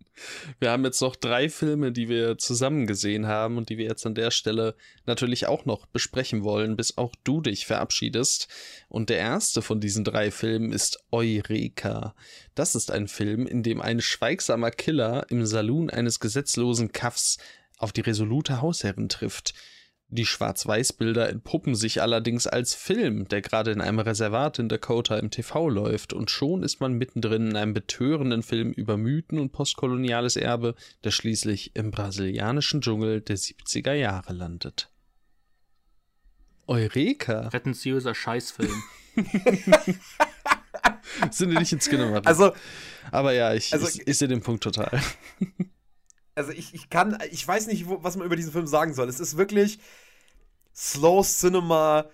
wir haben jetzt noch drei Filme, die wir zusammen gesehen haben und die wir jetzt an der Stelle natürlich auch noch besprechen wollen, bis auch du dich verabschiedest. Und der erste von diesen drei Filmen ist Eureka. Das ist ein Film, in dem ein schweigsamer Killer im Saloon eines gesetzlosen Kaffs auf die resolute Hausherrin trifft. Die Schwarz-Weiß-Bilder entpuppen sich allerdings als Film, der gerade in einem Reservat in Dakota im TV läuft, und schon ist man mittendrin in einem betörenden Film über Mythen und postkoloniales Erbe, der schließlich im brasilianischen Dschungel der 70er Jahre landet. Eureka! Retenziöser Scheißfilm. <laughs> <laughs> Sind die nicht ins Kino. Also, aber ja, ich, also, ich, ich sehe den Punkt total. <laughs> Also ich, ich kann, ich weiß nicht, wo, was man über diesen Film sagen soll. Es ist wirklich, Slow Cinema,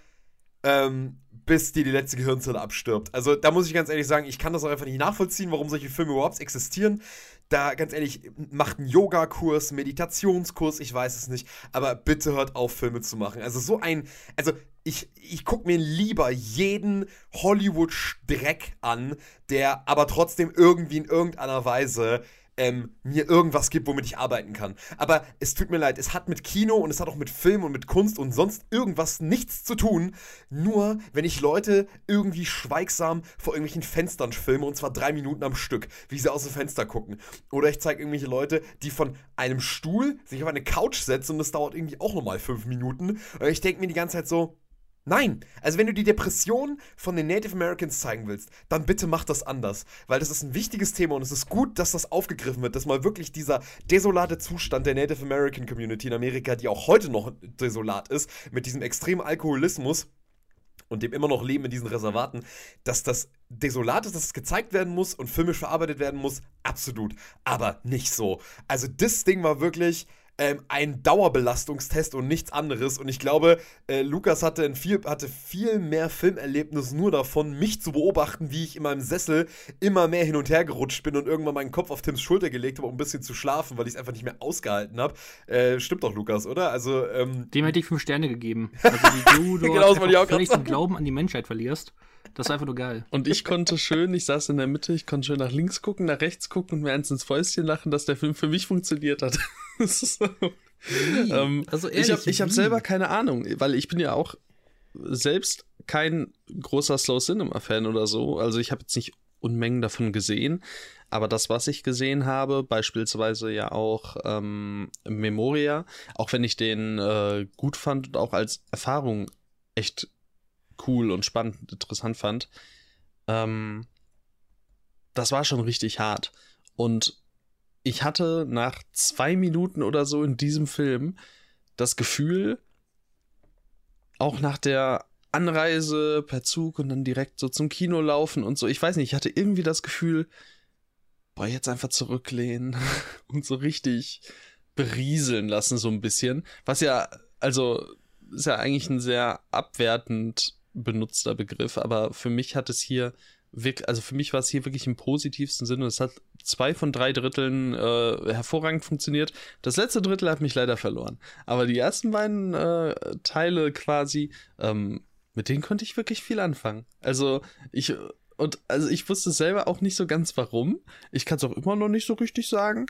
ähm, bis dir die letzte Gehirnzelle abstirbt. Also da muss ich ganz ehrlich sagen, ich kann das auch einfach nicht nachvollziehen, warum solche Filme überhaupt existieren. Da, ganz ehrlich, macht einen Yoga-Kurs, Meditationskurs, ich weiß es nicht. Aber bitte hört auf, Filme zu machen. Also so ein, also ich, ich gucke mir lieber jeden Hollywood-Dreck an, der aber trotzdem irgendwie in irgendeiner Weise ähm, mir irgendwas gibt, womit ich arbeiten kann. Aber es tut mir leid, es hat mit Kino und es hat auch mit Film und mit Kunst und sonst irgendwas nichts zu tun. Nur wenn ich Leute irgendwie schweigsam vor irgendwelchen Fenstern filme und zwar drei Minuten am Stück, wie sie aus dem Fenster gucken. Oder ich zeige irgendwelche Leute, die von einem Stuhl sich auf eine Couch setzen und das dauert irgendwie auch nochmal fünf Minuten. Und ich denke mir die ganze Zeit so, Nein, also wenn du die Depression von den Native Americans zeigen willst, dann bitte mach das anders, weil das ist ein wichtiges Thema und es ist gut, dass das aufgegriffen wird, dass mal wirklich dieser desolate Zustand der Native American Community in Amerika, die auch heute noch desolat ist, mit diesem extremen Alkoholismus und dem immer noch Leben in diesen Reservaten, dass das desolat ist, dass es gezeigt werden muss und filmisch verarbeitet werden muss, absolut, aber nicht so. Also das Ding war wirklich ähm, ein Dauerbelastungstest und nichts anderes. Und ich glaube, äh, Lukas hatte, viel, hatte viel mehr Filmerlebnis nur davon, mich zu beobachten, wie ich in meinem Sessel immer mehr hin und her gerutscht bin und irgendwann meinen Kopf auf Tims Schulter gelegt habe, um ein bisschen zu schlafen, weil ich es einfach nicht mehr ausgehalten habe. Äh, stimmt doch, Lukas, oder? Also, ähm, Dem hätte ich fünf Sterne gegeben. <laughs> Also, wie du dort genau, völlig den Glauben an die Menschheit verlierst. Das ist einfach nur geil. Und ich konnte schön, ich saß in der Mitte, ich konnte schön nach links gucken, nach rechts gucken und mir eins ins Fäustchen lachen, dass der Film für mich funktioniert hat. <laughs> ähm, also ehrlich, ich habe ich hab selber keine Ahnung, weil ich bin ja auch selbst kein großer Slow Cinema Fan oder so. Also ich habe jetzt nicht Unmengen davon gesehen, aber das, was ich gesehen habe, beispielsweise ja auch ähm, Memoria, auch wenn ich den äh, gut fand und auch als Erfahrung echt cool und spannend und interessant fand, ähm, das war schon richtig hart. Und ich hatte nach zwei Minuten oder so in diesem Film das Gefühl, auch nach der Anreise per Zug und dann direkt so zum Kino laufen und so, ich weiß nicht, ich hatte irgendwie das Gefühl, boah, jetzt einfach zurücklehnen <laughs> und so richtig berieseln lassen, so ein bisschen. Was ja, also, ist ja eigentlich ein sehr abwertend benutzter Begriff, aber für mich hat es hier wirklich, also für mich war es hier wirklich im positivsten Sinne. Es hat zwei von drei Dritteln äh, hervorragend funktioniert. Das letzte Drittel hat mich leider verloren. Aber die ersten beiden äh, Teile quasi, ähm, mit denen konnte ich wirklich viel anfangen. Also ich und also ich wusste selber auch nicht so ganz warum. Ich kann es auch immer noch nicht so richtig sagen.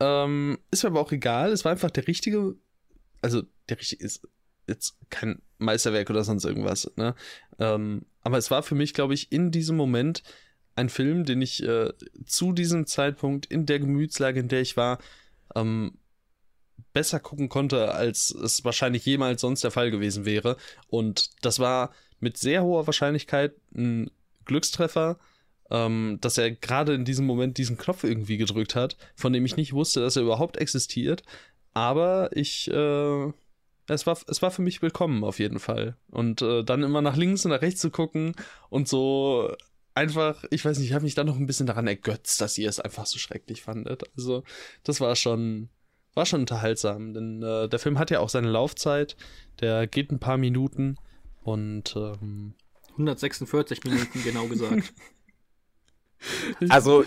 Ähm, ist mir aber auch egal. Es war einfach der richtige, also der richtige ist jetzt kein Meisterwerk oder sonst irgendwas. Ne? Ähm, aber es war für mich, glaube ich, in diesem Moment ein Film, den ich äh, zu diesem Zeitpunkt in der Gemütslage, in der ich war, ähm, besser gucken konnte, als es wahrscheinlich jemals sonst der Fall gewesen wäre. Und das war mit sehr hoher Wahrscheinlichkeit ein Glückstreffer, ähm, dass er gerade in diesem Moment diesen Knopf irgendwie gedrückt hat, von dem ich nicht wusste, dass er überhaupt existiert. Aber ich, äh, es war, es war für mich willkommen auf jeden Fall. Und äh, dann immer nach links und nach rechts zu gucken und so einfach, ich weiß nicht, ich habe mich dann noch ein bisschen daran ergötzt, dass ihr es einfach so schrecklich fandet. Also, das war schon, war schon unterhaltsam, denn äh, der Film hat ja auch seine Laufzeit, der geht ein paar Minuten und ähm, 146 Minuten genau gesagt. <laughs> <laughs> also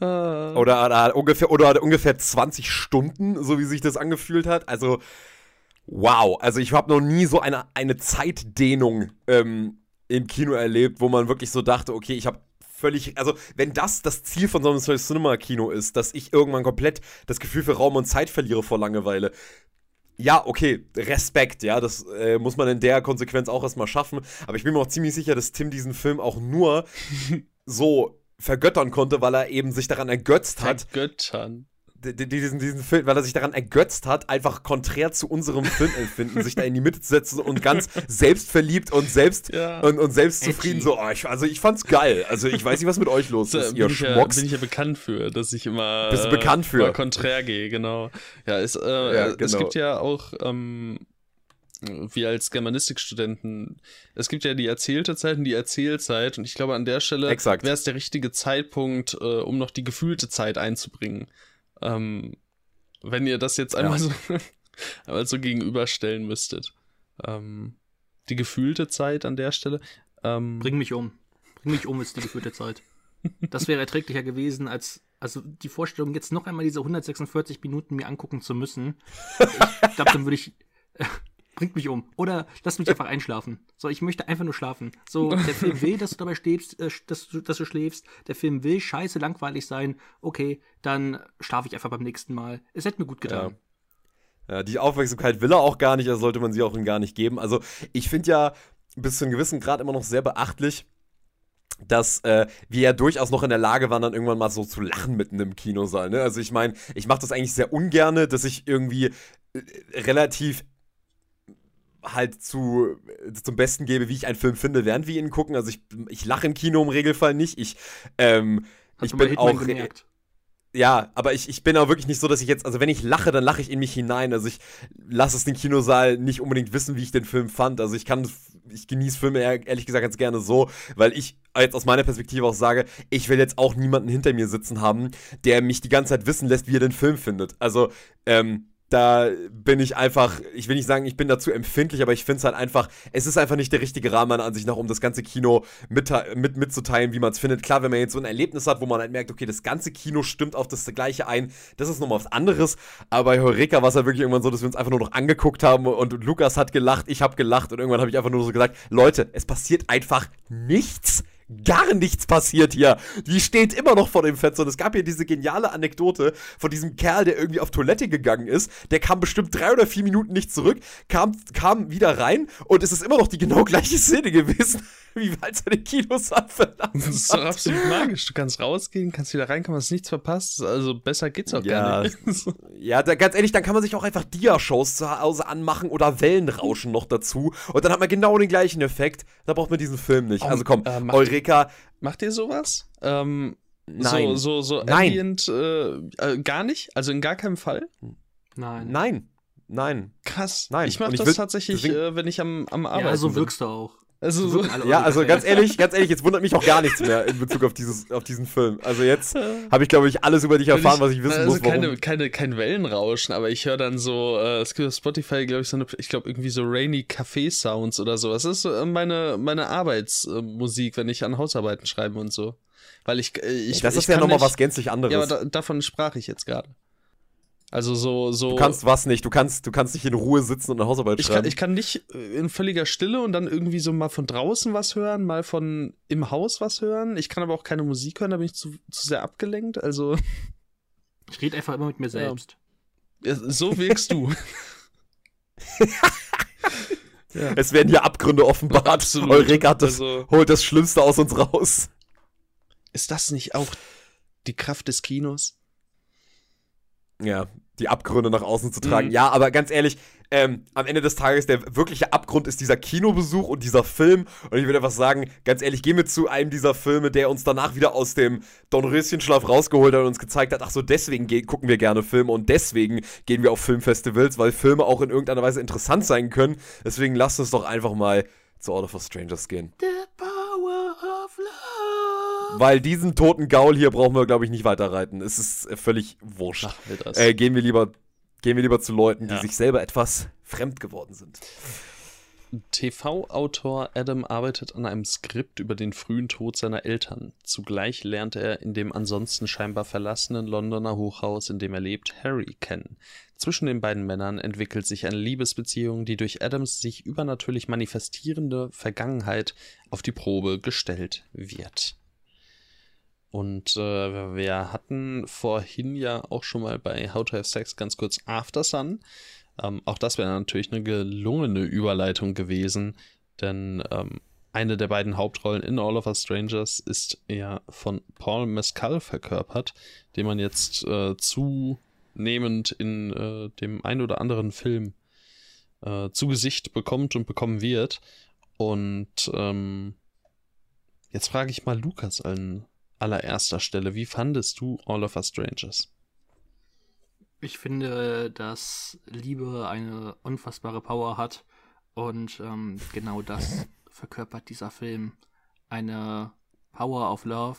äh, oder, oder, ungefähr oder ungefähr 20 Stunden, so wie sich das angefühlt hat. Also wow, also ich habe noch nie so eine eine Zeitdehnung ähm, im Kino erlebt, wo man wirklich so dachte, okay, ich habe völlig, also wenn das das Ziel von so einem Cinema-Kino ist, dass ich irgendwann komplett das Gefühl für Raum und Zeit verliere vor Langeweile, ja, okay, Respekt, ja, das äh, muss man in der Konsequenz auch erstmal schaffen. Aber ich bin mir auch ziemlich sicher, dass Tim diesen Film auch nur <laughs> so vergöttern konnte, weil er eben sich daran ergötzt hat. Vergöttern diesen, diesen Film, weil er sich daran ergötzt hat, einfach konträr zu unserem Filmempfinden, sich da in die Mitte zu setzen und ganz selbstverliebt und selbst ja. und, und selbstzufrieden so, oh, ich, also ich fand's geil. Also ich weiß nicht, was mit euch los ist, ihr ich Ja, bin ich ja bekannt für, dass ich immer, Bist du bekannt für? konträr gehe, genau. Ja, es, äh, ja, genau. es gibt ja auch, ähm, wir als Germanistikstudenten, es gibt ja die erzählte Zeit und die Erzählzeit und ich glaube, an der Stelle wäre es der richtige Zeitpunkt, äh, um noch die gefühlte Zeit einzubringen. Ähm, wenn ihr das jetzt einmal, ja. so, <laughs> einmal so gegenüberstellen müsstet. Ähm, die gefühlte Zeit an der Stelle. Ähm, Bring mich um. Bring mich um ist die gefühlte Zeit. Das wäre erträglicher gewesen, als also die Vorstellung, jetzt noch einmal diese 146 Minuten mir angucken zu müssen. Ich glaube, dann würde ich bringt mich um. Oder lass mich einfach einschlafen. So, ich möchte einfach nur schlafen. So, der Film will, dass du dabei stehst, äh, dass, du, dass du schläfst. Der Film will scheiße langweilig sein. Okay, dann schlafe ich einfach beim nächsten Mal. Es hätte mir gut getan. Ja. ja die Aufmerksamkeit will er auch gar nicht, also sollte man sie auch ihm gar nicht geben. Also, ich finde ja bis zu einem gewissen Grad immer noch sehr beachtlich, dass äh, wir ja durchaus noch in der Lage waren, dann irgendwann mal so zu lachen mitten im Kinosaal. Ne? Also ich meine, ich mache das eigentlich sehr ungerne, dass ich irgendwie äh, relativ halt zu, zum Besten gebe, wie ich einen Film finde, während wir ihn gucken. Also ich, ich lache im Kino im Regelfall nicht. Ich, ähm, ich bin auch. Gemerkt? Ja, aber ich, ich bin auch wirklich nicht so, dass ich jetzt, also wenn ich lache, dann lache ich in mich hinein. Also ich lasse es den Kinosaal nicht unbedingt wissen, wie ich den Film fand. Also ich kann, ich genieße Filme ehrlich gesagt ganz gerne so, weil ich jetzt aus meiner Perspektive auch sage, ich will jetzt auch niemanden hinter mir sitzen haben, der mich die ganze Zeit wissen lässt, wie er den Film findet. Also, ähm, da bin ich einfach, ich will nicht sagen, ich bin dazu empfindlich, aber ich finde es halt einfach, es ist einfach nicht der richtige Rahmen meiner Ansicht nach, um das ganze Kino mit, mit, mitzuteilen, wie man es findet. Klar, wenn man jetzt so ein Erlebnis hat, wo man halt merkt, okay, das ganze Kino stimmt auf das gleiche ein, das ist nochmal was anderes. Aber bei Heureka war es halt wirklich irgendwann so, dass wir uns einfach nur noch angeguckt haben und Lukas hat gelacht, ich habe gelacht und irgendwann habe ich einfach nur so gesagt, Leute, es passiert einfach nichts gar nichts passiert hier. Die steht immer noch vor dem Fenster. Und es gab hier diese geniale Anekdote von diesem Kerl, der irgendwie auf Toilette gegangen ist. Der kam bestimmt drei oder vier Minuten nicht zurück, kam, kam wieder rein und es ist immer noch die genau gleiche Szene gewesen, <laughs> wie als er den Kinosaal verlassen Das ist doch absolut magisch. Du kannst rausgehen, kannst wieder reinkommen, hast nichts verpasst. Also besser geht's auch ja, gar nicht. <laughs> ja, da, ganz ehrlich, dann kann man sich auch einfach Dia-Shows zu Hause anmachen oder Wellenrauschen noch dazu. Und dann hat man genau den gleichen Effekt. Da braucht man diesen Film nicht. also komm, äh, eure Eureka. Macht ihr sowas? Ähm, Nein. So, so, so Nein. Ambient, äh, äh, gar nicht? Also in gar keinem Fall? Nein. Nein. Nein. Krass. Nein. Ich mache das will, tatsächlich, äh, wenn ich am, am Arbeiten Ja, so wirkst du auch. Also so, ja, also ganz ehrlich, ganz ehrlich, jetzt wundert mich auch gar nichts mehr in Bezug auf dieses, auf diesen Film. Also jetzt <laughs> habe ich, glaube ich, alles über dich erfahren, ich, was ich wissen also muss. Warum. Keine, keine, kein Wellenrauschen, aber ich höre dann so, äh, es gibt auf Spotify, glaube ich, so eine, ich glaube irgendwie so rainy Café Sounds oder sowas. Das ist äh, meine, meine Arbeitsmusik, wenn ich an Hausarbeiten schreibe und so. Weil ich, äh, ich Das ist ich ja nochmal was gänzlich anderes. Ja, aber da, davon sprach ich jetzt gerade. Also so, so. Du kannst was nicht. Du kannst, du kannst nicht in Ruhe sitzen und eine Hausarbeit ich schreiben. Kann, ich kann nicht äh, in völliger Stille und dann irgendwie so mal von draußen was hören, mal von im Haus was hören. Ich kann aber auch keine Musik hören, da bin ich zu, zu sehr abgelenkt. Also. <laughs> Ich rede einfach immer mit mir selbst. Ja, so wirkst du. <laughs> ja. Es werden hier Abgründe offenbart. Absolut. Eureka hat das, also, holt das Schlimmste aus uns raus. Ist das nicht auch die Kraft des Kinos? Ja, die Abgründe nach außen zu tragen. Mhm. Ja, aber ganz ehrlich, ähm, am Ende des Tages, der wirkliche Abgrund ist dieser Kinobesuch und dieser Film. Und ich würde einfach sagen, ganz ehrlich, gehen wir zu einem dieser Filme, der uns danach wieder aus dem Dornröschenschlaf rausgeholt hat und uns gezeigt hat, ach so, deswegen gucken wir gerne Filme und deswegen gehen wir auf Filmfestivals, weil Filme auch in irgendeiner Weise interessant sein können. Deswegen lasst uns doch einfach mal zu Order for Strangers gehen. Of love. Weil diesen toten Gaul hier brauchen wir, glaube ich, nicht weiter reiten. Es ist äh, völlig wurscht. Ach, äh, gehen wir lieber Gehen wir lieber zu Leuten, die sich selber etwas fremd geworden sind. TV-Autor Adam arbeitet an einem Skript über den frühen Tod seiner Eltern. Zugleich lernt er in dem ansonsten scheinbar verlassenen Londoner Hochhaus, in dem er lebt, Harry kennen. Zwischen den beiden Männern entwickelt sich eine Liebesbeziehung, die durch Adams sich übernatürlich manifestierende Vergangenheit auf die Probe gestellt wird. Und äh, wir hatten vorhin ja auch schon mal bei How to Have Sex ganz kurz After Sun. Ähm, auch das wäre natürlich eine gelungene Überleitung gewesen, denn ähm, eine der beiden Hauptrollen in All of Us Strangers ist ja von Paul Mescal verkörpert, den man jetzt äh, zunehmend in äh, dem ein oder anderen Film äh, zu Gesicht bekommt und bekommen wird. Und ähm, jetzt frage ich mal Lukas an allererster Stelle. Wie fandest du All of Us Strangers? Ich finde, dass Liebe eine unfassbare Power hat und ähm, genau das verkörpert dieser Film. Eine Power of Love,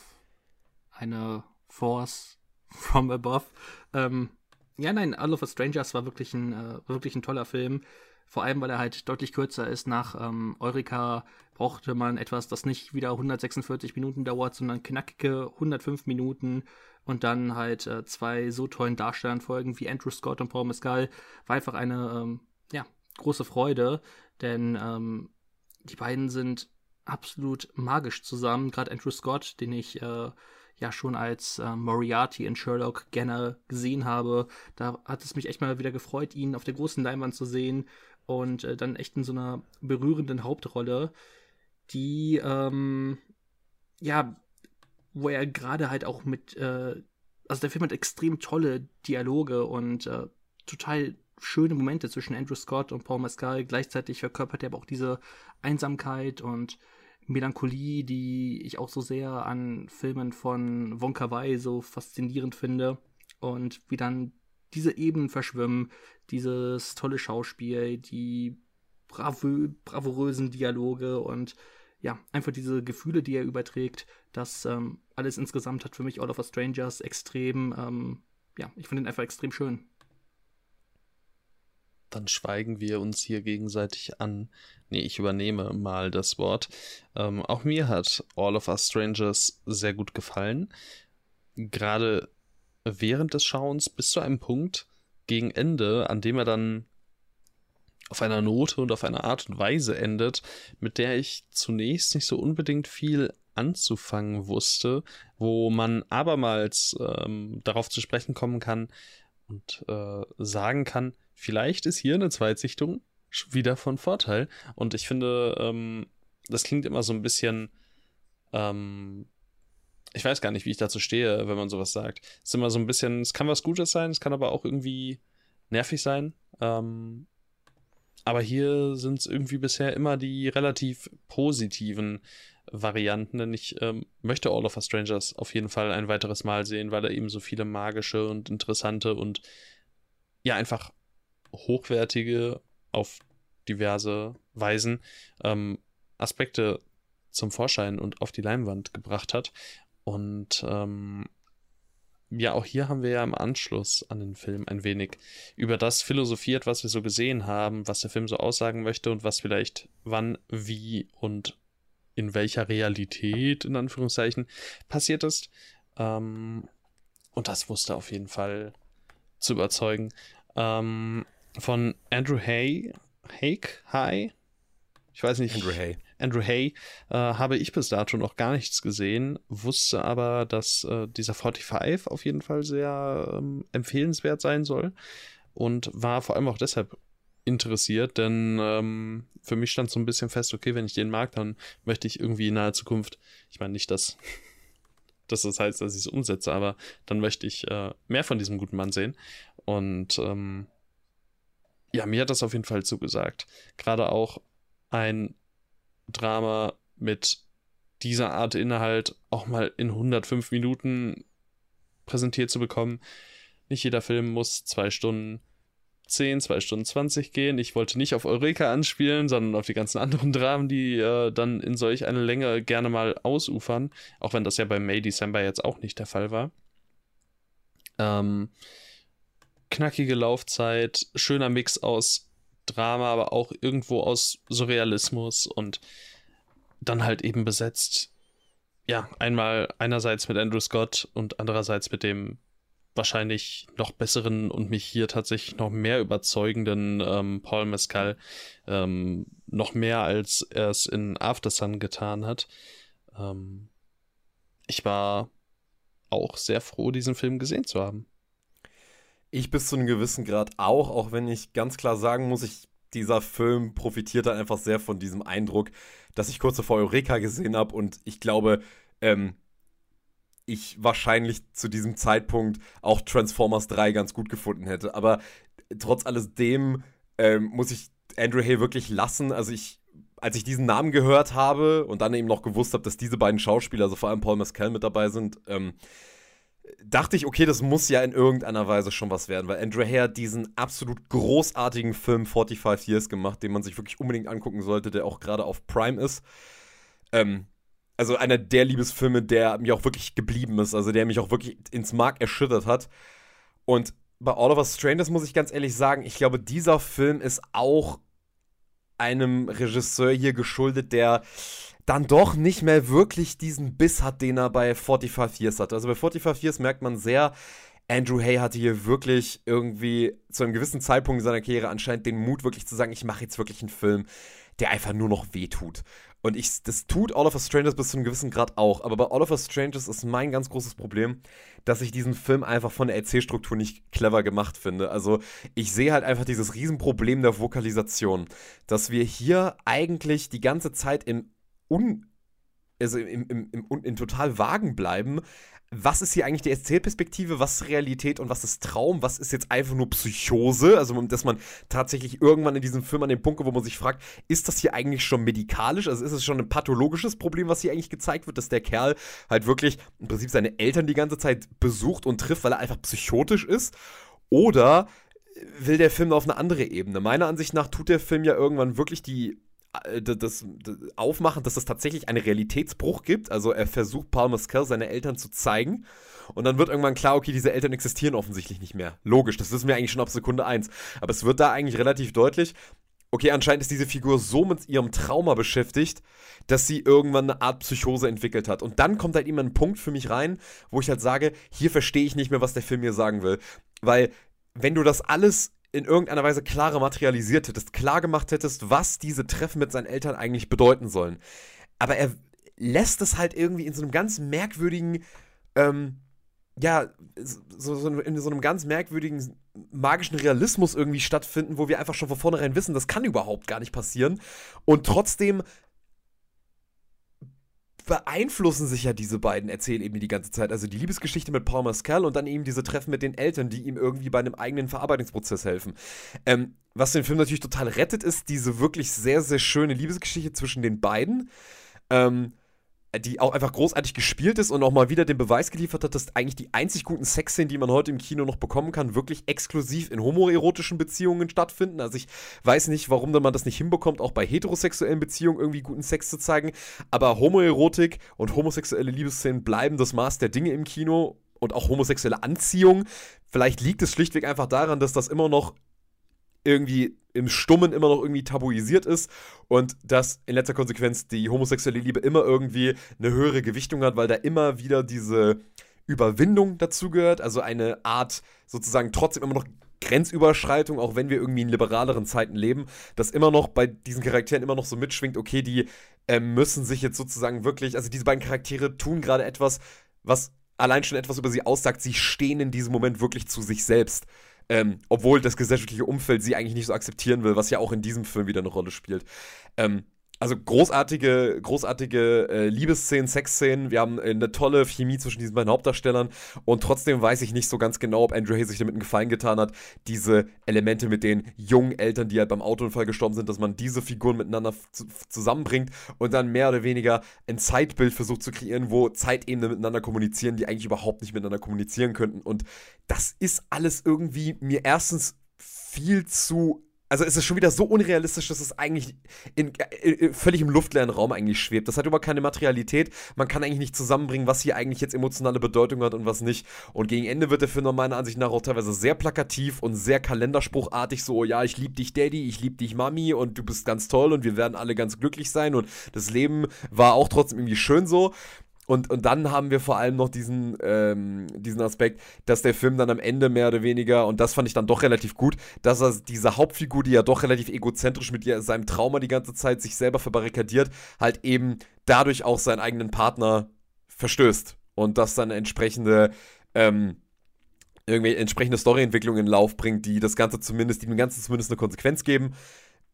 eine Force from above. Ähm, ja, nein, All of Us Strangers war wirklich ein, äh, wirklich ein toller Film. Vor allem, weil er halt deutlich kürzer ist. Nach ähm, Eureka brauchte man etwas, das nicht wieder 146 Minuten dauert, sondern knackige 105 Minuten und dann halt äh, zwei so tollen Darstellern folgen wie Andrew Scott und Paul Mescal. War einfach eine, ähm, ja, große Freude, denn ähm, die beiden sind absolut magisch zusammen. Gerade Andrew Scott, den ich äh, ja schon als äh, Moriarty in Sherlock gerne gesehen habe. Da hat es mich echt mal wieder gefreut, ihn auf der großen Leinwand zu sehen und äh, dann echt in so einer berührenden Hauptrolle, die, ähm, ja, wo er gerade halt auch mit, äh, also der Film hat extrem tolle Dialoge und äh, total schöne Momente zwischen Andrew Scott und Paul Mescal. Gleichzeitig verkörpert er aber auch diese Einsamkeit und Melancholie, die ich auch so sehr an Filmen von Wonka Wai so faszinierend finde. Und wie dann diese Ebenen verschwimmen, dieses tolle Schauspiel, die bravö bravourösen Dialoge und ja, einfach diese Gefühle, die er überträgt, das ähm, alles insgesamt hat für mich All of Us Strangers extrem, ähm, ja, ich finde ihn einfach extrem schön. Dann schweigen wir uns hier gegenseitig an. Nee, ich übernehme mal das Wort. Ähm, auch mir hat All of Us Strangers sehr gut gefallen. Gerade während des Schauens bis zu einem Punkt gegen Ende, an dem er dann auf einer Note und auf eine Art und Weise endet, mit der ich zunächst nicht so unbedingt viel anzufangen wusste, wo man abermals ähm, darauf zu sprechen kommen kann und äh, sagen kann, vielleicht ist hier eine Zweitsichtung wieder von Vorteil. Und ich finde, ähm, das klingt immer so ein bisschen ähm, ich weiß gar nicht, wie ich dazu stehe, wenn man sowas sagt. Es ist immer so ein bisschen, es kann was Gutes sein, es kann aber auch irgendwie nervig sein. Ähm, aber hier sind es irgendwie bisher immer die relativ positiven Varianten, denn ich ähm, möchte All of Us Strangers auf jeden Fall ein weiteres Mal sehen, weil er eben so viele magische und interessante und ja, einfach hochwertige auf diverse Weisen ähm, Aspekte zum Vorschein und auf die Leinwand gebracht hat. Und ähm, ja, auch hier haben wir ja im Anschluss an den Film ein wenig über das philosophiert, was wir so gesehen haben, was der Film so aussagen möchte und was vielleicht wann, wie und in welcher Realität, in Anführungszeichen, passiert ist. Ähm, und das wusste auf jeden Fall zu überzeugen. Ähm, von Andrew Hay, Hake, Hay, ich weiß nicht. Andrew Hay. Andrew Hay äh, habe ich bis dato noch gar nichts gesehen, wusste aber, dass äh, dieser 45 auf jeden Fall sehr ähm, empfehlenswert sein soll und war vor allem auch deshalb interessiert, denn ähm, für mich stand so ein bisschen fest, okay, wenn ich den mag, dann möchte ich irgendwie in naher Zukunft, ich meine nicht, dass, <laughs> dass das heißt, dass ich es umsetze, aber dann möchte ich äh, mehr von diesem guten Mann sehen. Und ähm, ja, mir hat das auf jeden Fall zugesagt. Gerade auch ein Drama mit dieser Art Inhalt auch mal in 105 Minuten präsentiert zu bekommen. Nicht jeder Film muss zwei Stunden 10, 2 Stunden 20 gehen. Ich wollte nicht auf Eureka anspielen, sondern auf die ganzen <laughs> anderen Dramen, die äh, dann in solch eine Länge gerne mal ausufern. Auch wenn das ja bei May December jetzt auch nicht der Fall war. Ähm, knackige Laufzeit, schöner Mix aus Drama, aber auch irgendwo aus Surrealismus und dann halt eben besetzt. Ja, einmal einerseits mit Andrew Scott und andererseits mit dem wahrscheinlich noch besseren und mich hier tatsächlich noch mehr überzeugenden ähm, Paul Mescal ähm, noch mehr als er es in After Sun getan hat. Ähm, ich war auch sehr froh, diesen Film gesehen zu haben. Ich bis zu einem gewissen Grad auch, auch wenn ich ganz klar sagen muss, ich, dieser Film profitiert dann einfach sehr von diesem Eindruck, dass ich kurz vor Eureka gesehen habe und ich glaube, ähm, ich wahrscheinlich zu diesem Zeitpunkt auch Transformers 3 ganz gut gefunden hätte. Aber trotz alledem ähm, muss ich Andrew Hay wirklich lassen. Also ich, als ich diesen Namen gehört habe und dann eben noch gewusst habe, dass diese beiden Schauspieler, also vor allem Paul Mescal mit dabei sind, ähm, dachte ich, okay, das muss ja in irgendeiner Weise schon was werden, weil Andrew hat diesen absolut großartigen Film 45 Years gemacht, den man sich wirklich unbedingt angucken sollte, der auch gerade auf Prime ist. Ähm, also einer der Liebesfilme, der mir auch wirklich geblieben ist, also der mich auch wirklich ins Mark erschüttert hat. Und bei Us Strangers muss ich ganz ehrlich sagen, ich glaube, dieser Film ist auch einem Regisseur hier geschuldet, der dann doch nicht mehr wirklich diesen Biss hat, den er bei 45 Years hatte. Also bei 45 Years merkt man sehr, Andrew Hay hatte hier wirklich irgendwie zu einem gewissen Zeitpunkt in seiner Karriere anscheinend den Mut, wirklich zu sagen, ich mache jetzt wirklich einen Film, der einfach nur noch wehtut. Und ich, das tut All of Us Strangers bis zu einem gewissen Grad auch. Aber bei All of Us Strangers ist mein ganz großes Problem, dass ich diesen Film einfach von der Erzählstruktur nicht clever gemacht finde. Also ich sehe halt einfach dieses Riesenproblem der Vokalisation, dass wir hier eigentlich die ganze Zeit im Un also im, im, im, in total vagen bleiben, was ist hier eigentlich die Erzählperspektive, was ist Realität und was ist Traum, was ist jetzt einfach nur Psychose, also dass man tatsächlich irgendwann in diesem Film an den Punkt, wo man sich fragt, ist das hier eigentlich schon medikalisch, also ist es schon ein pathologisches Problem, was hier eigentlich gezeigt wird, dass der Kerl halt wirklich im Prinzip seine Eltern die ganze Zeit besucht und trifft, weil er einfach psychotisch ist, oder will der Film auf eine andere Ebene? Meiner Ansicht nach tut der Film ja irgendwann wirklich die das, das, aufmachen, dass es tatsächlich einen Realitätsbruch gibt. Also er versucht Paul Mescal seine Eltern zu zeigen. Und dann wird irgendwann klar, okay, diese Eltern existieren offensichtlich nicht mehr. Logisch, das wissen wir eigentlich schon ab Sekunde 1. Aber es wird da eigentlich relativ deutlich, okay, anscheinend ist diese Figur so mit ihrem Trauma beschäftigt, dass sie irgendwann eine Art Psychose entwickelt hat. Und dann kommt halt immer ein Punkt für mich rein, wo ich halt sage, hier verstehe ich nicht mehr, was der Film mir sagen will. Weil, wenn du das alles in irgendeiner Weise klarer materialisiert hättest, klar gemacht hättest, was diese Treffen mit seinen Eltern eigentlich bedeuten sollen. Aber er lässt es halt irgendwie in so einem ganz merkwürdigen, ähm, ja, so, so, in so einem ganz merkwürdigen magischen Realismus irgendwie stattfinden, wo wir einfach schon von vornherein wissen, das kann überhaupt gar nicht passieren. Und trotzdem beeinflussen sich ja diese beiden Erzählebenen die ganze Zeit. Also die Liebesgeschichte mit Paul Mescal und dann eben diese Treffen mit den Eltern, die ihm irgendwie bei einem eigenen Verarbeitungsprozess helfen. Ähm, was den Film natürlich total rettet, ist diese wirklich sehr, sehr schöne Liebesgeschichte zwischen den beiden. Ähm, die auch einfach großartig gespielt ist und auch mal wieder den Beweis geliefert hat, dass eigentlich die einzig guten Sexszenen, die man heute im Kino noch bekommen kann, wirklich exklusiv in homoerotischen Beziehungen stattfinden. Also ich weiß nicht, warum man das nicht hinbekommt, auch bei heterosexuellen Beziehungen irgendwie guten Sex zu zeigen. Aber Homoerotik und homosexuelle Liebesszenen bleiben das Maß der Dinge im Kino und auch homosexuelle Anziehung. Vielleicht liegt es schlichtweg einfach daran, dass das immer noch irgendwie im Stummen immer noch irgendwie tabuisiert ist und dass in letzter Konsequenz die homosexuelle Liebe immer irgendwie eine höhere Gewichtung hat, weil da immer wieder diese Überwindung dazugehört, also eine Art sozusagen trotzdem immer noch Grenzüberschreitung, auch wenn wir irgendwie in liberaleren Zeiten leben, dass immer noch bei diesen Charakteren immer noch so mitschwingt, okay, die äh, müssen sich jetzt sozusagen wirklich, also diese beiden Charaktere tun gerade etwas, was allein schon etwas über sie aussagt, sie stehen in diesem Moment wirklich zu sich selbst. Ähm, obwohl das gesellschaftliche Umfeld sie eigentlich nicht so akzeptieren will, was ja auch in diesem Film wieder eine Rolle spielt. Ähm, also großartige, großartige äh, Liebesszenen, Sexszenen. Wir haben äh, eine tolle Chemie zwischen diesen beiden Hauptdarstellern und trotzdem weiß ich nicht so ganz genau, ob Andrew Hayes sich damit einen Gefallen getan hat, diese Elemente mit den jungen Eltern, die halt beim Autounfall gestorben sind, dass man diese Figuren miteinander zusammenbringt und dann mehr oder weniger ein Zeitbild versucht zu kreieren, wo Zeitebenen miteinander kommunizieren, die eigentlich überhaupt nicht miteinander kommunizieren könnten. Und das ist alles irgendwie mir erstens viel zu also es ist schon wieder so unrealistisch, dass es eigentlich in, in, in, völlig im luftleeren Raum eigentlich schwebt. Das hat überhaupt keine Materialität. Man kann eigentlich nicht zusammenbringen, was hier eigentlich jetzt emotionale Bedeutung hat und was nicht. Und gegen Ende wird der Film meiner Ansicht nach auch teilweise sehr plakativ und sehr kalenderspruchartig. So, ja, ich liebe dich, Daddy, ich liebe dich, Mami und du bist ganz toll und wir werden alle ganz glücklich sein und das Leben war auch trotzdem irgendwie schön so. Und, und dann haben wir vor allem noch diesen, ähm, diesen Aspekt, dass der Film dann am Ende mehr oder weniger, und das fand ich dann doch relativ gut, dass er diese Hauptfigur, die ja doch relativ egozentrisch mit seinem Trauma die ganze Zeit sich selber verbarrikadiert, halt eben dadurch auch seinen eigenen Partner verstößt. Und das dann entsprechende, ähm, irgendwie entsprechende Storyentwicklung in Lauf bringt, die das Ganze zumindest, die dem Ganzen zumindest eine Konsequenz geben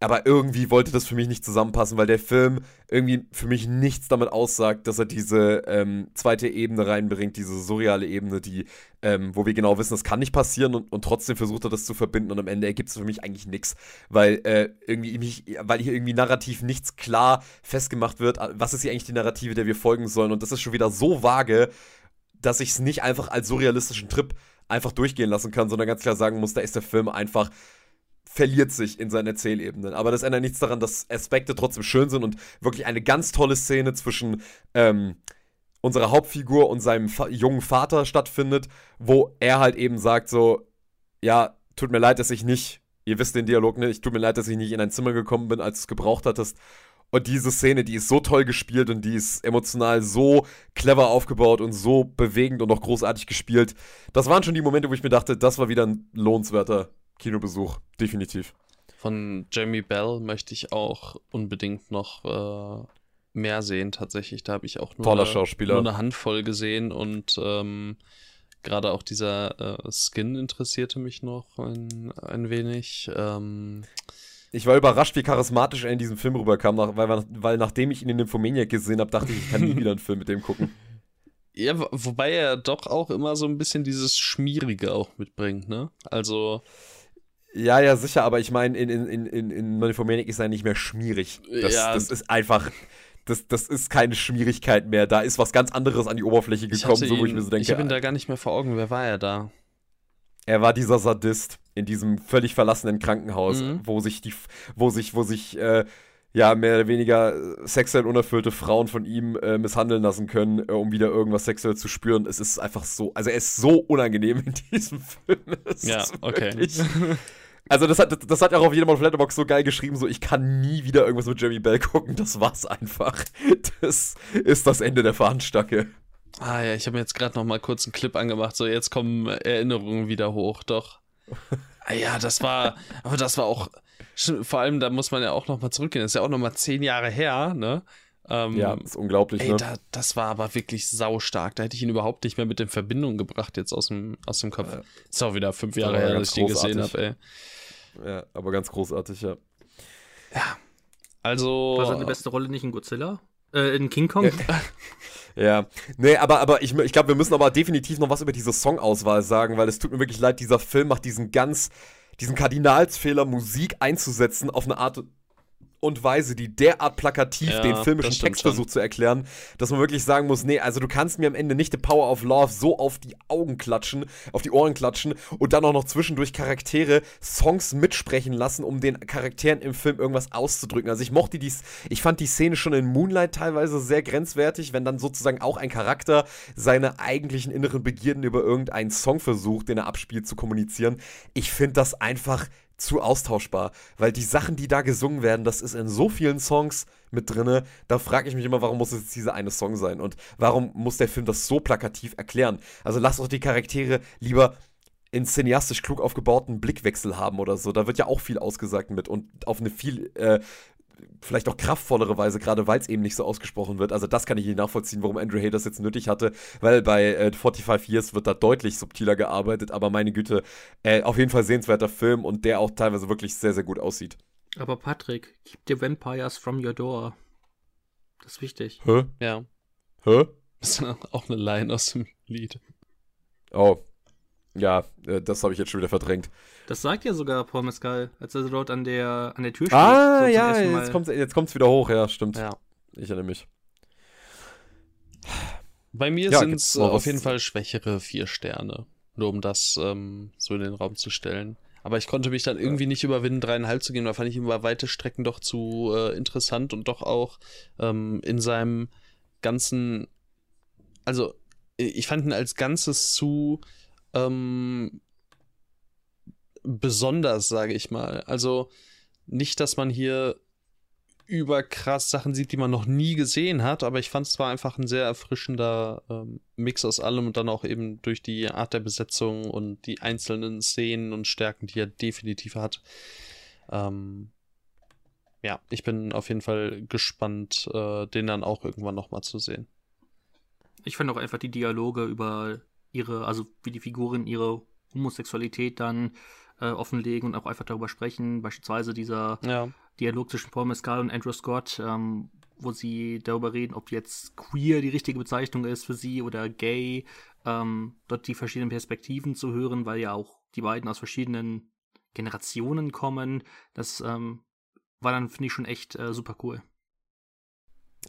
aber irgendwie wollte das für mich nicht zusammenpassen, weil der Film irgendwie für mich nichts damit aussagt, dass er diese ähm, zweite Ebene reinbringt, diese surreale Ebene, die, ähm, wo wir genau wissen, das kann nicht passieren und, und trotzdem versucht er das zu verbinden und am Ende ergibt es für mich eigentlich nichts, weil äh, weil hier irgendwie narrativ nichts klar festgemacht wird, was ist hier eigentlich die Narrative, der wir folgen sollen und das ist schon wieder so vage, dass ich es nicht einfach als surrealistischen Trip einfach durchgehen lassen kann, sondern ganz klar sagen muss, da ist der Film einfach verliert sich in seinen Erzählebenen. Aber das ändert nichts daran, dass Aspekte trotzdem schön sind und wirklich eine ganz tolle Szene zwischen ähm, unserer Hauptfigur und seinem fa jungen Vater stattfindet, wo er halt eben sagt so, ja, tut mir leid, dass ich nicht, ihr wisst den Dialog nicht, tut mir leid, dass ich nicht in ein Zimmer gekommen bin, als du es gebraucht hattest. Und diese Szene, die ist so toll gespielt und die ist emotional so clever aufgebaut und so bewegend und auch großartig gespielt. Das waren schon die Momente, wo ich mir dachte, das war wieder ein lohnenswerter Kinobesuch, definitiv. Von Jamie Bell möchte ich auch unbedingt noch äh, mehr sehen, tatsächlich. Da habe ich auch nur, Toller eine, nur eine Handvoll gesehen und ähm, gerade auch dieser äh, Skin interessierte mich noch ein, ein wenig. Ähm, ich war überrascht, wie charismatisch er in diesem Film rüberkam, nach, weil, weil nachdem ich ihn in Nymphomaniac gesehen habe, dachte ich, ich kann nie <laughs> wieder einen Film mit dem gucken. Ja, wobei er doch auch immer so ein bisschen dieses Schmierige auch mitbringt, ne? Also ja, ja, sicher, aber ich meine, in, in, in, in Nymphomaniac ist er nicht mehr schmierig. Das, ja. das ist einfach. Das, das ist keine Schmierigkeit mehr. Da ist was ganz anderes an die Oberfläche gekommen, so wo ich mir so denke. Ich habe ihn da gar nicht mehr vor Augen. Wer war er da? Er war dieser Sadist in diesem völlig verlassenen Krankenhaus, mhm. wo sich die, wo sich, wo sich, äh, ja, mehr oder weniger sexuell unerfüllte Frauen von ihm äh, misshandeln lassen können, äh, um wieder irgendwas sexuell zu spüren. Es ist einfach so, also er ist so unangenehm in <laughs> diesem Film. Es ja, okay. Also das hat, das hat auch auf jedem auf Letterbox so geil geschrieben, so ich kann nie wieder irgendwas mit Jeremy Bell gucken, das war's einfach. Das ist das Ende der Fahnenstacke. Ah ja, ich habe mir jetzt gerade noch mal kurz einen Clip angemacht, so jetzt kommen Erinnerungen wieder hoch, doch. <laughs> ah ja, das war, aber das war auch, vor allem da muss man ja auch noch mal zurückgehen, das ist ja auch noch mal zehn Jahre her, ne? Ähm, ja, ist unglaublich, ey, ne? Da, das war aber wirklich saustark. Da hätte ich ihn überhaupt nicht mehr mit in Verbindung gebracht jetzt aus dem, aus dem Kopf. Ja. Ist auch wieder fünf Jahre her, dass ich den gesehen habe, ey. Ja, aber ganz großartig, ja. Ja. Also. War seine beste Rolle nicht in Godzilla? Äh, in King Kong? ja. <laughs> Nee, aber, aber ich, ich glaube, wir müssen aber definitiv noch was über diese Songauswahl sagen, weil es tut mir wirklich leid, dieser Film macht diesen ganz, diesen Kardinalsfehler, Musik einzusetzen auf eine Art und Weise, die derart plakativ ja, den filmischen Text versucht zu erklären, dass man wirklich sagen muss, nee, also du kannst mir am Ende nicht The Power of Love so auf die Augen klatschen, auf die Ohren klatschen und dann auch noch zwischendurch Charaktere Songs mitsprechen lassen, um den Charakteren im Film irgendwas auszudrücken. Also ich mochte die, ich fand die Szene schon in Moonlight teilweise sehr grenzwertig, wenn dann sozusagen auch ein Charakter seine eigentlichen inneren Begierden über irgendeinen Song versucht, den er abspielt, zu kommunizieren. Ich finde das einfach zu austauschbar, weil die Sachen, die da gesungen werden, das ist in so vielen Songs mit drinne. Da frage ich mich immer, warum muss es jetzt dieser eine Song sein und warum muss der Film das so plakativ erklären? Also lass doch die Charaktere lieber in cineastisch klug aufgebauten Blickwechsel haben oder so. Da wird ja auch viel ausgesagt mit und auf eine viel äh, vielleicht auch kraftvollere Weise, gerade weil es eben nicht so ausgesprochen wird. Also das kann ich nicht nachvollziehen, warum Andrew Hay das jetzt nötig hatte, weil bei äh, 45 Years wird da deutlich subtiler gearbeitet, aber meine Güte, äh, auf jeden Fall sehenswerter Film und der auch teilweise wirklich sehr, sehr gut aussieht. Aber Patrick, keep the vampires from your door. Das ist wichtig. Hä? Ja. Hä? Das ist <laughs> auch eine Line aus dem Lied. Oh. Ja, äh, das habe ich jetzt schon wieder verdrängt. Das sagt ja sogar Paul Mescal, als er dort an der, an der Tür steht. Ah, ja, jetzt kommt es jetzt kommt's wieder hoch, ja, stimmt. Ja. Ich erinnere mich. Bei mir Ja, sind es noch auf jeden Fall schwächere vier Sterne. Nur um das ähm, so in den Raum zu stellen. Aber ich konnte mich dann irgendwie nicht überwinden, dreieinhalb zu gehen, weil fand ich ihn über weite Strecken doch zu äh, interessant und doch auch ähm, in seinem ganzen, also ich fand ihn als Ganzes zu ähm, besonders, sage ich mal. Also nicht, dass man hier überkrass Sachen sieht, die man noch nie gesehen hat, aber ich fand es war einfach ein sehr erfrischender ähm, Mix aus allem und dann auch eben durch die Art der Besetzung und die einzelnen Szenen und Stärken, die er definitiv hat. Ähm, ja, ich bin auf jeden Fall gespannt, äh, den dann auch irgendwann nochmal zu sehen. Ich fand auch einfach die Dialoge über ihre, also wie die Figuren ihre Homosexualität dann äh, offenlegen und auch einfach darüber sprechen. Beispielsweise dieser Ja. Dialog zwischen Paul Mescal und Andrew Scott, ähm, wo sie darüber reden, ob jetzt queer die richtige Bezeichnung ist für sie oder gay, ähm, dort die verschiedenen Perspektiven zu hören, weil ja auch die beiden aus verschiedenen Generationen kommen. Das ähm, war dann, finde ich, schon echt äh, super cool.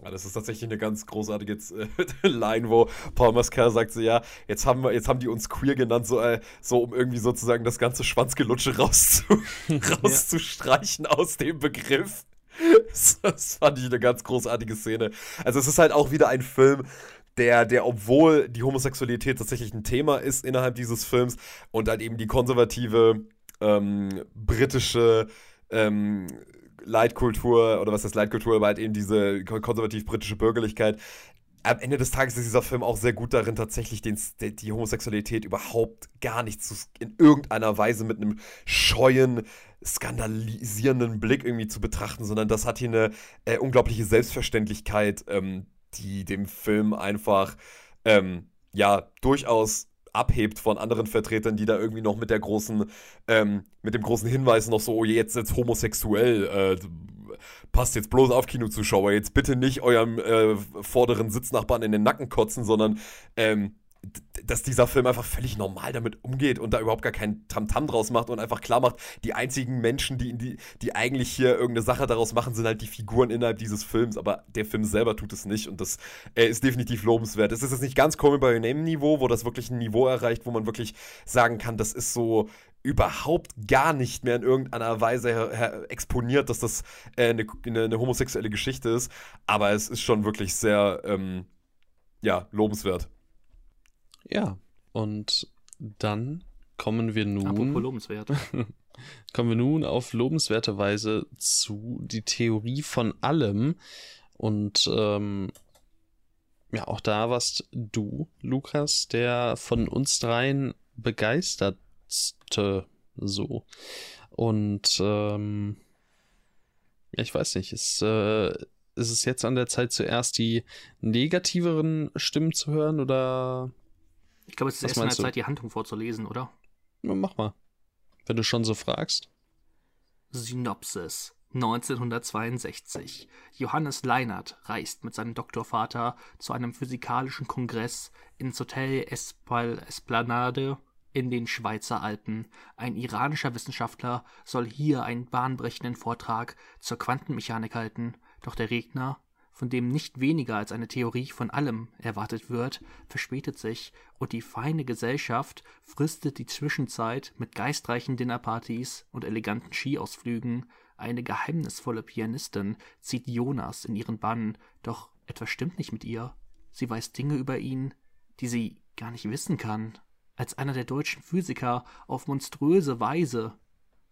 Ja, das ist tatsächlich eine ganz großartige äh, <laughs> Line, wo Paul Mescal sagt so, ja, jetzt haben wir, jetzt haben die uns queer genannt, so, äh, so um irgendwie sozusagen das ganze Schwanzgelutsche <laughs> rauszu <laughs> rauszustreichen aus dem Begriff. Das, das fand ich eine ganz großartige Szene. Also es ist halt auch wieder ein Film, der, der, obwohl die Homosexualität tatsächlich ein Thema ist innerhalb dieses Films und halt eben die konservative ähm, britische ähm, Leitkultur, oder was heißt Leitkultur, aber halt eben diese konservativ-britische Bürgerlichkeit. Am Ende des Tages ist dieser Film auch sehr gut darin, tatsächlich den, die, die Homosexualität überhaupt gar nicht zu, in irgendeiner Weise mit einem scheuen, skandalisierenden Blick irgendwie zu betrachten, sondern das hat hier eine äh, unglaubliche Selbstverständlichkeit, ähm, die dem Film einfach ähm, ja durchaus abhebt von anderen Vertretern, die da irgendwie noch mit der großen, ähm, mit dem großen Hinweis noch so, oh, jetzt jetzt homosexuell, äh, passt jetzt bloß auf Kinozuschauer, jetzt bitte nicht eurem äh, vorderen Sitznachbarn in den Nacken kotzen, sondern ähm, dass dieser Film einfach völlig normal damit umgeht und da überhaupt gar kein Tamtam draus macht und einfach klar macht, die einzigen Menschen, die, die, die eigentlich hier irgendeine Sache daraus machen, sind halt die Figuren innerhalb dieses Films, aber der Film selber tut es nicht und das äh, ist definitiv lobenswert. Es ist jetzt nicht ganz Call Me By Your Name Niveau, wo das wirklich ein Niveau erreicht, wo man wirklich sagen kann, das ist so überhaupt gar nicht mehr in irgendeiner Weise exponiert, dass das äh, eine, eine, eine homosexuelle Geschichte ist, aber es ist schon wirklich sehr, ähm, ja, lobenswert. Ja, und dann kommen wir Apropos nun, lobenswert. <laughs> kommen wir nun auf lobenswerte Weise zu die Theorie von allem. Und ähm, ja, auch da warst du, Lukas, der von uns dreien begeistertste so. Und ähm, ja, ich weiß nicht, ist, äh, ist es jetzt an der Zeit zuerst die negativeren Stimmen zu hören oder Ich glaube, es ist Was erst an der? Zeit, die Handlung vorzulesen, oder? Na, mach mal. Wenn du schon so fragst. Synopsis 1962. Johannes Leinert reist mit seinem Doktorvater zu einem physikalischen Kongress ins Hotel Espal Esplanade in den Schweizer Alpen. Ein iranischer Wissenschaftler soll hier einen bahnbrechenden Vortrag zur Quantenmechanik halten, doch der Redner, von dem nicht weniger als eine Theorie von allem erwartet wird, verspätet sich und die feine Gesellschaft fristet die Zwischenzeit mit geistreichen Dinnerpartys und eleganten Skiausflügen. Eine geheimnisvolle Pianistin zieht Jonas in ihren Bann, doch etwas stimmt nicht mit ihr. Sie weiß Dinge über ihn, die sie gar nicht wissen kann. Als einer der deutschen Physiker auf monströse Weise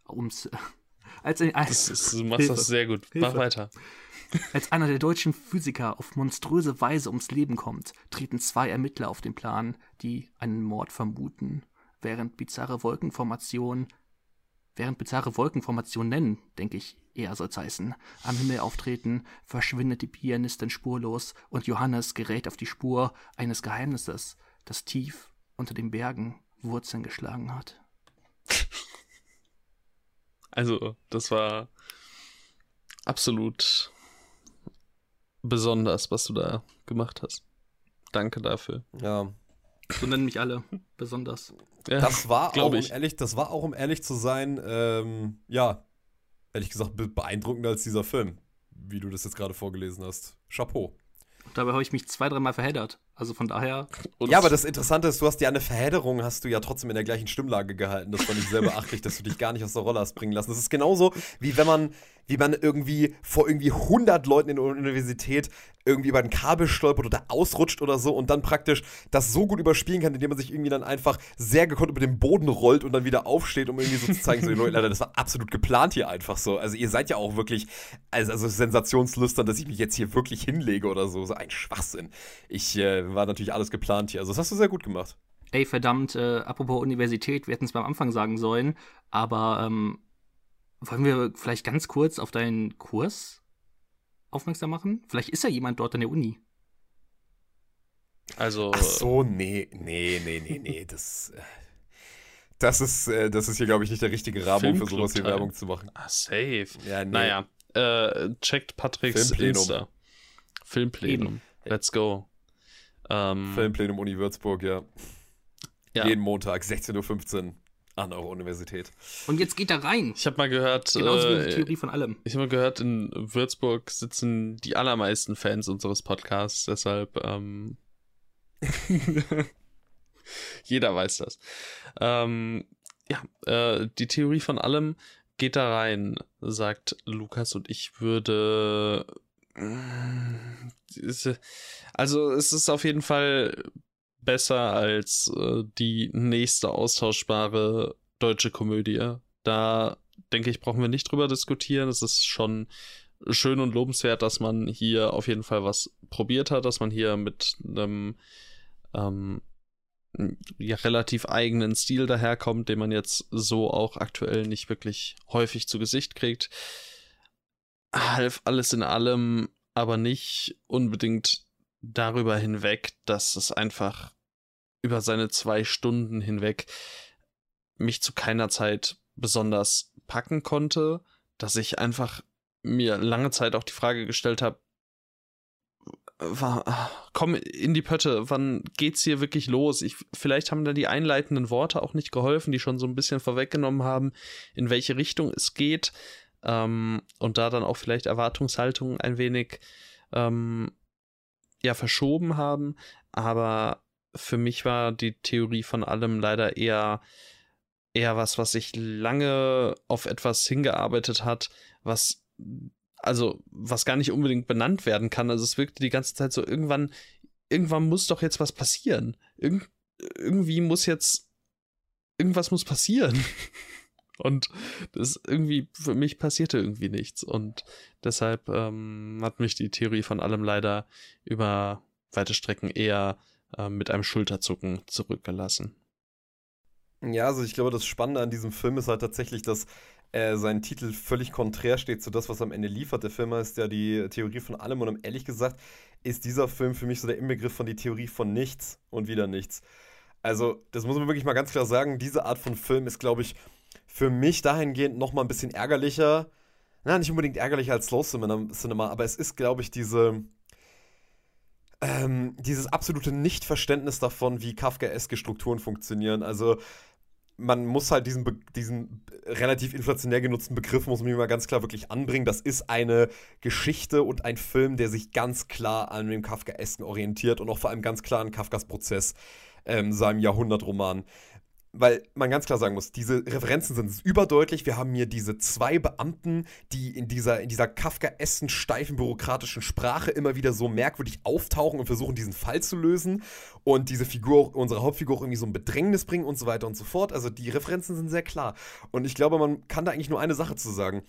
ums <laughs> als, ein, Das ist, du machst Hilfe. das sehr gut. Hilfe. Mach weiter. als einer der deutschen Physiker auf monströse Weise ums Leben kommt, treten zwei Ermittler auf den Plan, die einen Mord vermuten. Während bizarre Wolkenformationen, während bizarre Wolkenformationen nennen, denke ich, eher soll's heißen, am Himmel auftreten, verschwindet die Pianistin spurlos und Johannes gerät auf die Spur eines Geheimnisses, das tief unter den Bergen Wurzeln geschlagen hat. Also, das war absolut besonders, was du da gemacht hast. Danke dafür. Ja. So nennen mich alle besonders. Ja, das war auch, um ehrlich, das war auch, um ehrlich zu sein, ähm, ja, ehrlich gesagt, beeindruckender als dieser Film, wie du das jetzt gerade vorgelesen hast. Chapeau. Dabei habe ich mich zwei, dreimal verheddert. Also von daher. ja, aber das Interessante ist, du hast ja eine Verhedderung, hast du ja trotzdem in der gleichen Stimmlage gehalten. Das fand ich sehr beachtlich, dass du dich gar nicht aus der Rolle hast bringen lassen. Das ist genauso, wie wenn man, wie man irgendwie vor irgendwie 100 Leuten in der Universität irgendwie über ein Kabel stolpert oder ausrutscht oder so und dann praktisch das so gut überspielen kann, indem man sich irgendwie dann einfach sehr gekonnt über den Boden rollt und dann wieder aufsteht, um irgendwie so zu zeigen, so, Leute, das war absolut geplant hier einfach so. Also ihr seid ja auch wirklich, also, also sensationslüstern, dass ich mich jetzt hier wirklich hinlege oder so. So ein Schwachsinn. Ich äh, war natürlich alles geplant hier. Also das hast du sehr gut gemacht. Ey, verdammt, äh, apropos Universität, wir hätten es beim Anfang sagen sollen, aber ähm, wollen wir vielleicht ganz kurz auf deinen Kurs aufmerksam machen? Vielleicht ist ja jemand dort an der Uni. Also. Ach so, nee, nee, nee, nee, nee. <laughs> Das, äh, das ist, äh, das ist hier, glaube ich, nicht der richtige Rahmen, um für sowas hier Werbung zu machen. Ah, safe. Ja, nee. Naja, äh, checkt Patricks Filmplenum. Insta. Filmplenum. Eben. Let's go. Ähm, Filmplenum Uni Würzburg, ja. ja. Jeden Montag, 16.15 Uhr an eurer Universität. Und jetzt geht er rein. Ich habe mal gehört. Genauso wie die äh, Theorie von allem. Ich habe mal gehört, in Würzburg sitzen die allermeisten Fans unseres Podcasts, deshalb. Ähm, <laughs> jeder weiß das. Ähm, ja, äh, die Theorie von allem geht da rein, sagt Lukas, und ich würde. Also, es ist auf jeden Fall besser als äh, die nächste austauschbare deutsche Komödie. Da denke ich, brauchen wir nicht drüber diskutieren. Es ist schon schön und lobenswert, dass man hier auf jeden Fall was probiert hat, dass man hier mit einem ähm, ja, relativ eigenen Stil daherkommt, den man jetzt so auch aktuell nicht wirklich häufig zu Gesicht kriegt. Half alles in allem, aber nicht unbedingt darüber hinweg, dass es einfach über seine zwei Stunden hinweg mich zu keiner Zeit besonders packen konnte, dass ich einfach mir lange Zeit auch die Frage gestellt habe, komm in die Pötte, wann geht's hier wirklich los? Ich, vielleicht haben da die einleitenden Worte auch nicht geholfen, die schon so ein bisschen vorweggenommen haben, in welche Richtung es geht ähm, und da dann auch vielleicht Erwartungshaltungen ein wenig ähm, ja verschoben haben, aber für mich war die Theorie von allem leider eher eher was, was sich lange auf etwas hingearbeitet hat, was also was gar nicht unbedingt benannt werden kann. Also es wirkte die ganze Zeit so irgendwann irgendwann muss doch jetzt was passieren. Irgend, irgendwie muss jetzt irgendwas muss passieren. <laughs> Und das irgendwie, für mich passierte irgendwie nichts. Und deshalb ähm, hat mich die Theorie von allem leider über weite Strecken eher äh, mit einem Schulterzucken zurückgelassen. Ja, also ich glaube, das Spannende an diesem Film ist halt tatsächlich, dass äh, sein Titel völlig konträr steht zu das, was am Ende liefert. Der Film heißt ja die Theorie von allem und ehrlich gesagt ist dieser Film für mich so der Inbegriff von die Theorie von nichts und wieder nichts. Also, das muss man wirklich mal ganz klar sagen, diese Art von Film ist, glaube ich, für mich dahingehend noch mal ein bisschen ärgerlicher. Na, nicht unbedingt ärgerlicher als Slow Cinema, aber es ist, glaube ich, diese, ähm, dieses absolute Nichtverständnis davon, wie Kafkaeske Strukturen funktionieren. Also, man muss halt diesen, diesen relativ inflationär genutzten Begriff, muss man mal ganz klar wirklich anbringen. Das ist eine Geschichte und ein Film, der sich ganz klar an dem Kafkaesken orientiert und auch vor allem ganz klar an Kafkas Prozess, ähm, seinem Jahrhundertroman weil man ganz klar sagen muss, diese Referenzen sind überdeutlich. Wir haben hier diese zwei Beamten, die in dieser, in dieser Kafkaessen steifen bürokratischen Sprache immer wieder so merkwürdig auftauchen und versuchen, diesen Fall zu lösen. Und diese Figur, unsere Hauptfigur, irgendwie so ein Bedrängnis bringen und so weiter und so fort. Also die Referenzen sind sehr klar. Und ich glaube, man kann da eigentlich nur eine Sache zu sagen.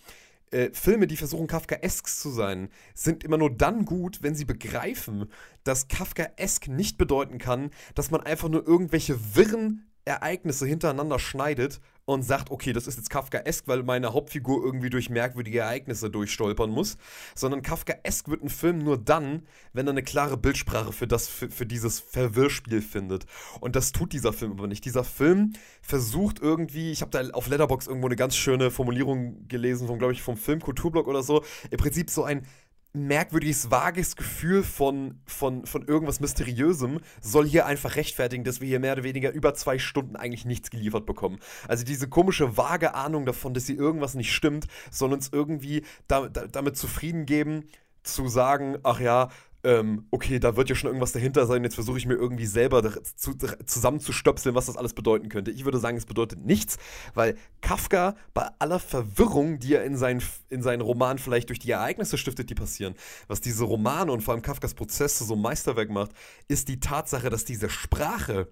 Äh, Filme, die versuchen, Kafkaesk zu sein, sind immer nur dann gut, wenn sie begreifen, dass Kafkaesk nicht bedeuten kann, dass man einfach nur irgendwelche wirren Ereignisse hintereinander schneidet und sagt, okay, das ist jetzt Kafkaesk, weil meine Hauptfigur irgendwie durch merkwürdige Ereignisse durchstolpern muss, sondern Kafkaesk wird ein Film nur dann, wenn er eine klare Bildsprache für, das, für, für dieses Verwirrspiel findet. Und das tut dieser Film aber nicht. Dieser Film versucht irgendwie, ich habe da auf Letterbox irgendwo eine ganz schöne Formulierung gelesen, von, glaube ich, vom Filmkulturblog oder so, im Prinzip so ein merkwürdiges, vages Gefühl von, von, von irgendwas Mysteriösem soll hier einfach rechtfertigen, dass wir hier mehr oder weniger über zwei Stunden eigentlich nichts geliefert bekommen. Also diese komische, vage Ahnung davon, dass hier irgendwas nicht stimmt, soll uns irgendwie da, da, damit zufrieden geben, zu sagen, ach ja, ähm, okay, da wird ja schon irgendwas dahinter sein, jetzt versuche ich mir irgendwie selber zu, zusammenzustöpseln, was das alles bedeuten könnte. Ich würde sagen, es bedeutet nichts, weil Kafka bei aller Verwirrung, die er in seinen, in seinen Roman vielleicht durch die Ereignisse stiftet, die passieren, was diese Romane und vor allem Kafkas Prozess zu so Meisterwerk macht, ist die Tatsache, dass diese Sprache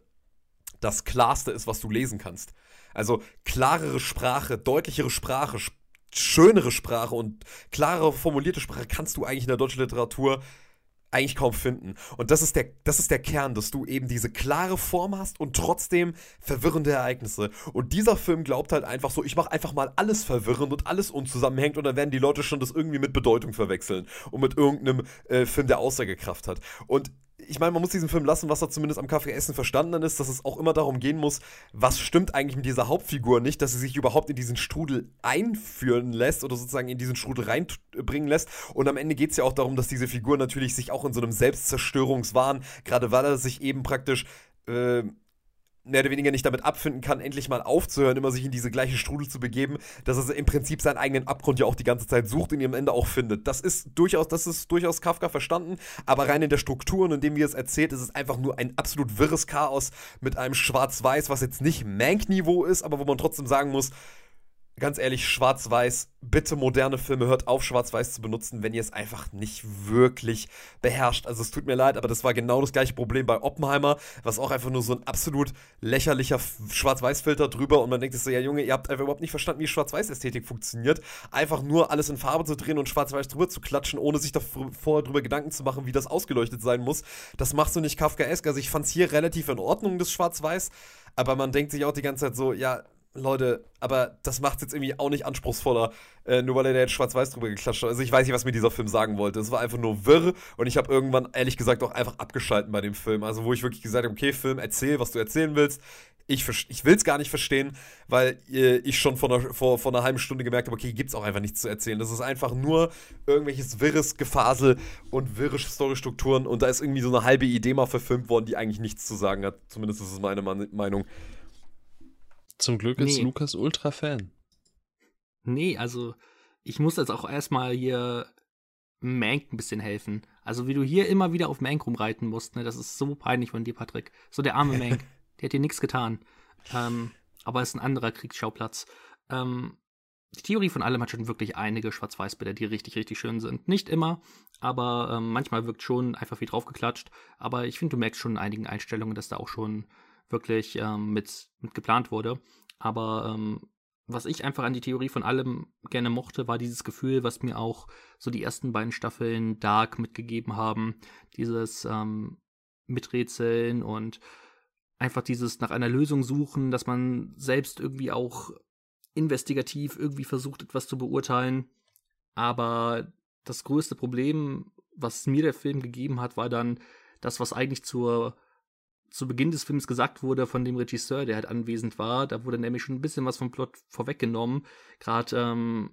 das Klarste ist, was du lesen kannst. Also klarere Sprache, deutlichere Sprache, schönere Sprache und klarere formulierte Sprache kannst du eigentlich in der deutschen Literatur eigentlich kaum finden. Und das ist, der, das ist der Kern, dass du eben diese klare Form hast und trotzdem verwirrende Ereignisse. Und dieser Film glaubt halt einfach so, ich mache einfach mal alles verwirrend und alles unzusammenhängt und dann werden die Leute schon das irgendwie mit Bedeutung verwechseln und mit irgendeinem äh, Film, der Aussagekraft hat. Und ich meine, man muss diesen Film lassen, was er zumindest am Kaffeeessen verstanden ist, dass es auch immer darum gehen muss, was stimmt eigentlich mit dieser Hauptfigur nicht, dass sie sich überhaupt in diesen Strudel einführen lässt oder sozusagen in diesen Strudel reinbringen lässt. Und am Ende geht es ja auch darum, dass diese Figur natürlich sich auch in so einem Selbstzerstörungswahn, gerade weil er sich eben praktisch äh, mehr oder weniger nicht damit abfinden kann, endlich mal aufzuhören, immer sich in diese gleiche Strudel zu begeben, dass er im Prinzip seinen eigenen Abgrund ja auch die ganze Zeit sucht und ihn am Ende auch findet. Das ist durchaus, das ist durchaus Kafka verstanden, aber rein in der Struktur und in dem, wie er es erzählt, ist es einfach nur ein absolut wirres Chaos mit einem Schwarz-Weiß, was jetzt nicht Mank-Niveau ist, aber wo man trotzdem sagen muss, ganz ehrlich, Schwarz-Weiß, bitte moderne Filme, hört auf, Schwarz-Weiß zu benutzen, wenn ihr es einfach nicht wirklich beherrscht. Also es tut mir leid, aber das war genau das gleiche Problem bei Oppenheimer, was auch einfach nur so ein absolut lächerlicher Schwarz-Weiß-Filter drüber und man denkt sich so, ja Junge, ihr habt einfach überhaupt nicht verstanden, wie Schwarz-Weiß-Ästhetik funktioniert. Einfach nur alles in Farbe zu drehen und Schwarz-Weiß drüber zu klatschen, ohne sich davor drüber Gedanken zu machen, wie das ausgeleuchtet sein muss. Das machst du nicht Kafkaesk. Also ich fand es hier relativ in Ordnung, das Schwarz-Weiß, aber man denkt sich auch die ganze Zeit so, ja, Leute, aber das macht es jetzt irgendwie auch nicht anspruchsvoller, äh, nur weil er da jetzt schwarz-weiß drüber geklatscht hat. Also ich weiß nicht, was mir dieser Film sagen wollte. Es war einfach nur wirr und ich habe irgendwann, ehrlich gesagt, auch einfach abgeschalten bei dem Film. Also wo ich wirklich gesagt habe, okay, Film, erzähl, was du erzählen willst. Ich, ich will es gar nicht verstehen, weil äh, ich schon vor einer, vor, vor einer halben Stunde gemerkt habe, okay, hier gibt es auch einfach nichts zu erzählen. Das ist einfach nur irgendwelches wirres Gefasel und wirre Storystrukturen und da ist irgendwie so eine halbe Idee mal verfilmt worden, die eigentlich nichts zu sagen hat. Zumindest ist es meine Meinung. Zum Glück ist nee. Lukas Ultra-Fan. Nee, also ich muss jetzt auch erstmal hier Mank ein bisschen helfen. Also wie du hier immer wieder auf Mank rumreiten musst, ne, das ist so peinlich von dir, Patrick. So der arme <laughs> Mank, der hat dir nichts getan. Ähm, aber ist ein anderer Kriegsschauplatz. Ähm, die Theorie von allem hat schon wirklich einige Schwarz-Weiß-Bilder, die richtig, richtig schön sind. Nicht immer, aber ähm, manchmal wirkt schon einfach wie draufgeklatscht. Aber ich finde, du merkst schon in einigen Einstellungen, dass da auch schon wirklich ähm, mit, mit geplant wurde. Aber ähm, was ich einfach an die Theorie von allem gerne mochte, war dieses Gefühl, was mir auch so die ersten beiden Staffeln Dark mitgegeben haben. Dieses ähm, Miträtseln und einfach dieses nach einer Lösung suchen, dass man selbst irgendwie auch investigativ irgendwie versucht, etwas zu beurteilen. Aber das größte Problem, was mir der Film gegeben hat, war dann das, was eigentlich zur zu Beginn des Films gesagt wurde von dem Regisseur, der halt anwesend war. Da wurde nämlich schon ein bisschen was vom Plot vorweggenommen. Gerade ähm,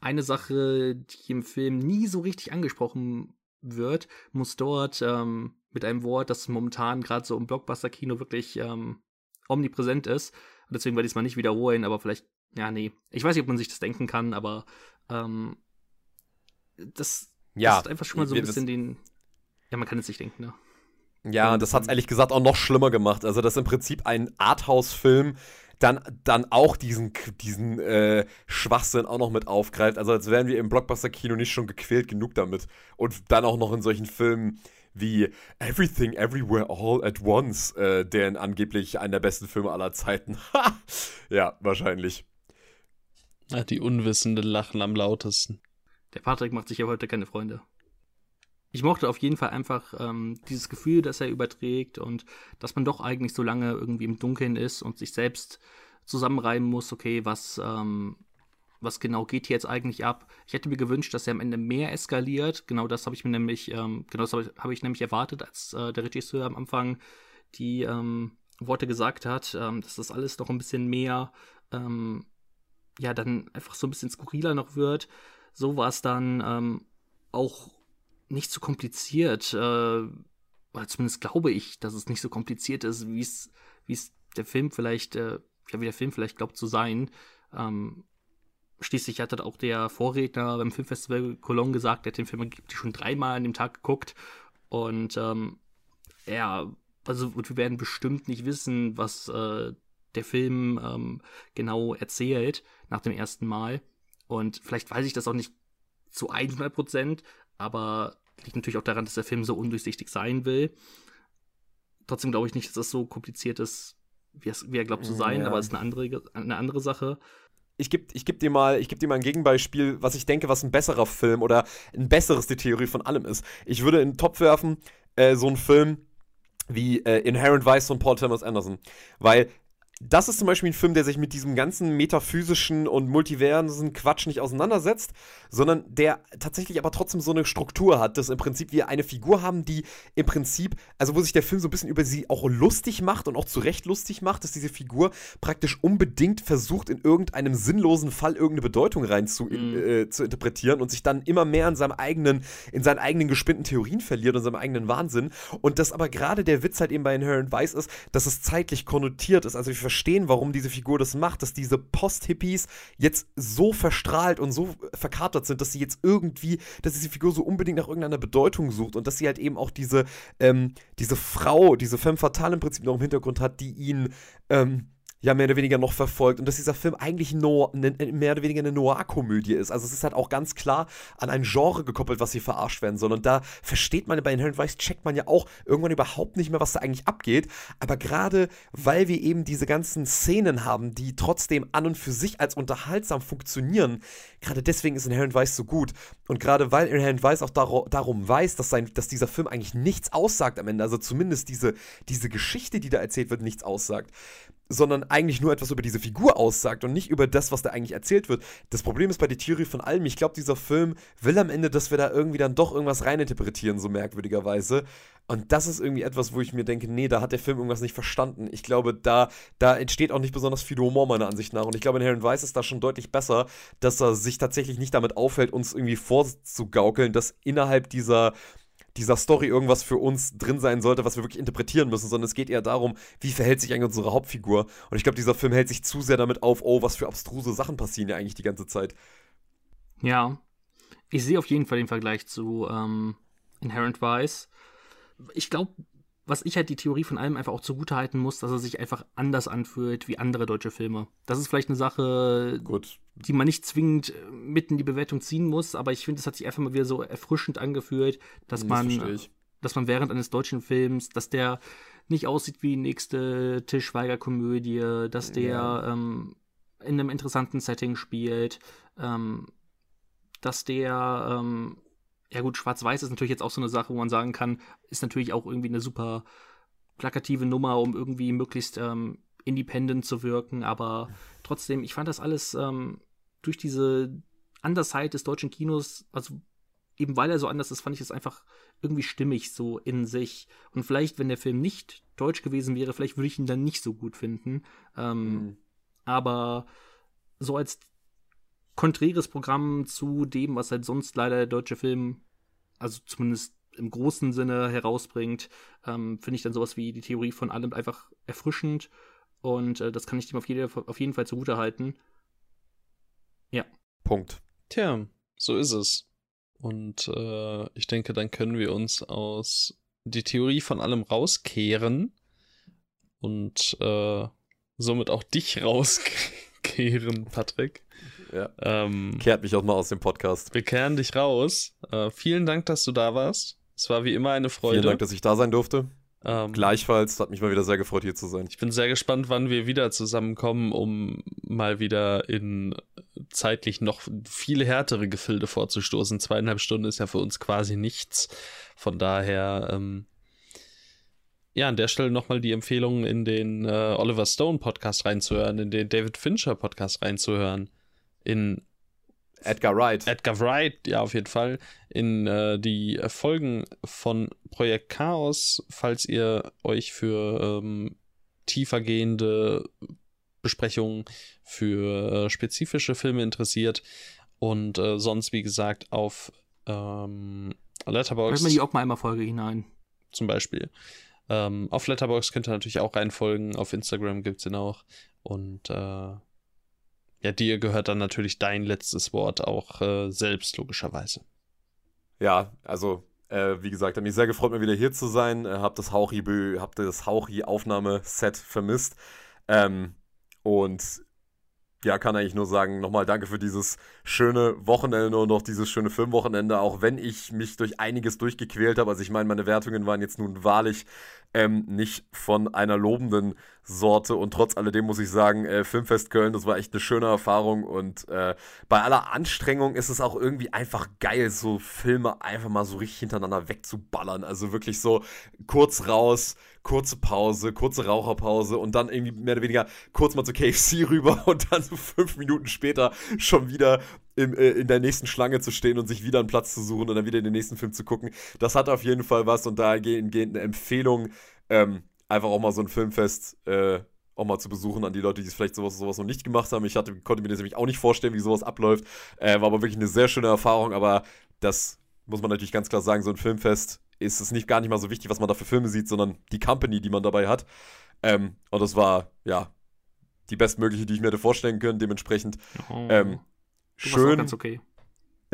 eine Sache, die im Film nie so richtig angesprochen wird, muss dort ähm, mit einem Wort, das momentan gerade so im Blockbuster-Kino wirklich ähm, omnipräsent ist. Und deswegen werde ich es mal nicht wiederholen, aber vielleicht, ja, nee. Ich weiß nicht, ob man sich das denken kann, aber ähm, das, ja, das ist einfach schon mal so ein bisschen den. Ja, man kann es sich denken, ne? Ja, das hat es ehrlich gesagt auch noch schlimmer gemacht. Also, dass im Prinzip ein Arthouse-Film dann, dann auch diesen, diesen äh, Schwachsinn auch noch mit aufgreift. Also, als wären wir im Blockbuster-Kino nicht schon gequält genug damit. Und dann auch noch in solchen Filmen wie Everything Everywhere All at Once, äh, deren angeblich einer der besten Filme aller Zeiten. <laughs> ja, wahrscheinlich. Ja, die Unwissenden lachen am lautesten. Der Patrick macht sich ja heute keine Freunde ich mochte auf jeden Fall einfach ähm, dieses Gefühl, das er überträgt und dass man doch eigentlich so lange irgendwie im Dunkeln ist und sich selbst zusammenreimen muss, okay, was, ähm, was genau geht hier jetzt eigentlich ab. Ich hätte mir gewünscht, dass er am Ende mehr eskaliert. Genau das habe ich mir nämlich, ähm, genau das habe ich, hab ich, nämlich erwartet, als äh, der Regisseur am Anfang die ähm, Worte gesagt hat, ähm, dass das alles noch ein bisschen mehr, ähm, ja, dann einfach so ein bisschen skurriler noch wird. So war es dann auch nicht so kompliziert. Äh, oder zumindest glaube ich, dass es nicht so kompliziert ist, wie es, der Film vielleicht, äh, ja, wie der Film vielleicht glaubt zu sein. Ähm, Schließlich hat auch der Vorredner beim Filmfestival Cologne gesagt, er hat den Film schon dreimal an dem Tag geguckt. Und ähm, ja, also wir werden bestimmt nicht wissen, was äh, der Film ähm, genau erzählt nach dem ersten Mal. Und vielleicht weiß ich das auch nicht zu 100 Prozent, aber liegt natürlich auch daran, dass der Film so undurchsichtig sein will. Trotzdem glaube ich nicht, dass das so kompliziert ist, wie, es, wie er glaubt zu sein, ja. aber es ist eine andere, eine andere Sache ich gebe ich geb dir, mal, geb dir mal ein Gegenbeispiel, was ich denke, was ein besserer Film oder ein besseres die Theorie von allem ist. Ich würde in den Topf werfen, äh, so einen Film wie äh, Inherent Vice von Paul Thomas Anderson. Weil das ist zum Beispiel ein Film, der sich mit diesem ganzen metaphysischen und multiversen Quatsch nicht auseinandersetzt, sondern der tatsächlich aber trotzdem so eine Struktur hat, dass im Prinzip wir eine Figur haben, die im Prinzip, also wo sich der Film so ein bisschen über sie auch lustig macht und auch zu Recht lustig macht, dass diese Figur praktisch unbedingt versucht, in irgendeinem sinnlosen Fall irgendeine Bedeutung rein zu, mhm. äh, zu interpretieren und sich dann immer mehr in seinem eigenen, in seinen eigenen gespinnten Theorien verliert und seinem eigenen Wahnsinn. Und dass aber gerade der Witz halt eben bei Inherent Vice ist, dass es zeitlich konnotiert ist. Also ich verstehen, warum diese Figur das macht, dass diese Post-Hippies jetzt so verstrahlt und so verkatert sind, dass sie jetzt irgendwie, dass diese Figur so unbedingt nach irgendeiner Bedeutung sucht und dass sie halt eben auch diese, ähm, diese Frau, diese Femme Fatale im Prinzip noch im Hintergrund hat, die ihn, ähm, ja mehr oder weniger noch verfolgt und dass dieser Film eigentlich no, ne, mehr oder weniger eine Noir-Komödie ist. Also es ist halt auch ganz klar an ein Genre gekoppelt, was hier verarscht werden soll. Und da versteht man bei Inherent Vice, checkt man ja auch irgendwann überhaupt nicht mehr, was da eigentlich abgeht. Aber gerade weil wir eben diese ganzen Szenen haben, die trotzdem an und für sich als unterhaltsam funktionieren, gerade deswegen ist Inherent Vice so gut. Und gerade weil Inherent Vice auch dar darum weiß, dass, sein, dass dieser Film eigentlich nichts aussagt am Ende, also zumindest diese, diese Geschichte, die da erzählt wird, nichts aussagt, sondern eigentlich nur etwas über diese Figur aussagt und nicht über das, was da eigentlich erzählt wird. Das Problem ist bei der Theorie von allem, ich glaube, dieser Film will am Ende, dass wir da irgendwie dann doch irgendwas reininterpretieren, so merkwürdigerweise. Und das ist irgendwie etwas, wo ich mir denke, nee, da hat der Film irgendwas nicht verstanden. Ich glaube, da, da entsteht auch nicht besonders viel Humor, meiner Ansicht nach. Und ich glaube, in Inherent Vice ist da schon deutlich besser, dass er sich tatsächlich nicht damit aufhält, uns irgendwie vorzugaukeln, dass innerhalb dieser dieser Story irgendwas für uns drin sein sollte, was wir wirklich interpretieren müssen, sondern es geht eher darum, wie verhält sich eigentlich unsere Hauptfigur. Und ich glaube, dieser Film hält sich zu sehr damit auf, oh, was für abstruse Sachen passieren ja eigentlich die ganze Zeit. Ja, ich sehe auf jeden Fall den Vergleich zu ähm, Inherent Vice. Ich glaube, was ich halt die Theorie von allem einfach auch zugutehalten muss, dass er sich einfach anders anfühlt wie andere deutsche Filme. Das ist vielleicht eine Sache, Gut. die man nicht zwingend äh, mitten in die Bewertung ziehen muss, aber ich finde, es hat sich einfach mal wieder so erfrischend angefühlt, dass das man, dass man während eines deutschen Films, dass der nicht aussieht wie die nächste Tischweiger-Komödie, dass der ja. ähm, in einem interessanten Setting spielt, ähm, dass der ähm, ja gut, Schwarz-Weiß ist natürlich jetzt auch so eine Sache, wo man sagen kann, ist natürlich auch irgendwie eine super plakative Nummer, um irgendwie möglichst ähm, independent zu wirken, aber trotzdem, ich fand das alles ähm, durch diese Andersheit des deutschen Kinos, also eben weil er so anders ist, fand ich es einfach irgendwie stimmig so in sich. Und vielleicht, wenn der Film nicht deutsch gewesen wäre, vielleicht würde ich ihn dann nicht so gut finden. Ähm, mhm. Aber so als konträres Programm zu dem, was halt sonst leider der deutsche Film, also zumindest im großen Sinne herausbringt, ähm, finde ich dann sowas wie die Theorie von allem einfach erfrischend und äh, das kann ich dem auf, jede, auf jeden Fall zugute halten. Ja. Punkt. Tja, so ist es. Und äh, ich denke, dann können wir uns aus die Theorie von allem rauskehren und äh, somit auch dich <laughs> rauskehren, Patrick. Ja. Ähm, Kehrt mich auch mal aus dem Podcast. Wir kehren dich raus. Äh, vielen Dank, dass du da warst. Es war wie immer eine Freude. Vielen Dank, dass ich da sein durfte. Ähm, Gleichfalls hat mich mal wieder sehr gefreut, hier zu sein. Ich bin sehr gespannt, wann wir wieder zusammenkommen, um mal wieder in zeitlich noch viel härtere Gefilde vorzustoßen. Zweieinhalb Stunden ist ja für uns quasi nichts. Von daher, ähm, ja, an der Stelle nochmal die Empfehlung, in den äh, Oliver Stone Podcast reinzuhören, in den David Fincher Podcast reinzuhören, in Edgar Wright. Edgar Wright, ja, auf jeden Fall. In äh, die Folgen von Projekt Chaos, falls ihr euch für ähm, tiefergehende Besprechungen für äh, spezifische Filme interessiert. Und äh, sonst, wie gesagt, auf ähm, Letterboxd. Hört man die auch mal einmal Folge hinein. Zum Beispiel. Ähm, auf Letterboxd könnt ihr natürlich auch reinfolgen. Auf Instagram gibt es ihn auch. Und äh, ja, dir gehört dann natürlich dein letztes Wort auch äh, selbst, logischerweise. Ja, also, äh, wie gesagt, hat mich sehr gefreut, mal wieder hier zu sein. Äh, hab das Hauchi-Aufnahmeset vermisst. Ähm, und ja, kann eigentlich nur sagen, nochmal danke für dieses schöne Wochenende und auch dieses schöne Filmwochenende, auch wenn ich mich durch einiges durchgequält habe. Also ich meine, meine Wertungen waren jetzt nun wahrlich ähm, nicht von einer lobenden Sorte und trotz alledem muss ich sagen, äh, Filmfest Köln, das war echt eine schöne Erfahrung und äh, bei aller Anstrengung ist es auch irgendwie einfach geil, so Filme einfach mal so richtig hintereinander wegzuballern. Also wirklich so kurz raus, kurze Pause, kurze Raucherpause und dann irgendwie mehr oder weniger kurz mal zu KFC <laughs> rüber und dann so fünf Minuten später schon wieder im, äh, in der nächsten Schlange zu stehen und sich wieder einen Platz zu suchen und dann wieder den nächsten Film zu gucken. Das hat auf jeden Fall was und dahingehend eine Empfehlung, ähm, einfach auch mal so ein Filmfest äh, auch mal zu besuchen an die Leute, die vielleicht sowas, sowas noch nicht gemacht haben. Ich hatte, konnte mir das nämlich auch nicht vorstellen, wie sowas abläuft. Äh, war aber wirklich eine sehr schöne Erfahrung, aber das muss man natürlich ganz klar sagen, so ein Filmfest ist es nicht gar nicht mal so wichtig, was man da für Filme sieht, sondern die Company, die man dabei hat. Ähm, und das war, ja, die bestmögliche, die ich mir hätte vorstellen können. Dementsprechend Oh. ähm, schön, ganz okay.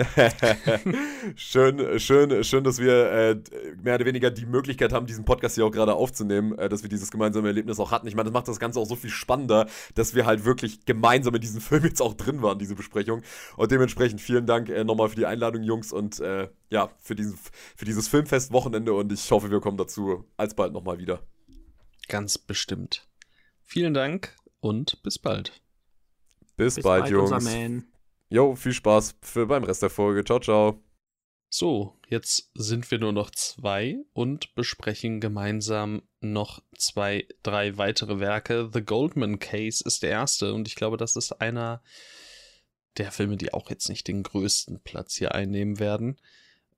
<laughs> schön, schön, schön, dass wir äh, mehr oder weniger die Möglichkeit haben, diesen Podcast hier auch gerade aufzunehmen, äh, dass wir dieses gemeinsame Erlebnis auch hatten. Ich meine, das macht das Ganze auch so viel spannender, dass wir halt wirklich gemeinsam in diesem <laughs> Film jetzt auch drin waren, diese Besprechung. Und dementsprechend vielen Dank äh, nochmal für die Einladung, Jungs, und äh, ja, für, diesen, für dieses Filmfest-Wochenende. Und ich hoffe, wir kommen dazu alsbald nochmal wieder. Ganz bestimmt. Vielen Dank und bis bald. Bis, Bis bald, bald, Jungs. Jo, viel Spaß für beim Rest der Folge. Ciao, ciao. So, jetzt sind wir nur noch zwei und besprechen gemeinsam noch zwei, drei weitere Werke. The Goldman Case ist der erste und ich glaube, das ist einer der Filme, die auch jetzt nicht den größten Platz hier einnehmen werden.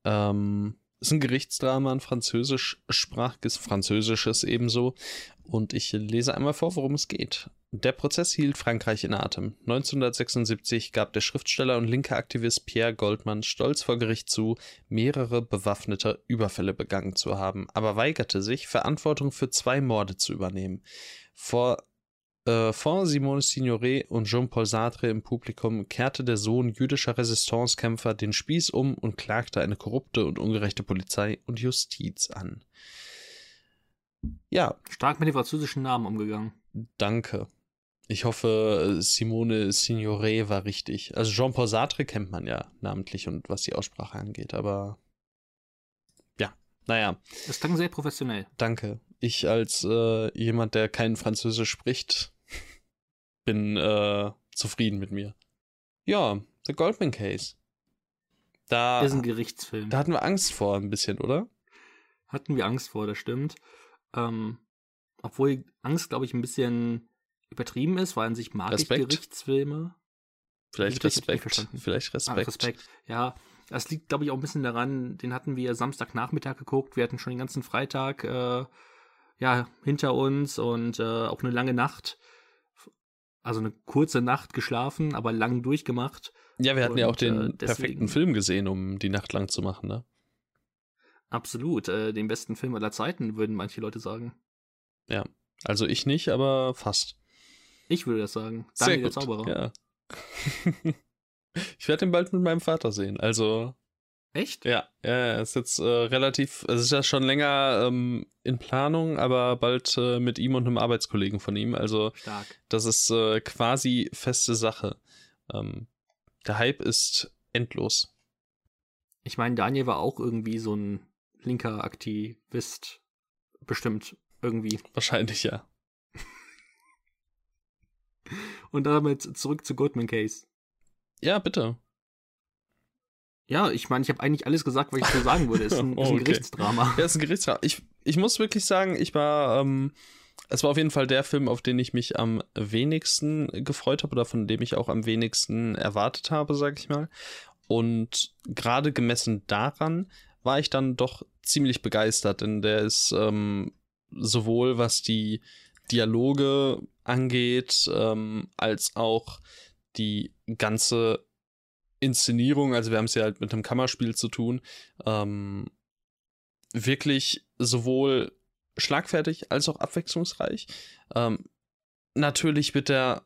Ähm, ist ein Gerichtsdrama, ein französischsprachiges, französisches ebenso. Und ich lese einmal vor, worum es geht. Der Prozess hielt Frankreich in Atem. 1976 gab der Schriftsteller und linke Aktivist Pierre Goldman stolz vor Gericht zu, mehrere bewaffnete Überfälle begangen zu haben, aber weigerte sich, Verantwortung für zwei Morde zu übernehmen. Vor, äh, vor Simone Signoret und Jean-Paul Sartre im Publikum kehrte der Sohn jüdischer Resistancekämpfer den Spieß um und klagte eine korrupte und ungerechte Polizei und Justiz an. Ja, Stark mit den französischen Namen umgegangen. Danke. Ich hoffe, Simone Signoret war richtig. Also Jean-Paul Sartre kennt man ja namentlich und was die Aussprache angeht, aber ja, naja, Das klang sehr professionell. danke. Ich als äh, jemand, der kein Französisch spricht, <laughs> bin äh, zufrieden mit mir. Ja, The Goldman Case. Da, ist ein Gerichtsfilm. da hatten wir Angst vor ein bisschen, oder? Hatten wir Angst vor, das stimmt. Ähm, obwohl Angst, glaube ich, ein bisschen übertrieben ist, weil an sich mag Respekt. ich Gerichtsfilme. Vielleicht Respekt. Vielleicht Ah, Respekt. Respekt. Ja, das liegt, glaube ich, auch ein bisschen daran, den hatten wir Samstagnachmittag geguckt. Wir hatten schon den ganzen Freitag äh, ja, hinter uns und äh, auch eine lange Nacht. Also eine kurze Nacht geschlafen, aber lang durchgemacht. Ja, wir hatten ja auch Und, den äh, perfekten Film gesehen, um die Nacht lang zu machen, ne? Absolut. Äh, den besten Film aller Zeiten, würden manche Leute sagen. Also ich nicht, aber fast. Ich würde das sagen. Sehr Daniel der. Zauberer. Ja. <laughs> ich werde den bald mit meinem Vater sehen. Also, Echt? ja, ja, ist jetzt äh, relativ, es ist ja schon länger ähm, in Planung, aber bald äh, mit ihm und einem Arbeitskollegen von ihm. Also, Stark. das ist äh, quasi feste Sache. Ähm, der Hype ist endlos. Ich meine, Daniel war auch irgendwie so ein linker Aktivist. Bestimmt. Irgendwie. Wahrscheinlich ja. Und damit zurück zu Goldman Case. Ja, bitte. Ja, ich meine, ich habe eigentlich alles gesagt, was ich so sagen würde. Es ist <laughs> ein, oh, ist ein okay. Gerichtsdrama. Ja, es ist ein Gerichtsdrama. Ich, ich muss wirklich sagen, ich war, ähm, es war auf jeden Fall der Film, auf den ich mich am wenigsten gefreut habe oder von dem ich auch am wenigsten erwartet habe, sag ich mal. Und gerade gemessen daran war ich dann doch ziemlich begeistert, denn der ist ähm, sowohl was die Dialoge angeht, ähm, als auch die ganze Inszenierung, also wir haben es ja halt mit einem Kammerspiel zu tun, ähm, wirklich sowohl schlagfertig als auch abwechslungsreich. Ähm, natürlich wird er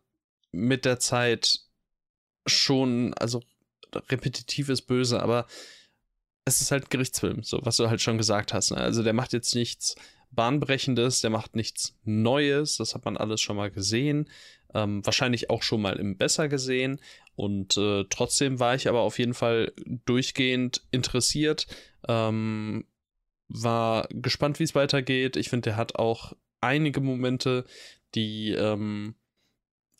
mit der Zeit schon, also repetitiv ist böse, aber es ist halt Gerichtsfilm, so was du halt schon gesagt hast. Ne? Also der macht jetzt nichts Bahnbrechendes, der macht nichts Neues, das hat man alles schon mal gesehen, ähm, wahrscheinlich auch schon mal im Besser gesehen. Und äh, trotzdem war ich aber auf jeden Fall durchgehend interessiert, ähm, war gespannt, wie es weitergeht. Ich finde, der hat auch einige Momente, die ähm,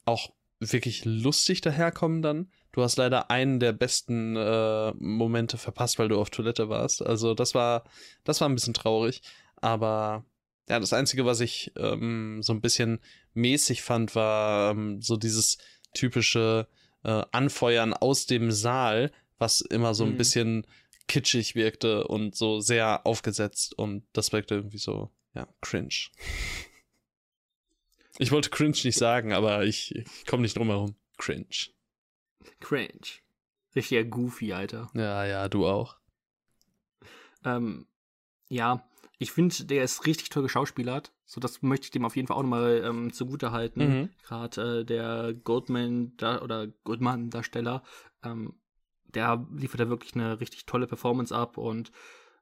auch wirklich lustig daherkommen dann. Du hast leider einen der besten äh, Momente verpasst, weil du auf Toilette warst. Also das war, das war ein bisschen traurig. Aber ja, das Einzige, was ich ähm, so ein bisschen mäßig fand, war ähm, so dieses typische äh, Anfeuern aus dem Saal, was immer so ein mhm. bisschen kitschig wirkte und so sehr aufgesetzt und das wirkte irgendwie so, ja, cringe. <laughs> Ich wollte cringe nicht sagen, aber ich, ich komme nicht drum herum. Cringe. Cringe. Richtiger Goofy, Alter. Ja, ja, du auch. Ähm, ja, ich finde, der ist richtig toll geschauspielert. So, das möchte ich dem auf jeden Fall auch nochmal ähm, zugute halten. Mhm. Gerade äh, der Goldman da, oder Goldman-Darsteller, ähm, der liefert da wirklich eine richtig tolle Performance ab und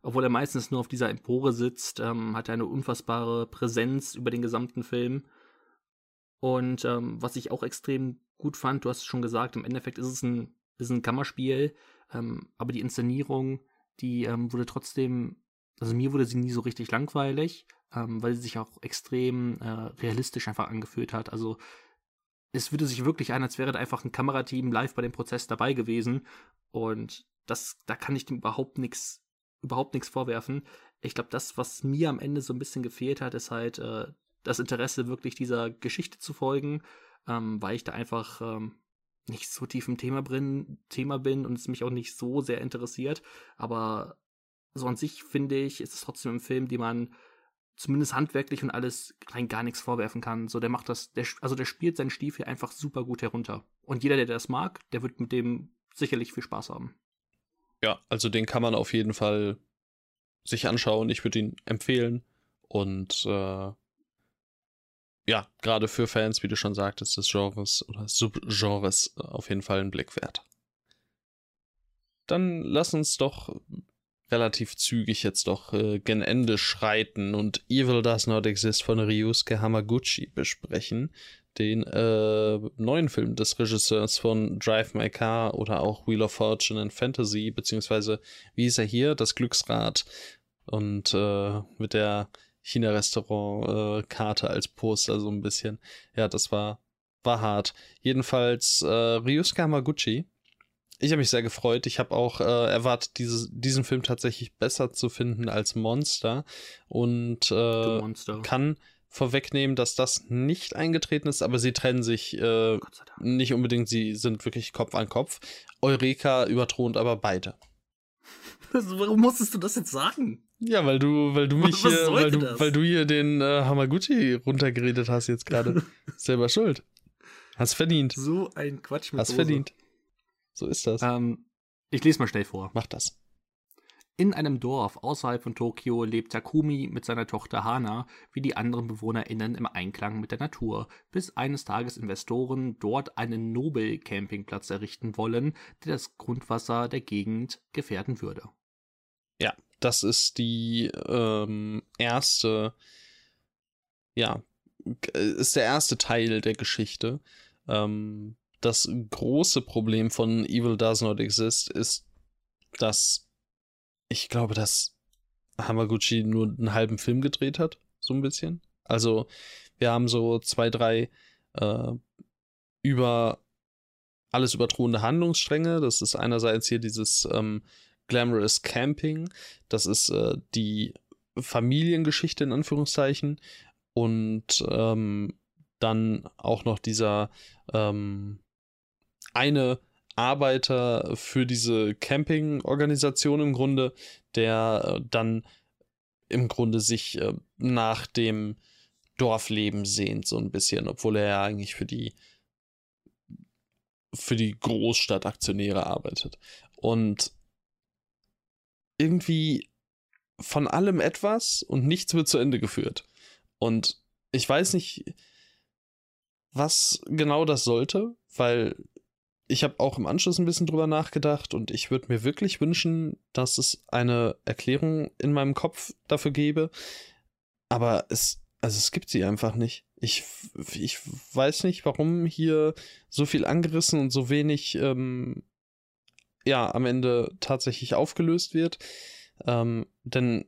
obwohl er meistens nur auf dieser Empore sitzt, ähm, hat er eine unfassbare Präsenz über den gesamten Film. Und ähm, was ich auch extrem gut fand, du hast es schon gesagt, im Endeffekt ist es ein, ist ein Kammerspiel, ähm, aber die Inszenierung, die ähm, wurde trotzdem also mir wurde sie nie so richtig langweilig, ähm, weil sie sich auch extrem äh, realistisch einfach angefühlt hat. Also es würde sich wirklich an, als wäre da einfach ein Kamerateam live bei dem Prozess dabei gewesen. Und das, da kann ich dem überhaupt nichts, überhaupt nichts vorwerfen. Ich glaube, das, was mir am Ende so ein bisschen gefehlt hat, ist halt äh, das Interesse, wirklich dieser Geschichte zu folgen, ähm, weil ich da einfach ähm, nicht so tief im Thema, drin, Thema bin und es mich auch nicht so sehr interessiert. Aber so an sich finde ich, ist es trotzdem ein Film, den man zumindest handwerklich und alles rein gar nichts vorwerfen kann. So, der macht das, der, also der spielt seinen Stiefel einfach super gut herunter. Und jeder, der das mag, der wird mit dem sicherlich viel Spaß haben. Ja, also den kann man auf jeden Fall sich anschauen. Ich würde ihn empfehlen. Und äh, ja, gerade für Fans, wie du schon sagtest, des Genres oder Subgenres äh, auf jeden Fall einen Blick wert. Dann lass uns doch relativ zügig jetzt doch äh, gen Ende schreiten und Evil Does Not Exist von Ryusuke Hamaguchi besprechen. Den äh, neuen Film des Regisseurs von Drive My Car oder auch Wheel of Fortune and Fantasy, beziehungsweise, wie ist er hier, das Glücksrad und äh, mit der China-Restaurant-Karte als Poster so ein bisschen. Ja, das war, war hart. Jedenfalls äh, Ryusuke Hamaguchi ich habe mich sehr gefreut. Ich habe auch äh, erwartet, diese, diesen Film tatsächlich besser zu finden als Monster und äh, Monster. kann vorwegnehmen, dass das nicht eingetreten ist, aber sie trennen sich äh, nicht unbedingt, sie sind wirklich Kopf an Kopf. Eureka überthront aber beide. <laughs> Warum musstest du das jetzt sagen? Ja, weil du, weil du <laughs> mich, hier, weil du, weil du hier den äh, Hamaguchi runtergeredet hast jetzt gerade. <laughs> Selber schuld. Hast verdient. So ein Quatsch mit Hast Dose. verdient. So ist das. Ähm, ich lese mal schnell vor. Mach das. In einem Dorf außerhalb von Tokio lebt Takumi mit seiner Tochter Hana wie die anderen BewohnerInnen im Einklang mit der Natur, bis eines Tages Investoren dort einen Nobel-Campingplatz errichten wollen, der das Grundwasser der Gegend gefährden würde. Ja, das ist die ähm, erste, ja, ist der erste Teil der Geschichte. Ähm, das große Problem von Evil Does Not Exist ist, dass ich glaube, dass Hamaguchi nur einen halben Film gedreht hat, so ein bisschen. Also wir haben so zwei, drei äh, über alles überdrohende Handlungsstränge. Das ist einerseits hier dieses ähm, Glamorous Camping, das ist äh, die Familiengeschichte in Anführungszeichen und ähm, dann auch noch dieser ähm, eine Arbeiter für diese Campingorganisation im Grunde, der äh, dann im Grunde sich äh, nach dem Dorfleben sehnt, so ein bisschen, obwohl er ja eigentlich für die für die Großstadtaktionäre arbeitet. Und irgendwie von allem etwas und nichts wird zu Ende geführt. Und ich weiß nicht, was genau das sollte, weil ich habe auch im Anschluss ein bisschen drüber nachgedacht und ich würde mir wirklich wünschen, dass es eine Erklärung in meinem Kopf dafür gäbe. Aber es, also es gibt sie einfach nicht. Ich, ich weiß nicht, warum hier so viel angerissen und so wenig ähm, ja am Ende tatsächlich aufgelöst wird. Ähm, denn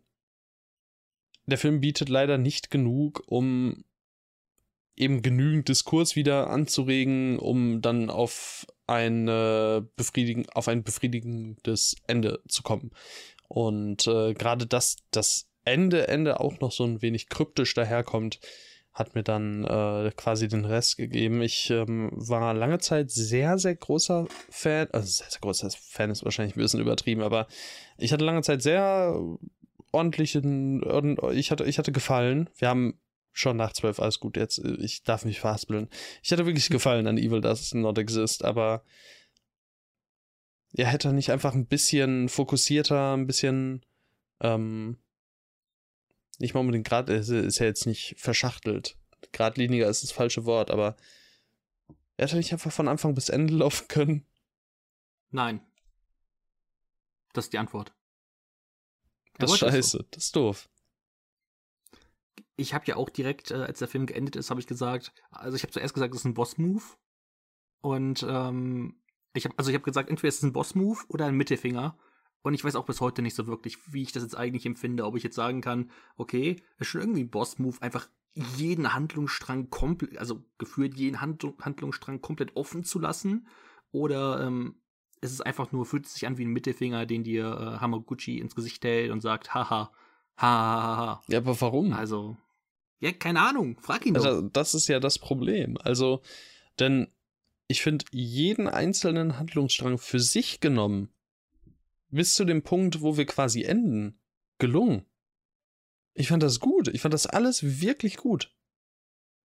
der Film bietet leider nicht genug, um eben genügend Diskurs wieder anzuregen, um dann auf ein, äh, befriedigen, auf ein befriedigendes Ende zu kommen. Und äh, gerade dass das Ende, Ende auch noch so ein wenig kryptisch daherkommt, hat mir dann äh, quasi den Rest gegeben. Ich ähm, war lange Zeit sehr, sehr großer Fan, also sehr, sehr großer Fan ist wahrscheinlich ein bisschen übertrieben, aber ich hatte lange Zeit sehr ordentlichen, ich hatte, ich hatte gefallen. Wir haben schon nach zwölf, alles gut, jetzt, ich darf mich verhaspeln. Ich hatte wirklich gefallen an Evil Does Not Exist, aber ja, hätte er nicht einfach ein bisschen fokussierter, ein bisschen, ähm, nicht mal unbedingt gerade, ist ja jetzt nicht verschachtelt. Gradliniger ist das falsche Wort, aber er hätte nicht einfach von Anfang bis Ende <laughs> laufen können. Nein. Das ist die Antwort. Das ist scheiße, so. das ist doof. Ich habe ja auch direkt, äh, als der Film geendet ist, habe ich gesagt, also ich habe zuerst gesagt, das ist ein Boss-Move. Und ähm, ich habe, also ich habe gesagt, entweder ist es ein Boss-Move oder ein Mittelfinger. Und ich weiß auch bis heute nicht so wirklich, wie ich das jetzt eigentlich empfinde. Ob ich jetzt sagen kann, okay, ist schon irgendwie ein Boss-Move, einfach jeden Handlungsstrang komplett, also gefühlt jeden Handlung, Handlungsstrang komplett offen zu lassen. Oder ähm, es ist einfach nur, fühlt sich an wie ein Mittelfinger, den dir äh, Hamaguchi ins Gesicht hält und sagt, haha, haha, ha. Ja, aber warum? Also, ja, keine Ahnung, frag ihn doch. Also, das ist ja das Problem. Also, denn ich finde jeden einzelnen Handlungsstrang für sich genommen, bis zu dem Punkt, wo wir quasi enden, gelungen. Ich fand das gut. Ich fand das alles wirklich gut.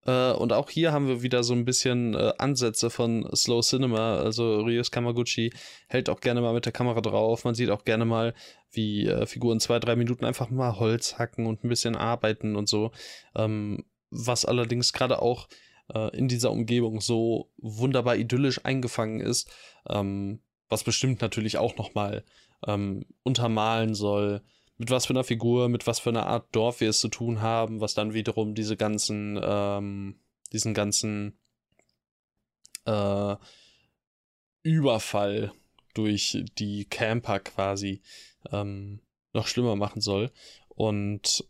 Äh, und auch hier haben wir wieder so ein bisschen äh, Ansätze von Slow Cinema. Also Ryus Kamaguchi hält auch gerne mal mit der Kamera drauf. Man sieht auch gerne mal, wie äh, Figuren zwei, drei Minuten einfach mal Holz hacken und ein bisschen arbeiten und so. Ähm, was allerdings gerade auch äh, in dieser Umgebung so wunderbar idyllisch eingefangen ist. Ähm, was bestimmt natürlich auch nochmal ähm, untermalen soll, mit was für einer Figur, mit was für einer Art Dorf wir es zu tun haben, was dann wiederum diese ganzen, ähm, diesen ganzen äh, Überfall durch die Camper quasi ähm, noch schlimmer machen soll. Und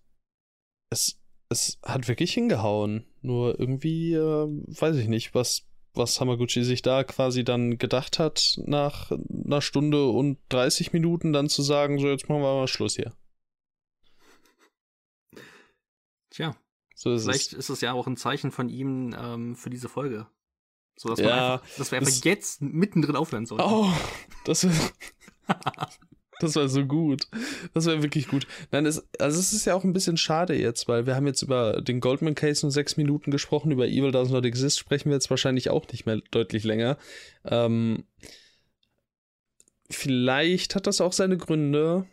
es, es hat wirklich hingehauen. Nur irgendwie, äh, weiß ich nicht, was, was Hamaguchi sich da quasi dann gedacht hat, nach einer Stunde und 30 Minuten dann zu sagen, so jetzt machen wir mal Schluss hier. Tja, so ist vielleicht es. ist es ja auch ein Zeichen von ihm ähm, für diese Folge. So, dass, ja, einfach, dass wir einfach das, jetzt mittendrin aufhören sollen. Oh, <laughs> das wäre das wär so gut. Das wäre wirklich gut. Nein, es, also es ist ja auch ein bisschen schade jetzt, weil wir haben jetzt über den Goldman Case nur sechs Minuten gesprochen, über Evil Does Not Exist sprechen wir jetzt wahrscheinlich auch nicht mehr deutlich länger. Ähm, vielleicht hat das auch seine Gründe.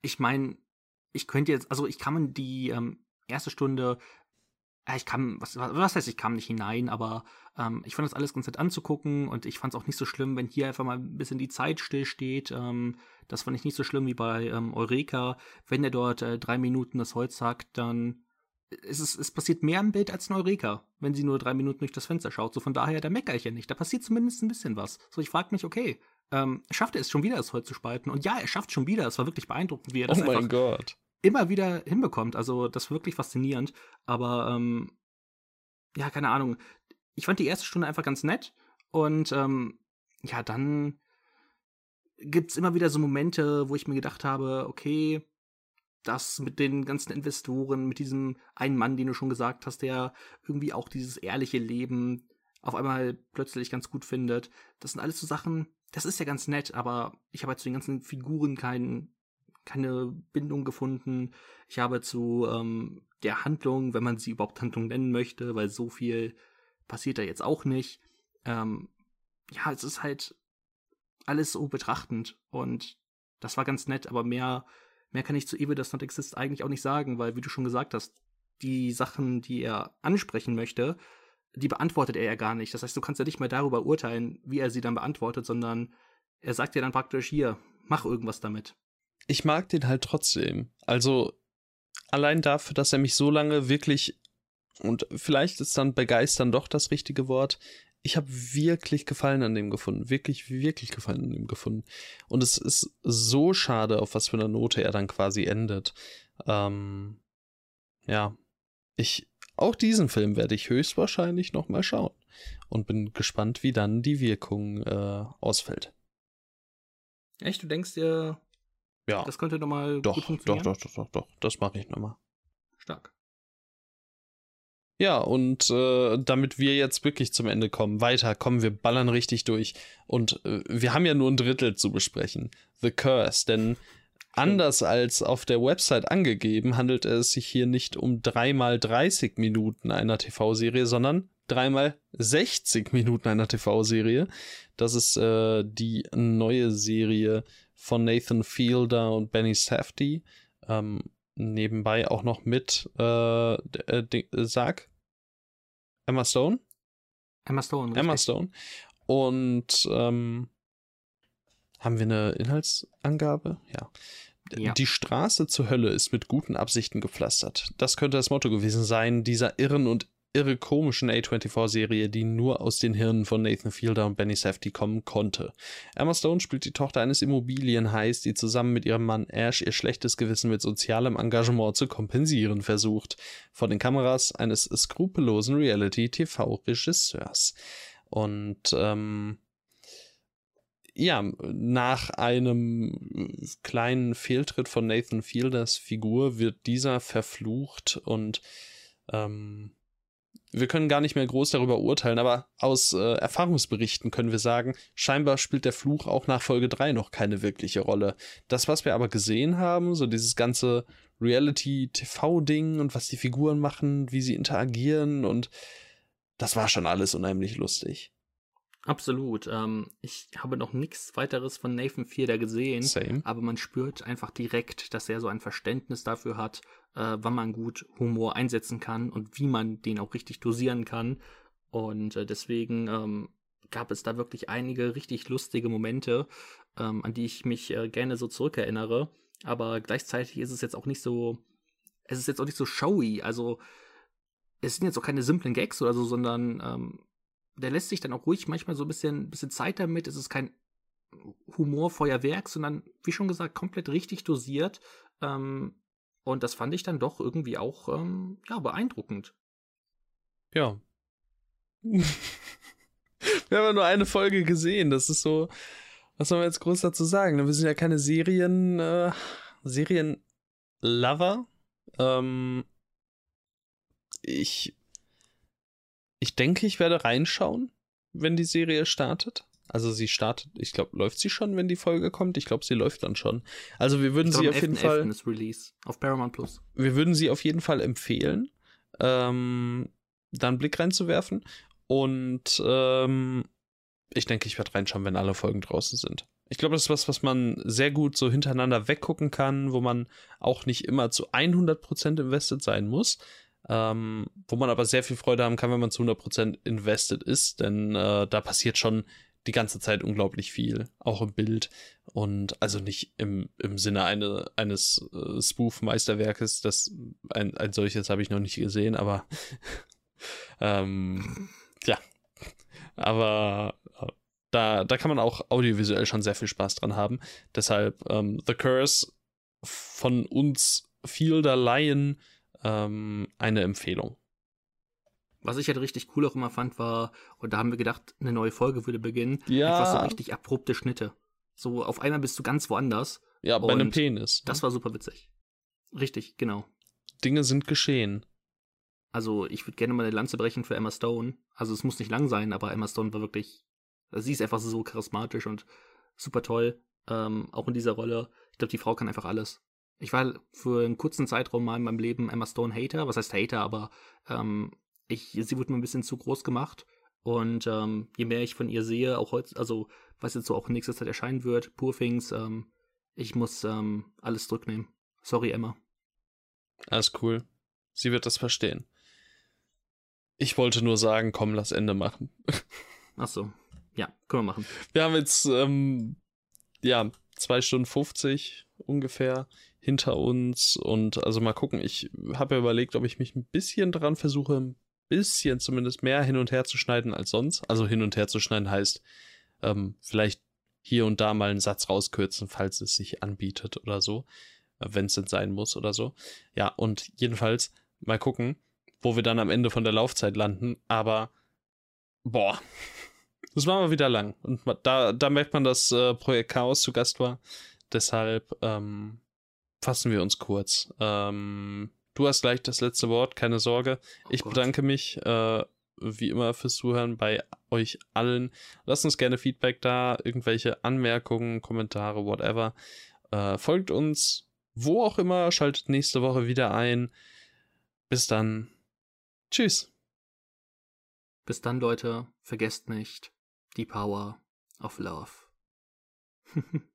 Ich meine, ich könnte jetzt, also ich kann die ähm, erste Stunde, äh, ich kann, was, was heißt, ich kam nicht hinein, aber ähm, ich fand das alles ganz nett anzugucken und ich fand es auch nicht so schlimm, wenn hier einfach mal ein bisschen die Zeit stillsteht. Ähm, das fand ich nicht so schlimm wie bei ähm, Eureka. Wenn er dort äh, drei Minuten das Holz hackt, dann ist es, es passiert mehr im Bild als in Eureka, wenn sie nur drei Minuten durch das Fenster schaut. So von daher, da meckere ich ja nicht. Da passiert zumindest ein bisschen was. So, ich frage mich, okay, ähm, schafft er es schon wieder, das Holz zu spalten? Und ja, er schafft schon wieder. Es war wirklich beeindruckend, wie er das oh mein Gott immer wieder hinbekommt. Also das ist wirklich faszinierend. Aber ähm, ja, keine Ahnung. Ich fand die erste Stunde einfach ganz nett. Und ähm, ja, dann gibt's immer wieder so Momente, wo ich mir gedacht habe, okay, das mit den ganzen Investoren, mit diesem einen Mann, den du schon gesagt hast, der irgendwie auch dieses ehrliche Leben auf einmal plötzlich ganz gut findet. Das sind alles so Sachen, das ist ja ganz nett, aber ich habe halt zu den ganzen Figuren kein, keine Bindung gefunden. Ich habe zu ähm, der Handlung, wenn man sie überhaupt Handlung nennen möchte, weil so viel passiert da jetzt auch nicht. Ähm, ja, es ist halt alles so betrachtend und das war ganz nett, aber mehr, mehr kann ich zu Evil Does Not Exist eigentlich auch nicht sagen, weil, wie du schon gesagt hast, die Sachen, die er ansprechen möchte, die beantwortet er ja gar nicht. Das heißt, du kannst ja nicht mehr darüber urteilen, wie er sie dann beantwortet, sondern er sagt dir dann praktisch hier, mach irgendwas damit. Ich mag den halt trotzdem. Also allein dafür, dass er mich so lange wirklich und vielleicht ist dann begeistern doch das richtige Wort. Ich habe wirklich Gefallen an dem gefunden. Wirklich, wirklich Gefallen an dem gefunden. Und es ist so schade, auf was für einer Note er dann quasi endet. Ähm, ja. Ich, auch diesen Film werde ich höchstwahrscheinlich nochmal schauen. Und bin gespannt, wie dann die Wirkung äh, ausfällt. Echt? Du denkst dir, ja. das könnte nochmal doch, gut funktionieren? Doch, doch, doch, doch, doch. Das mache ich nochmal. Stark. Ja, und äh, damit wir jetzt wirklich zum Ende kommen, weiter, kommen wir ballern richtig durch. Und äh, wir haben ja nur ein Drittel zu besprechen. The Curse, denn Anders als auf der Website angegeben, handelt es sich hier nicht um dreimal 30 Minuten einer TV-Serie, sondern dreimal 60 Minuten einer TV-Serie. Das ist äh, die neue Serie von Nathan Fielder und Benny Safdie. Ähm, nebenbei auch noch mit, äh, äh, sag, Emma Stone? Emma Stone. Richtig. Emma Stone. Und ähm, haben wir eine Inhaltsangabe? Ja. ja. Die Straße zur Hölle ist mit guten Absichten gepflastert. Das könnte das Motto gewesen sein dieser irren und irre komischen A24-Serie, die nur aus den Hirnen von Nathan Fielder und Benny Safdie kommen konnte. Emma Stone spielt die Tochter eines Immobilienheiß, die zusammen mit ihrem Mann Ash ihr schlechtes Gewissen mit sozialem Engagement zu kompensieren versucht. Vor den Kameras eines skrupellosen Reality-TV-Regisseurs. Und ähm, ja, nach einem kleinen Fehltritt von Nathan Fielders Figur wird dieser verflucht und ähm, wir können gar nicht mehr groß darüber urteilen, aber aus äh, Erfahrungsberichten können wir sagen, scheinbar spielt der Fluch auch nach Folge 3 noch keine wirkliche Rolle. Das, was wir aber gesehen haben, so dieses ganze Reality-TV-Ding und was die Figuren machen, wie sie interagieren und das war schon alles unheimlich lustig. Absolut. Ähm, ich habe noch nichts weiteres von Nathan Fielder gesehen, Same. aber man spürt einfach direkt, dass er so ein Verständnis dafür hat, äh, wann man gut Humor einsetzen kann und wie man den auch richtig dosieren kann. Und äh, deswegen ähm, gab es da wirklich einige richtig lustige Momente, ähm, an die ich mich äh, gerne so zurückerinnere. Aber gleichzeitig ist es jetzt auch nicht so, es ist jetzt auch nicht so showy. Also es sind jetzt auch keine simplen Gags oder so, sondern ähm, der lässt sich dann auch ruhig manchmal so ein bisschen, bisschen Zeit damit. Es ist kein Humorfeuerwerk, sondern, wie schon gesagt, komplett richtig dosiert. Ähm, und das fand ich dann doch irgendwie auch ähm, ja, beeindruckend. Ja. <laughs> Wir haben ja nur eine Folge gesehen. Das ist so. Was soll man jetzt groß dazu sagen? Wir sind ja keine Serien. Äh, Serienlover. Ähm, ich ich denke, ich werde reinschauen, wenn die Serie startet. Also sie startet, ich glaube, läuft sie schon, wenn die Folge kommt? Ich glaube, sie läuft dann schon. Also wir würden glaub, sie auf jeden Fall. Ist Release auf Paramount Plus. Wir würden sie auf jeden Fall empfehlen, ähm, da einen Blick reinzuwerfen. Und ähm, ich denke, ich werde reinschauen, wenn alle Folgen draußen sind. Ich glaube, das ist was, was man sehr gut so hintereinander weggucken kann, wo man auch nicht immer zu 100% invested sein muss, ähm, wo man aber sehr viel Freude haben kann, wenn man zu 100% invested ist, denn äh, da passiert schon die ganze Zeit unglaublich viel, auch im Bild und also nicht im, im Sinne eine, eines äh, Spoof-Meisterwerkes, das ein, ein solches habe ich noch nicht gesehen, aber <laughs> ähm, ja, aber äh, da, da kann man auch audiovisuell schon sehr viel Spaß dran haben. Deshalb ähm, The Curse von uns Fielder Lion ähm, eine Empfehlung. Was ich halt richtig cool auch immer fand, war, und da haben wir gedacht, eine neue Folge würde beginnen. Ja. Einfach so richtig abrupte Schnitte. So auf einmal bist du ganz woanders. Ja, bei einem Penis. Das war super witzig. Richtig, genau. Dinge sind geschehen. Also ich würde gerne mal eine Lanze brechen für Emma Stone. Also es muss nicht lang sein, aber Emma Stone war wirklich, also sie ist einfach so charismatisch und super toll. Ähm, auch in dieser Rolle. Ich glaube, die Frau kann einfach alles. Ich war für einen kurzen Zeitraum mal in meinem Leben Emma Stone Hater. Was heißt Hater? Aber ähm, ich, sie wurde mir ein bisschen zu groß gemacht. Und ähm, je mehr ich von ihr sehe, auch heute, also was jetzt so auch in nächster Zeit erscheinen wird, Poor Things, ähm, ich muss ähm, alles zurücknehmen. Sorry, Emma. Alles cool. Sie wird das verstehen. Ich wollte nur sagen, komm, lass Ende machen. <laughs> Ach so. Ja, können wir machen. Wir haben jetzt, ähm, ja, zwei Stunden 50 ungefähr hinter uns und also mal gucken. Ich habe ja überlegt, ob ich mich ein bisschen dran versuche, ein bisschen zumindest mehr hin und her zu schneiden als sonst. Also hin und her zu schneiden heißt, ähm, vielleicht hier und da mal einen Satz rauskürzen, falls es sich anbietet oder so, wenn es denn sein muss oder so. Ja, und jedenfalls mal gucken, wo wir dann am Ende von der Laufzeit landen. Aber boah, <laughs> das war mal wieder lang. Und da, da merkt man, dass äh, Projekt Chaos zu Gast war. Deshalb ähm, fassen wir uns kurz. Ähm, du hast gleich das letzte Wort, keine Sorge. Oh ich Gott. bedanke mich äh, wie immer fürs Zuhören bei euch allen. Lasst uns gerne Feedback da, irgendwelche Anmerkungen, Kommentare, whatever. Äh, folgt uns, wo auch immer, schaltet nächste Woche wieder ein. Bis dann. Tschüss. Bis dann, Leute, vergesst nicht die Power of Love. <laughs>